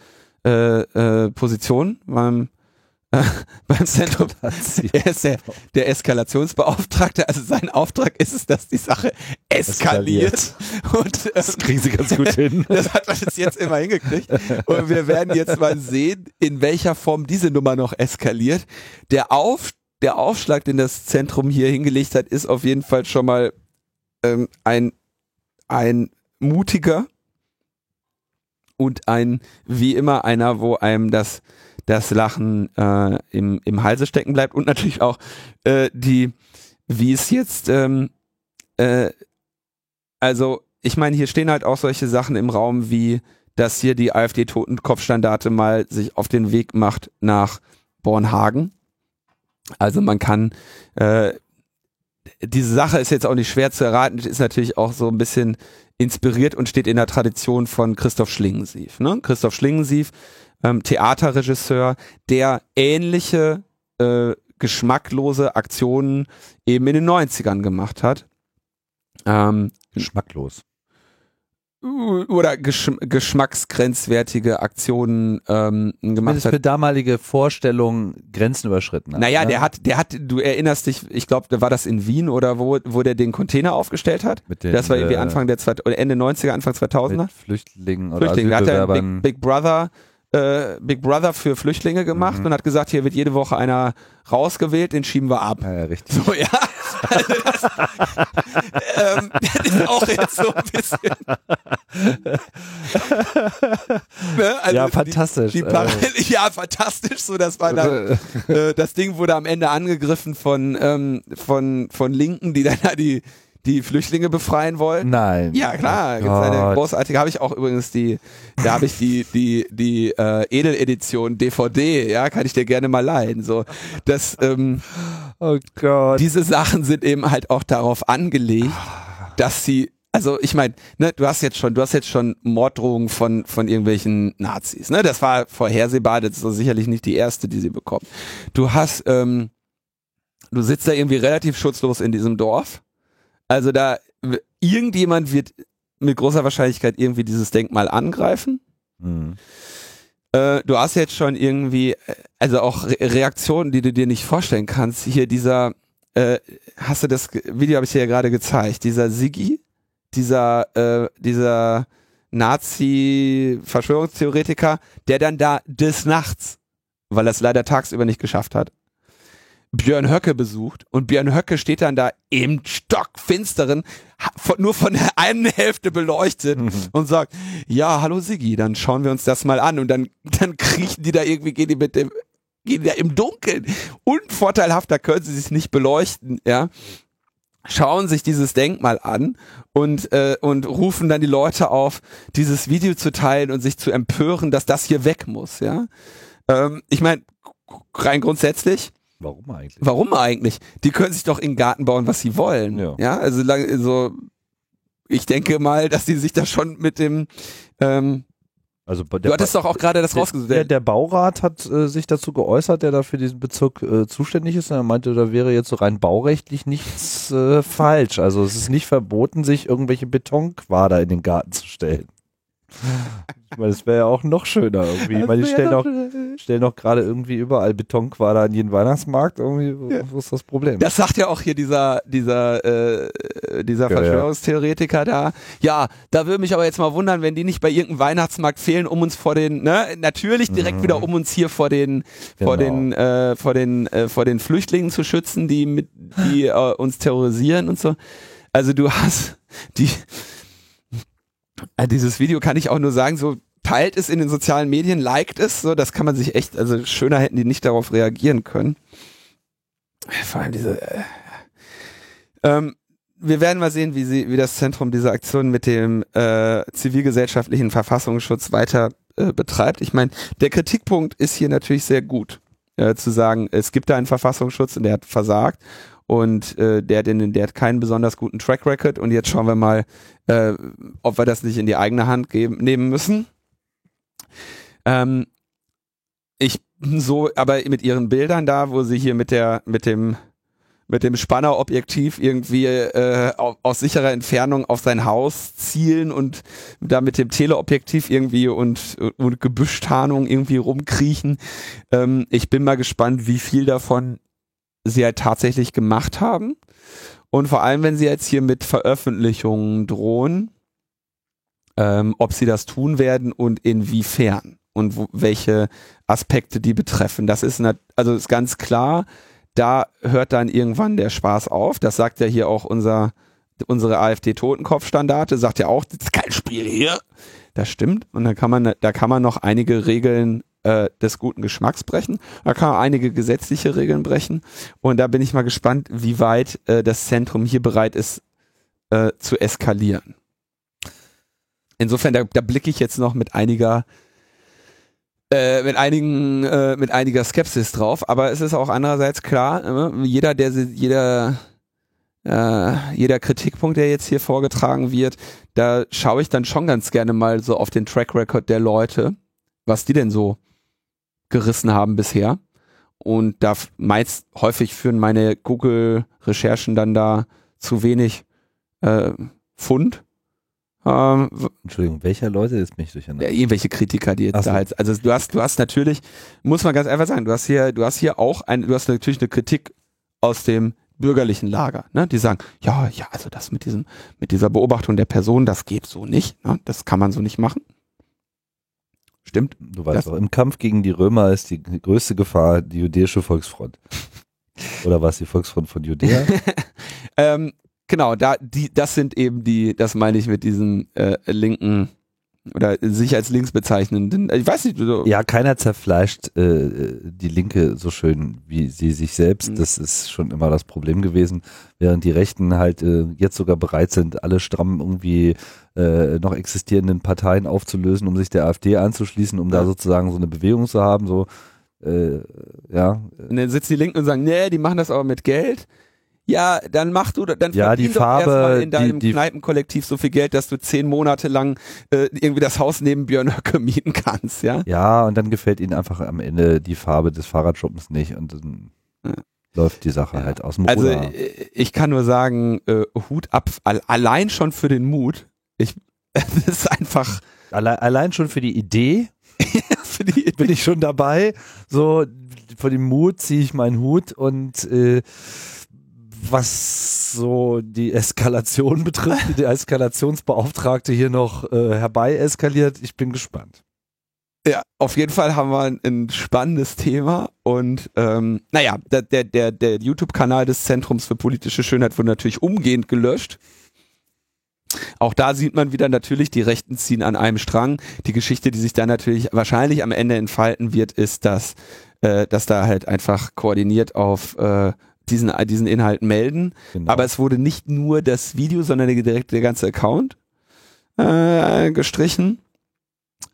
äh, äh, Position beim äh, beim Zentrum. Er ist der, der Eskalationsbeauftragte. Also sein Auftrag ist es, dass die Sache eskaliert. Und ähm, Das kriegen sie ganz gut hin. das hat man bis jetzt immer hingekriegt. Und wir werden jetzt mal sehen, in welcher Form diese Nummer noch eskaliert. Der, Auf, der Aufschlag, den das Zentrum hier hingelegt hat, ist auf jeden Fall schon mal ähm, ein, ein mutiger und ein, wie immer, einer, wo einem das, das Lachen äh, im, im Halse stecken bleibt und natürlich auch äh, die, wie es jetzt, ähm, äh, also ich meine, hier stehen halt auch solche Sachen im Raum wie, dass hier die AfD-Totenkopfstandarte mal sich auf den Weg macht nach Bornhagen. Also man kann, äh, diese Sache ist jetzt auch nicht schwer zu erraten, ist natürlich auch so ein bisschen inspiriert und steht in der Tradition von Christoph Schlingensief. Ne? Christoph Schlingensief, ähm, Theaterregisseur, der ähnliche äh, geschmacklose Aktionen eben in den 90ern gemacht hat. Ähm, Geschmacklos. Oder gesch geschmacksgrenzwertige Aktionen ähm, gemacht hat. für damalige Vorstellungen Grenzen überschritten hat. Naja, ne? der hat, der hat, du erinnerst dich, ich glaube, da war das in Wien oder wo, wo der den Container aufgestellt hat? Den, das war irgendwie äh, Anfang der zwei, oder Ende 90er, Anfang 2000er. mit Flüchtlingen oder Flüchtlinge. Da hat er. Big, Big Brother, äh, Big Brother für Flüchtlinge gemacht Mhm. und hat gesagt, hier wird jede Woche einer rausgewählt, den schieben wir ab. ja, richtig. So, ja. Also das, ähm, das ist auch jetzt so ein bisschen. ne? also ja, die- fantastisch. Die äh, Parallel, ja, fantastisch. So, das war dann, äh, das Ding wurde am Ende angegriffen von, ähm, von, von Linken, die dann da die, die Flüchtlinge befreien wollten. Nein. Ja, klar, Oh gibt's eine großartige, habe ich auch übrigens die, da habe ich die, die, die äh, Edeledition DVD, ja, kann ich dir gerne mal leihen. So, das, ähm, Oh Gott. diese Sachen sind eben halt auch darauf angelegt, dass sie, also ich meine, ne, du hast jetzt schon, du hast jetzt schon Morddrohungen von von irgendwelchen Nazis, ne? Das war vorhersehbar, das ist sicherlich nicht die erste, die sie bekommt. Du hast, ähm, du sitzt da irgendwie relativ schutzlos in diesem Dorf. Also da irgendjemand wird mit großer Wahrscheinlichkeit irgendwie dieses Denkmal angreifen. Hm. Äh, du hast jetzt schon irgendwie, äh, also auch Re Reaktionen, die du dir nicht vorstellen kannst. Hier dieser, äh, hast du das Video, habe ich dir ja gerade gezeigt, dieser Sigi, dieser, äh, dieser Nazi-Verschwörungstheoretiker, der dann da des Nachts, weil er es leider tagsüber nicht geschafft hat, Björn Höcke besucht und Björn Höcke steht dann da im stockfinsteren, nur von der einen Hälfte beleuchtet und sagt, ja, hallo Siggi, dann schauen wir uns das mal an und dann, dann kriechen die da irgendwie, gehen die mit dem, gehen die da im Dunkeln. Unvorteilhafter können sie sich nicht beleuchten, ja. Schauen sich dieses Denkmal an und, äh, und rufen dann die Leute auf, dieses Video zu teilen und sich zu empören, dass das hier weg muss, ja. Ähm, ich meine, rein grundsätzlich, Warum eigentlich? Warum eigentlich? Die können sich doch in den Garten bauen, was sie wollen. Ja. also lang, so, ich denke mal, dass die sich da schon mit dem, ähm, Also du hattest doch auch gerade das rausgesucht. Der, der Baurat hat äh, sich dazu geäußert, der da für diesen Bezirk äh, zuständig ist. Und er meinte, da wäre jetzt so rein baurechtlich nichts äh, falsch. Also es ist nicht verboten, sich irgendwelche Betonquader in den Garten zu stellen. Ich meine, das wäre ja auch noch schöner irgendwie. Ich meine, die stellen auch, stellen auch gerade irgendwie überall Betonquader an jeden Weihnachtsmarkt. Irgendwie, wo, wo ist das Problem? Das sagt ja auch hier dieser, dieser, äh, dieser Ja, ja. Verschwörungstheoretiker da. Ja, da würde mich aber jetzt mal wundern, wenn die nicht bei irgendeinem Weihnachtsmarkt fehlen, um uns vor den, ne, natürlich direkt wieder um uns hier vor den, vor Genau. den, äh, vor den, äh, vor den Flüchtlingen zu schützen, die mit, die äh, uns terrorisieren und so. Also du hast die, dieses Video kann ich auch nur sagen, so teilt es in den sozialen Medien, liked es, so, das kann man sich echt, also schöner hätten die nicht darauf reagieren können. Vor allem diese, äh, ähm, wir werden mal sehen, wie sie, wie das Zentrum diese Aktion mit dem äh, zivilgesellschaftlichen Verfassungsschutz weiter äh, betreibt. Ich meine, der Kritikpunkt ist hier natürlich sehr gut, äh, zu sagen, es gibt da einen Verfassungsschutz und der hat versagt und äh, der, den, der hat keinen besonders guten Track Record und jetzt schauen wir mal, äh, ob wir das nicht in die eigene Hand geben, nehmen müssen. Ähm, ich so, aber mit ihren Bildern da, wo sie hier mit der, mit dem, mit dem Spannerobjektiv irgendwie äh, au- aus sicherer Entfernung auf sein Haus zielen und da mit dem Teleobjektiv irgendwie und, und Gebüschtarnung irgendwie rumkriechen. Ähm, ich bin mal gespannt, wie viel davon sie halt tatsächlich gemacht haben. Und vor allem, wenn sie jetzt hier mit Veröffentlichungen drohen, ähm, ob sie das tun werden und inwiefern und wo, welche Aspekte die betreffen. Das ist, nat- also ist ganz klar, da hört dann irgendwann der Spaß auf. Das sagt ja hier auch unser, unsere AfD-Totenkopfstandarte, sagt ja auch, das ist kein Spiel hier. Das stimmt. Und da kann man, da kann man noch einige Regeln äh, des guten Geschmacks brechen. Da kann man einige gesetzliche Regeln brechen. Und da bin ich mal gespannt, wie weit äh, das Zentrum hier bereit ist, äh, zu eskalieren. Insofern, da, da blicke ich jetzt noch mit einiger äh, mit einigen äh, mit einiger Skepsis drauf, aber es ist auch andererseits klar, äh, jeder der jeder äh, jeder Kritikpunkt, der jetzt hier vorgetragen wird, da schaue ich dann schon ganz gerne mal so auf den Track Record der Leute, was die denn so gerissen haben bisher. Und da meist häufig führen meine Google-Recherchen dann da zu wenig äh, Fund. Ähm, Entschuldigung, welcher Leute ist mich ja, durcheinander? irgendwelche Kritiker, die jetzt so. da halt, also du hast, du hast natürlich, muss man ganz einfach sagen, du hast hier, du hast hier auch ein, du hast natürlich eine Kritik aus dem bürgerlichen Lager, ne? Die sagen, ja, ja, also das mit diesem, mit dieser Beobachtung der Person, das geht so nicht, ne? Das kann man so nicht machen. Stimmt. Du weißt Das- doch, im Kampf gegen die Römer ist die größte Gefahr die jüdische Volksfront. Oder was die Volksfront von Judäa? Ähm, genau, da, die, das sind eben die, das meine ich mit diesen äh, linken oder sich als links bezeichnenden, ich weiß nicht, so, Ja, keiner zerfleischt äh, die Linke so schön wie sie sich selbst. Mhm. Das ist schon immer das Problem gewesen. Während die Rechten halt äh, jetzt sogar bereit sind, alle stramm irgendwie äh, noch existierenden Parteien aufzulösen, um sich der AfD anzuschließen, um da Ja. sozusagen so eine Bewegung zu haben. So, äh, ja, Und dann sitzen die Linken und sagen, nee, die machen das aber mit Geld. Ja, dann mach du, dann Ja, die Farbe, erstmal in die- deinem die- Kneipenkollektiv so viel Geld, dass du zehn Monate lang äh, irgendwie das Haus neben Björn Höcke mieten kannst, ja. ja, und dann gefällt ihnen einfach am Ende die Farbe des Fahrradschuppens nicht und dann Ja. läuft die Sache Ja. halt aus dem Also Ruder. äh, ich kann nur sagen, äh, Hut ab, al allein schon für den Mut. Ich, das ist einfach Allein, allein schon für die Idee für die, bin ich schon dabei. So, vor dem Mut ziehe ich meinen Hut und äh, was so die Eskalation betrifft, der Eskalationsbeauftragte hier noch äh, herbei eskaliert, ich bin gespannt. Ja, auf jeden Fall haben wir ein, ein spannendes Thema und ähm, naja, der, der, der, der YouTube-Kanal des Zentrums für politische Schönheit wurde natürlich umgehend gelöscht. Auch da sieht man wieder natürlich, die Rechten ziehen an einem Strang. Die Geschichte, die sich da natürlich wahrscheinlich am Ende entfalten wird, ist, dass, äh, dass da halt einfach koordiniert auf äh, diesen, diesen Inhalt melden. Genau. Aber es wurde nicht nur das Video, sondern der, direkt der ganze Account äh, gestrichen.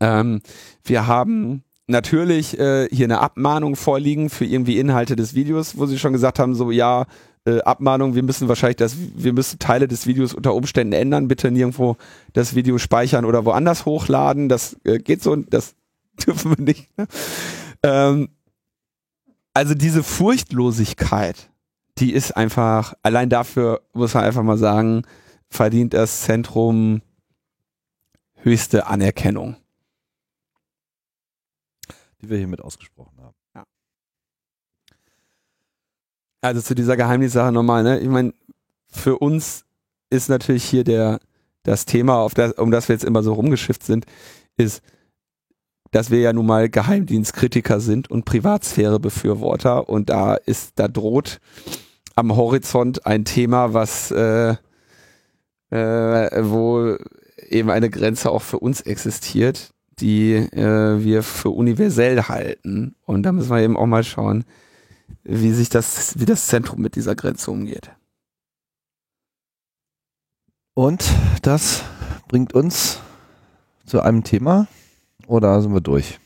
Ähm, wir haben natürlich äh, hier eine Abmahnung vorliegen für irgendwie Inhalte des Videos, wo sie schon gesagt haben, so ja, äh, Abmahnung, wir müssen wahrscheinlich das, wir müssen Teile des Videos unter Umständen ändern, bitte nirgendwo das Video speichern oder woanders hochladen, das äh, geht so, das dürfen wir nicht. Ne? Ähm, also diese Furchtlosigkeit, die ist einfach, allein dafür muss man einfach mal sagen, verdient das Zentrum höchste Anerkennung. Die wir hiermit ausgesprochen haben. Also zu dieser Geheimnissache nochmal, ne? Ich meine, für uns ist natürlich hier der, das Thema, auf das, um das wir jetzt immer so rumgeschifft sind, ist, dass wir ja nun mal Geheimdienstkritiker sind und Privatsphärebefürworter und da ist, da droht am Horizont ein Thema, was äh, äh, wo eben eine Grenze auch für uns existiert, die äh, wir für universell halten. Und da müssen wir eben auch mal schauen, wie sich das, wie das Zentrum mit dieser Grenze umgeht. Und das bringt uns zu einem Thema. Oder sind wir durch?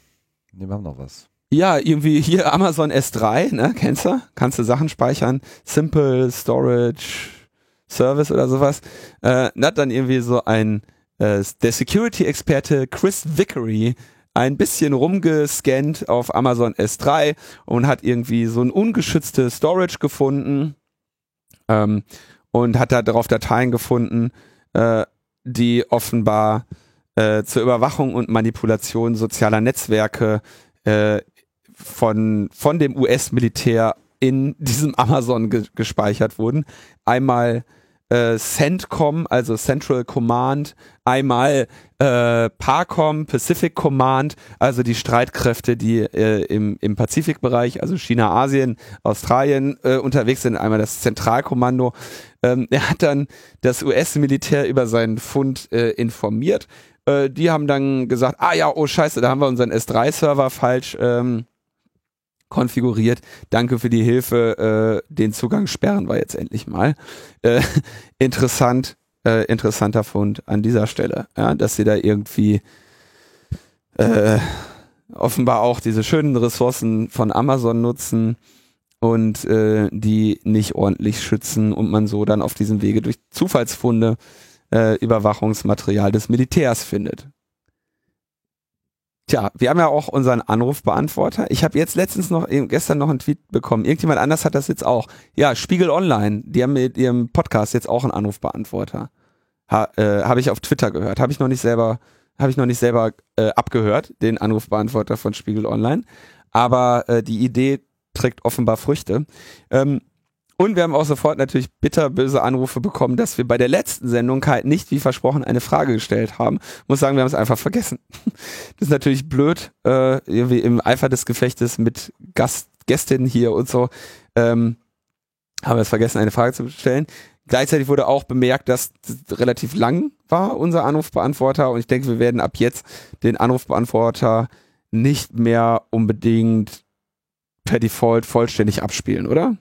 Ne, wir haben noch was. Ja, irgendwie hier Amazon S3, ne, kennst du? Kannst du Sachen speichern? Simple Storage Service oder sowas. Äh, hat dann irgendwie so ein, äh, der Security-Experte Chris Vickery ein bisschen rumgescannt auf Amazon S3 und hat irgendwie so ein ungeschützte Storage gefunden ähm, und hat da drauf Dateien gefunden, äh, die offenbar äh, zur Überwachung und Manipulation sozialer Netzwerke äh, von, von dem US-Militär in diesem Amazon ge gespeichert wurden. Einmal äh, CENTCOM, also Central Command, einmal äh, PACOM, Pacific Command, also die Streitkräfte, die äh, im, im Pazifikbereich, also China, Asien, Australien äh, unterwegs sind, einmal das Zentralkommando. Ähm, er hat dann das US-Militär über seinen Fund äh, informiert. Äh, die haben dann gesagt, ah ja, oh scheiße, da haben wir unseren S3-Server falsch ähm, konfiguriert. Danke für die Hilfe. Äh, den Zugang sperren wir jetzt endlich mal. Äh, interessant, äh, interessanter Fund an dieser Stelle, ja, dass sie da irgendwie äh, offenbar auch diese schönen Ressourcen von Amazon nutzen und äh, die nicht ordentlich schützen und man so dann auf diesem Wege durch Zufallsfunde äh, Überwachungsmaterial des Militärs findet. Tja, wir haben ja auch unseren Anrufbeantworter. Ich habe jetzt letztens noch, gestern noch einen Tweet bekommen. Irgendjemand anders hat das jetzt auch. Ja, Spiegel Online, die haben mit ihrem Podcast jetzt auch einen Anrufbeantworter. Ha, äh, habe ich auf Twitter gehört. Habe ich noch nicht selber, habe ich noch nicht selber äh, abgehört, den Anrufbeantworter von Spiegel Online. Aber äh, die Idee trägt offenbar Früchte. Ähm, und wir haben auch sofort natürlich bitterböse Anrufe bekommen, dass wir bei der letzten Sendung halt nicht, wie versprochen, eine Frage gestellt haben. Muss sagen, wir haben es einfach vergessen. Das ist natürlich blöd, äh, irgendwie im Eifer des Gefechtes mit Gast, Gästinnen hier und so. Ähm, haben wir es vergessen, eine Frage zu stellen. Gleichzeitig wurde auch bemerkt, dass das relativ lang war, unser Anrufbeantworter. Und ich denke, wir werden ab jetzt den Anrufbeantworter nicht mehr unbedingt per Default vollständig abspielen, oder?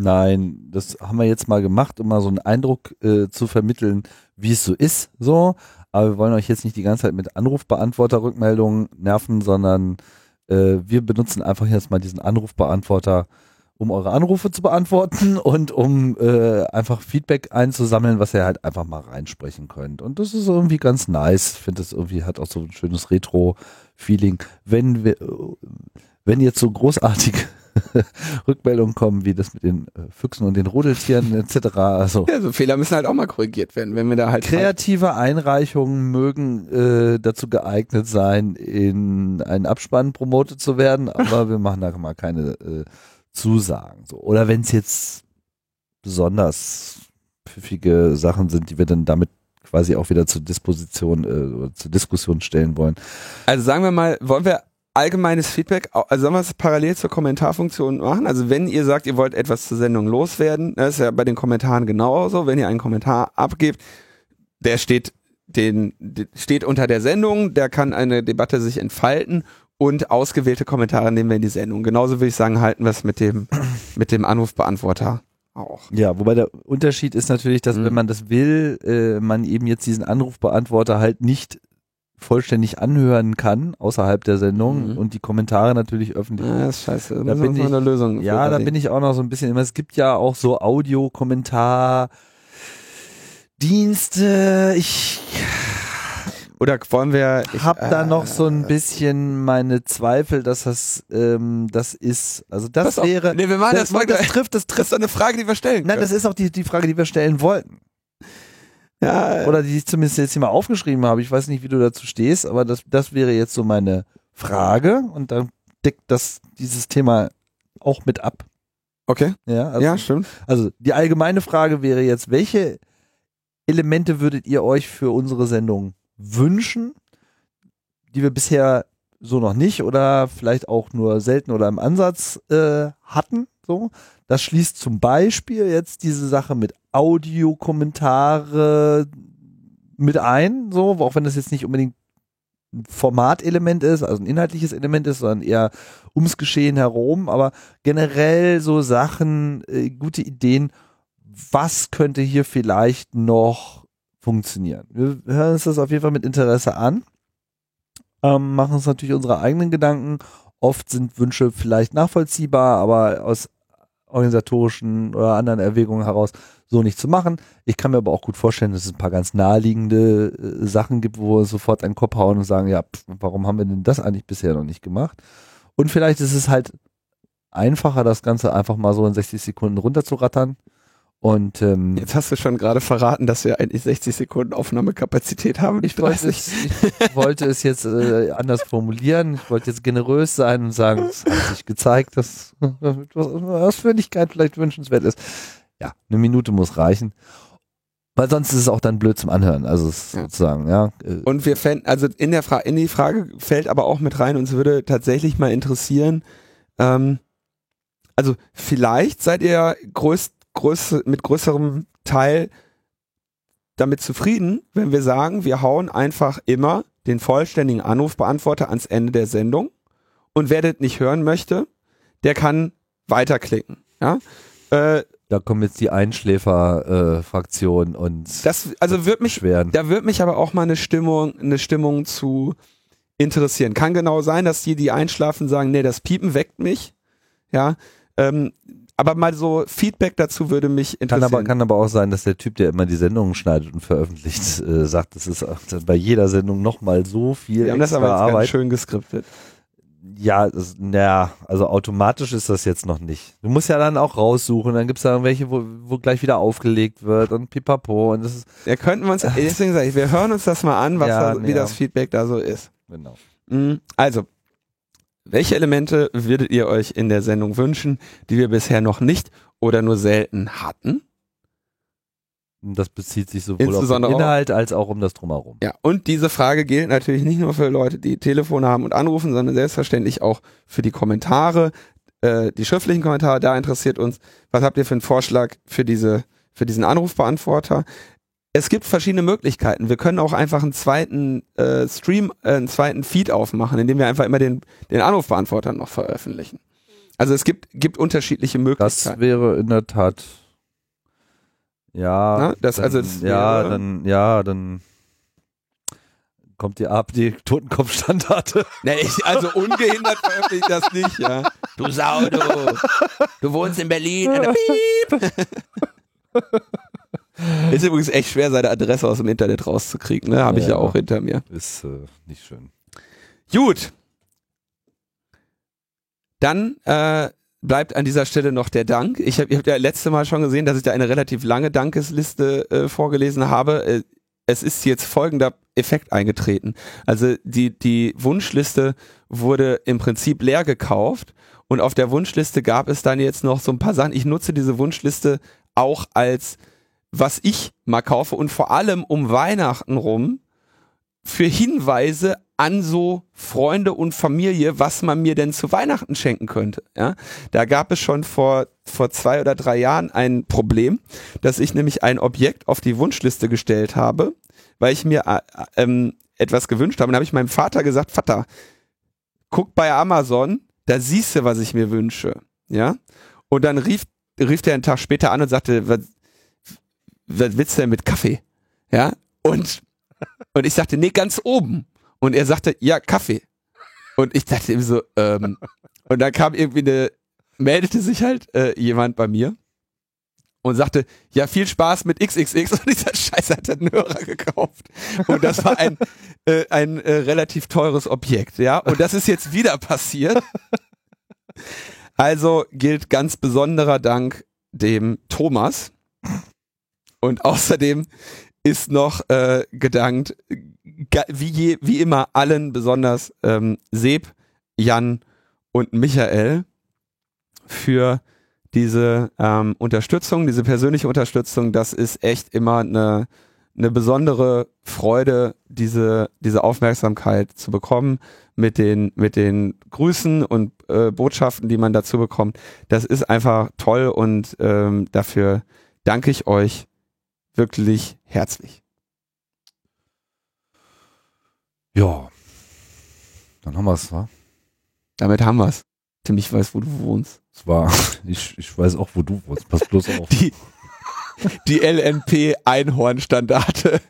Nein, das haben wir jetzt mal gemacht, um mal so einen Eindruck äh, zu vermitteln, wie es so ist, so. Aber wir wollen euch jetzt nicht die ganze Zeit mit Anrufbeantworter-Rückmeldungen nerven, sondern äh, wir benutzen einfach jetzt mal diesen Anrufbeantworter, um eure Anrufe zu beantworten und um äh, einfach Feedback einzusammeln, was ihr halt einfach mal reinsprechen könnt. Und das ist irgendwie ganz nice. Ich finde, das irgendwie hat auch so ein schönes Retro-Feeling. Wenn wir, wenn jetzt so großartige Rückmeldungen kommen, wie das mit den äh, Füchsen und den Rudeltieren etc. Also ja, so Fehler müssen halt auch mal korrigiert werden, wenn wir da halt kreative Einreichungen mögen äh, dazu geeignet sein, in einen Abspann promotet zu werden, aber wir machen da mal keine äh, Zusagen. So. Oder wenn es jetzt besonders pfiffige Sachen sind, die wir dann damit quasi auch wieder zur Disposition äh, zur Diskussion stellen wollen. Also sagen wir mal, wollen wir allgemeines Feedback, also sollen wir es parallel zur Kommentarfunktion machen? Also wenn ihr sagt, ihr wollt etwas zur Sendung loswerden, das ist ja bei den Kommentaren genauso, wenn ihr einen Kommentar abgebt, der steht den, steht unter der Sendung, der kann eine Debatte sich entfalten und ausgewählte Kommentare nehmen wir in die Sendung. Genauso würde ich sagen, halten wir es mit dem, mit dem Anrufbeantworter auch. Ja, wobei der Unterschied ist natürlich, dass mhm. wenn man das will, äh, man eben jetzt diesen Anrufbeantworter halt nicht vollständig anhören kann außerhalb der Sendung mhm. und die Kommentare natürlich öffentlich. Ja, das ist scheiße. Da, bin ich, eine Lösung ja, da bin ich auch noch so ein bisschen immer. Es gibt ja auch so Audiokommentar Dienste. Ich oder wollen wir? Ich habe äh, da noch so ein bisschen meine Zweifel, dass das ähm, das ist. Also das wäre. Nee, wir machen das, das, das trifft, das trifft. Das ist eine Frage, die wir stellen. Nein, das ist auch die die Frage, die wir stellen wollten. Ja, Oder die ich zumindest jetzt hier mal aufgeschrieben habe. Ich weiß nicht, wie du dazu stehst, aber das, das wäre jetzt so meine Frage und dann deckt das dieses Thema auch mit ab. okay. Ja, also, ja, stimmt. also die allgemeine Frage wäre jetzt, welche Elemente würdet ihr euch für unsere Sendung wünschen, die wir bisher so noch nicht oder vielleicht auch nur selten oder im Ansatz äh, hatten? So, das schließt zum Beispiel jetzt diese Sache mit Audiokommentare mit ein, so, auch wenn das jetzt nicht unbedingt ein Formatelement ist, also ein inhaltliches Element ist, sondern eher ums Geschehen herum, aber generell so Sachen, äh, gute Ideen, was könnte hier vielleicht noch funktionieren. Wir hören uns das auf jeden Fall mit Interesse an, ähm, machen uns natürlich unsere eigenen Gedanken. Oft sind Wünsche vielleicht nachvollziehbar, aber aus organisatorischen oder anderen Erwägungen heraus so nicht zu machen. Ich kann mir aber auch gut vorstellen, dass es ein paar ganz naheliegende äh, Sachen gibt, wo wir sofort einen Kopf hauen und sagen, ja, pff, warum haben wir denn das eigentlich bisher noch nicht gemacht? Und vielleicht ist es halt einfacher, das Ganze einfach mal so in 60 Sekunden runterzurattern. Und ähm, Jetzt hast du schon gerade verraten, dass wir eigentlich 60 Sekunden Aufnahmekapazität haben. ich wollte, es, ich wollte es jetzt äh, anders formulieren. Ich wollte jetzt generös sein und sagen, es hat sich gezeigt, dass Ausführlichkeit vielleicht wünschenswert ist. Ja, eine Minute muss reichen. Weil sonst ist es auch dann blöd zum Anhören. Also Ja. sozusagen, ja. äh, Und wir fänden, also in der Fra in die Frage fällt aber auch mit rein, uns würde tatsächlich mal interessieren, ähm, also vielleicht seid ihr größt, größ, mit größerem Teil damit zufrieden, wenn wir sagen, wir hauen einfach immer den vollständigen Anrufbeantworter ans Ende der Sendung und wer das nicht hören möchte, der kann weiterklicken. Ja? Äh, Da kommen jetzt die Einschläfer-Fraktion und das also wird mich beschweren. Da wird mich aber auch mal eine Stimmung, eine Stimmung zu interessieren. Kann genau sein, dass die, die einschlafen, sagen, nee, das Piepen weckt mich. Ja. Ähm, aber mal so Feedback dazu würde mich Kann interessieren. aber, kann aber auch sein, dass der Typ, der immer die Sendungen schneidet und veröffentlicht, äh, sagt, das ist auch bei jeder Sendung nochmal so viel Wir haben das aber jetzt ganz Arbeit. schön geskriptet. Ja, das, naja, also automatisch ist das jetzt noch nicht. Du musst ja dann auch raussuchen, dann gibt's da welche, wo, wo gleich wieder aufgelegt wird und pipapo und das ist, Ja, könnten wir uns, deswegen sage ich, wir hören uns das mal an, was Ja, da, wie ja. das Feedback da so ist. genau. Mhm. Also, welche Elemente würdet ihr euch in der Sendung wünschen, die wir bisher noch nicht oder nur selten hatten? Das bezieht sich sowohl auf den Inhalt als auch um das Drumherum. Ja, und diese Frage gilt natürlich nicht nur für Leute, die Telefone haben und anrufen, sondern selbstverständlich auch für die Kommentare, äh, die schriftlichen Kommentare. Da interessiert uns, was habt ihr für einen Vorschlag für diese, für diesen Anrufbeantworter? Es gibt verschiedene Möglichkeiten. Wir können auch einfach einen zweiten äh, Stream, äh, einen zweiten Feed aufmachen, indem wir einfach immer den, den Anrufbeantworter noch veröffentlichen. Also es gibt, gibt unterschiedliche Das Möglichkeiten. wäre in der Tat, ja, Na, das dann, also es ja, wäre- dann, ja, dann kommt die AfD Totenkopfstandarte. Nee, ich, also ungehindert veröffentliche ich das nicht, ja. Du Sau, du. Du wohnst in Berlin. Piep. Ist übrigens echt schwer, seine Adresse aus dem Internet rauszukriegen, ne? Habe ich ja Ja. auch hinter mir. Ist äh, nicht schön. Gut. Dann äh, bleibt an dieser Stelle noch der Dank. Ich habe hab ja letzte Mal schon gesehen, dass ich da eine relativ lange Dankesliste äh, vorgelesen habe. Äh, es ist jetzt folgender Effekt eingetreten. Also die, die Wunschliste wurde im Prinzip leer gekauft und auf der Wunschliste gab es dann jetzt noch so ein paar Sachen. Ich nutze diese Wunschliste auch als was ich mal kaufe und vor allem um Weihnachten rum für Hinweise an so Freunde und Familie, was man mir denn zu Weihnachten schenken könnte. Ja, da gab es schon vor vor zwei oder drei Jahren ein Problem, dass ich nämlich ein Objekt auf die Wunschliste gestellt habe, weil ich mir äh, ähm, etwas gewünscht habe. Und habe ich meinem Vater gesagt, Vater, guck bei Amazon, da siehst du, was ich mir wünsche. Ja, und dann rief rief der einen Tag später an und sagte, was, was willst du denn mit Kaffee? Ja, und und ich sagte, nee, ganz oben. Und er sagte, ja, Kaffee. Und ich dachte ihm so, ähm, und dann kam irgendwie eine, meldete sich halt äh, jemand bei mir und sagte, ja, viel Spaß mit XXX. Und dieser Scheiß hat einen Hörer gekauft. Und das war ein, äh, ein äh, relativ teures Objekt, ja. Und das ist jetzt wieder passiert. Also gilt ganz besonderer Dank dem Thomas. Und außerdem ist noch äh, gedankt, wie, je, wie immer allen, besonders ähm, Seb, Jan und Michael für diese ähm, Unterstützung, diese persönliche Unterstützung. Das ist echt immer eine, eine besondere Freude, diese, diese Aufmerksamkeit zu bekommen mit den, mit den Grüßen und äh, Botschaften, die man dazu bekommt. Das ist einfach toll und ähm, dafür danke ich euch wirklich herzlich. Ja. Dann haben wir es, wa? Damit haben wir's. Tim, ich weiß, wo du wohnst. Es war, ich, ich weiß auch, wo du wohnst. Pass bloß auf. Die, die LNP Einhornstandarte.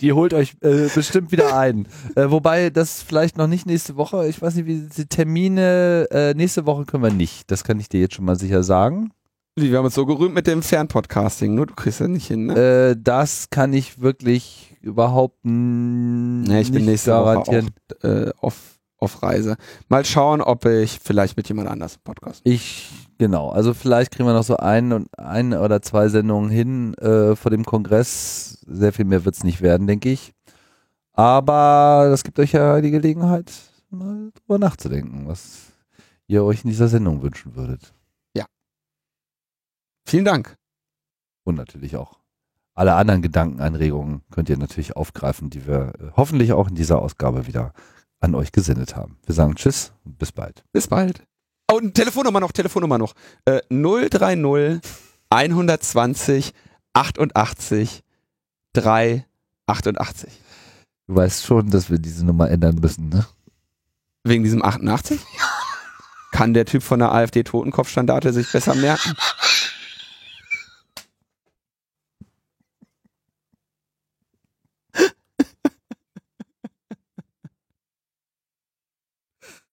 Die holt euch äh, bestimmt wieder ein. Äh, wobei das vielleicht noch nicht nächste Woche, ich weiß nicht, wie die Termine, äh, nächste Woche können wir nicht. Das kann ich dir jetzt schon mal sicher sagen. Wir haben uns so gerühmt mit dem Fernpodcasting, nur du kriegst ja nicht hin, ne? Äh, das kann ich wirklich überhaupt n- Ja, ich bin nicht nächste garantieren. Woche auch äh, auf, auf Reise. Mal schauen, ob ich vielleicht mit jemand anders Podcast. Ich, genau, also vielleicht kriegen wir noch so ein, und ein oder zwei Sendungen hin äh, vor dem Kongress. Sehr viel mehr wird es nicht werden, denke ich. Aber das gibt euch ja die Gelegenheit, mal drüber nachzudenken, was ihr euch in dieser Sendung wünschen würdet. Vielen Dank. Und natürlich auch alle anderen Gedankenanregungen könnt ihr natürlich aufgreifen, die wir äh, hoffentlich auch in dieser Ausgabe wieder an euch gesendet haben. Wir sagen Tschüss und bis bald. Bis bald. Oh, und Telefonnummer noch, Telefonnummer noch. Äh, 030 120 88 388. Du weißt schon, dass wir diese Nummer ändern müssen, ne? Wegen diesem 88? Kann der Typ von der AfD Totenkopfstandarte sich besser merken?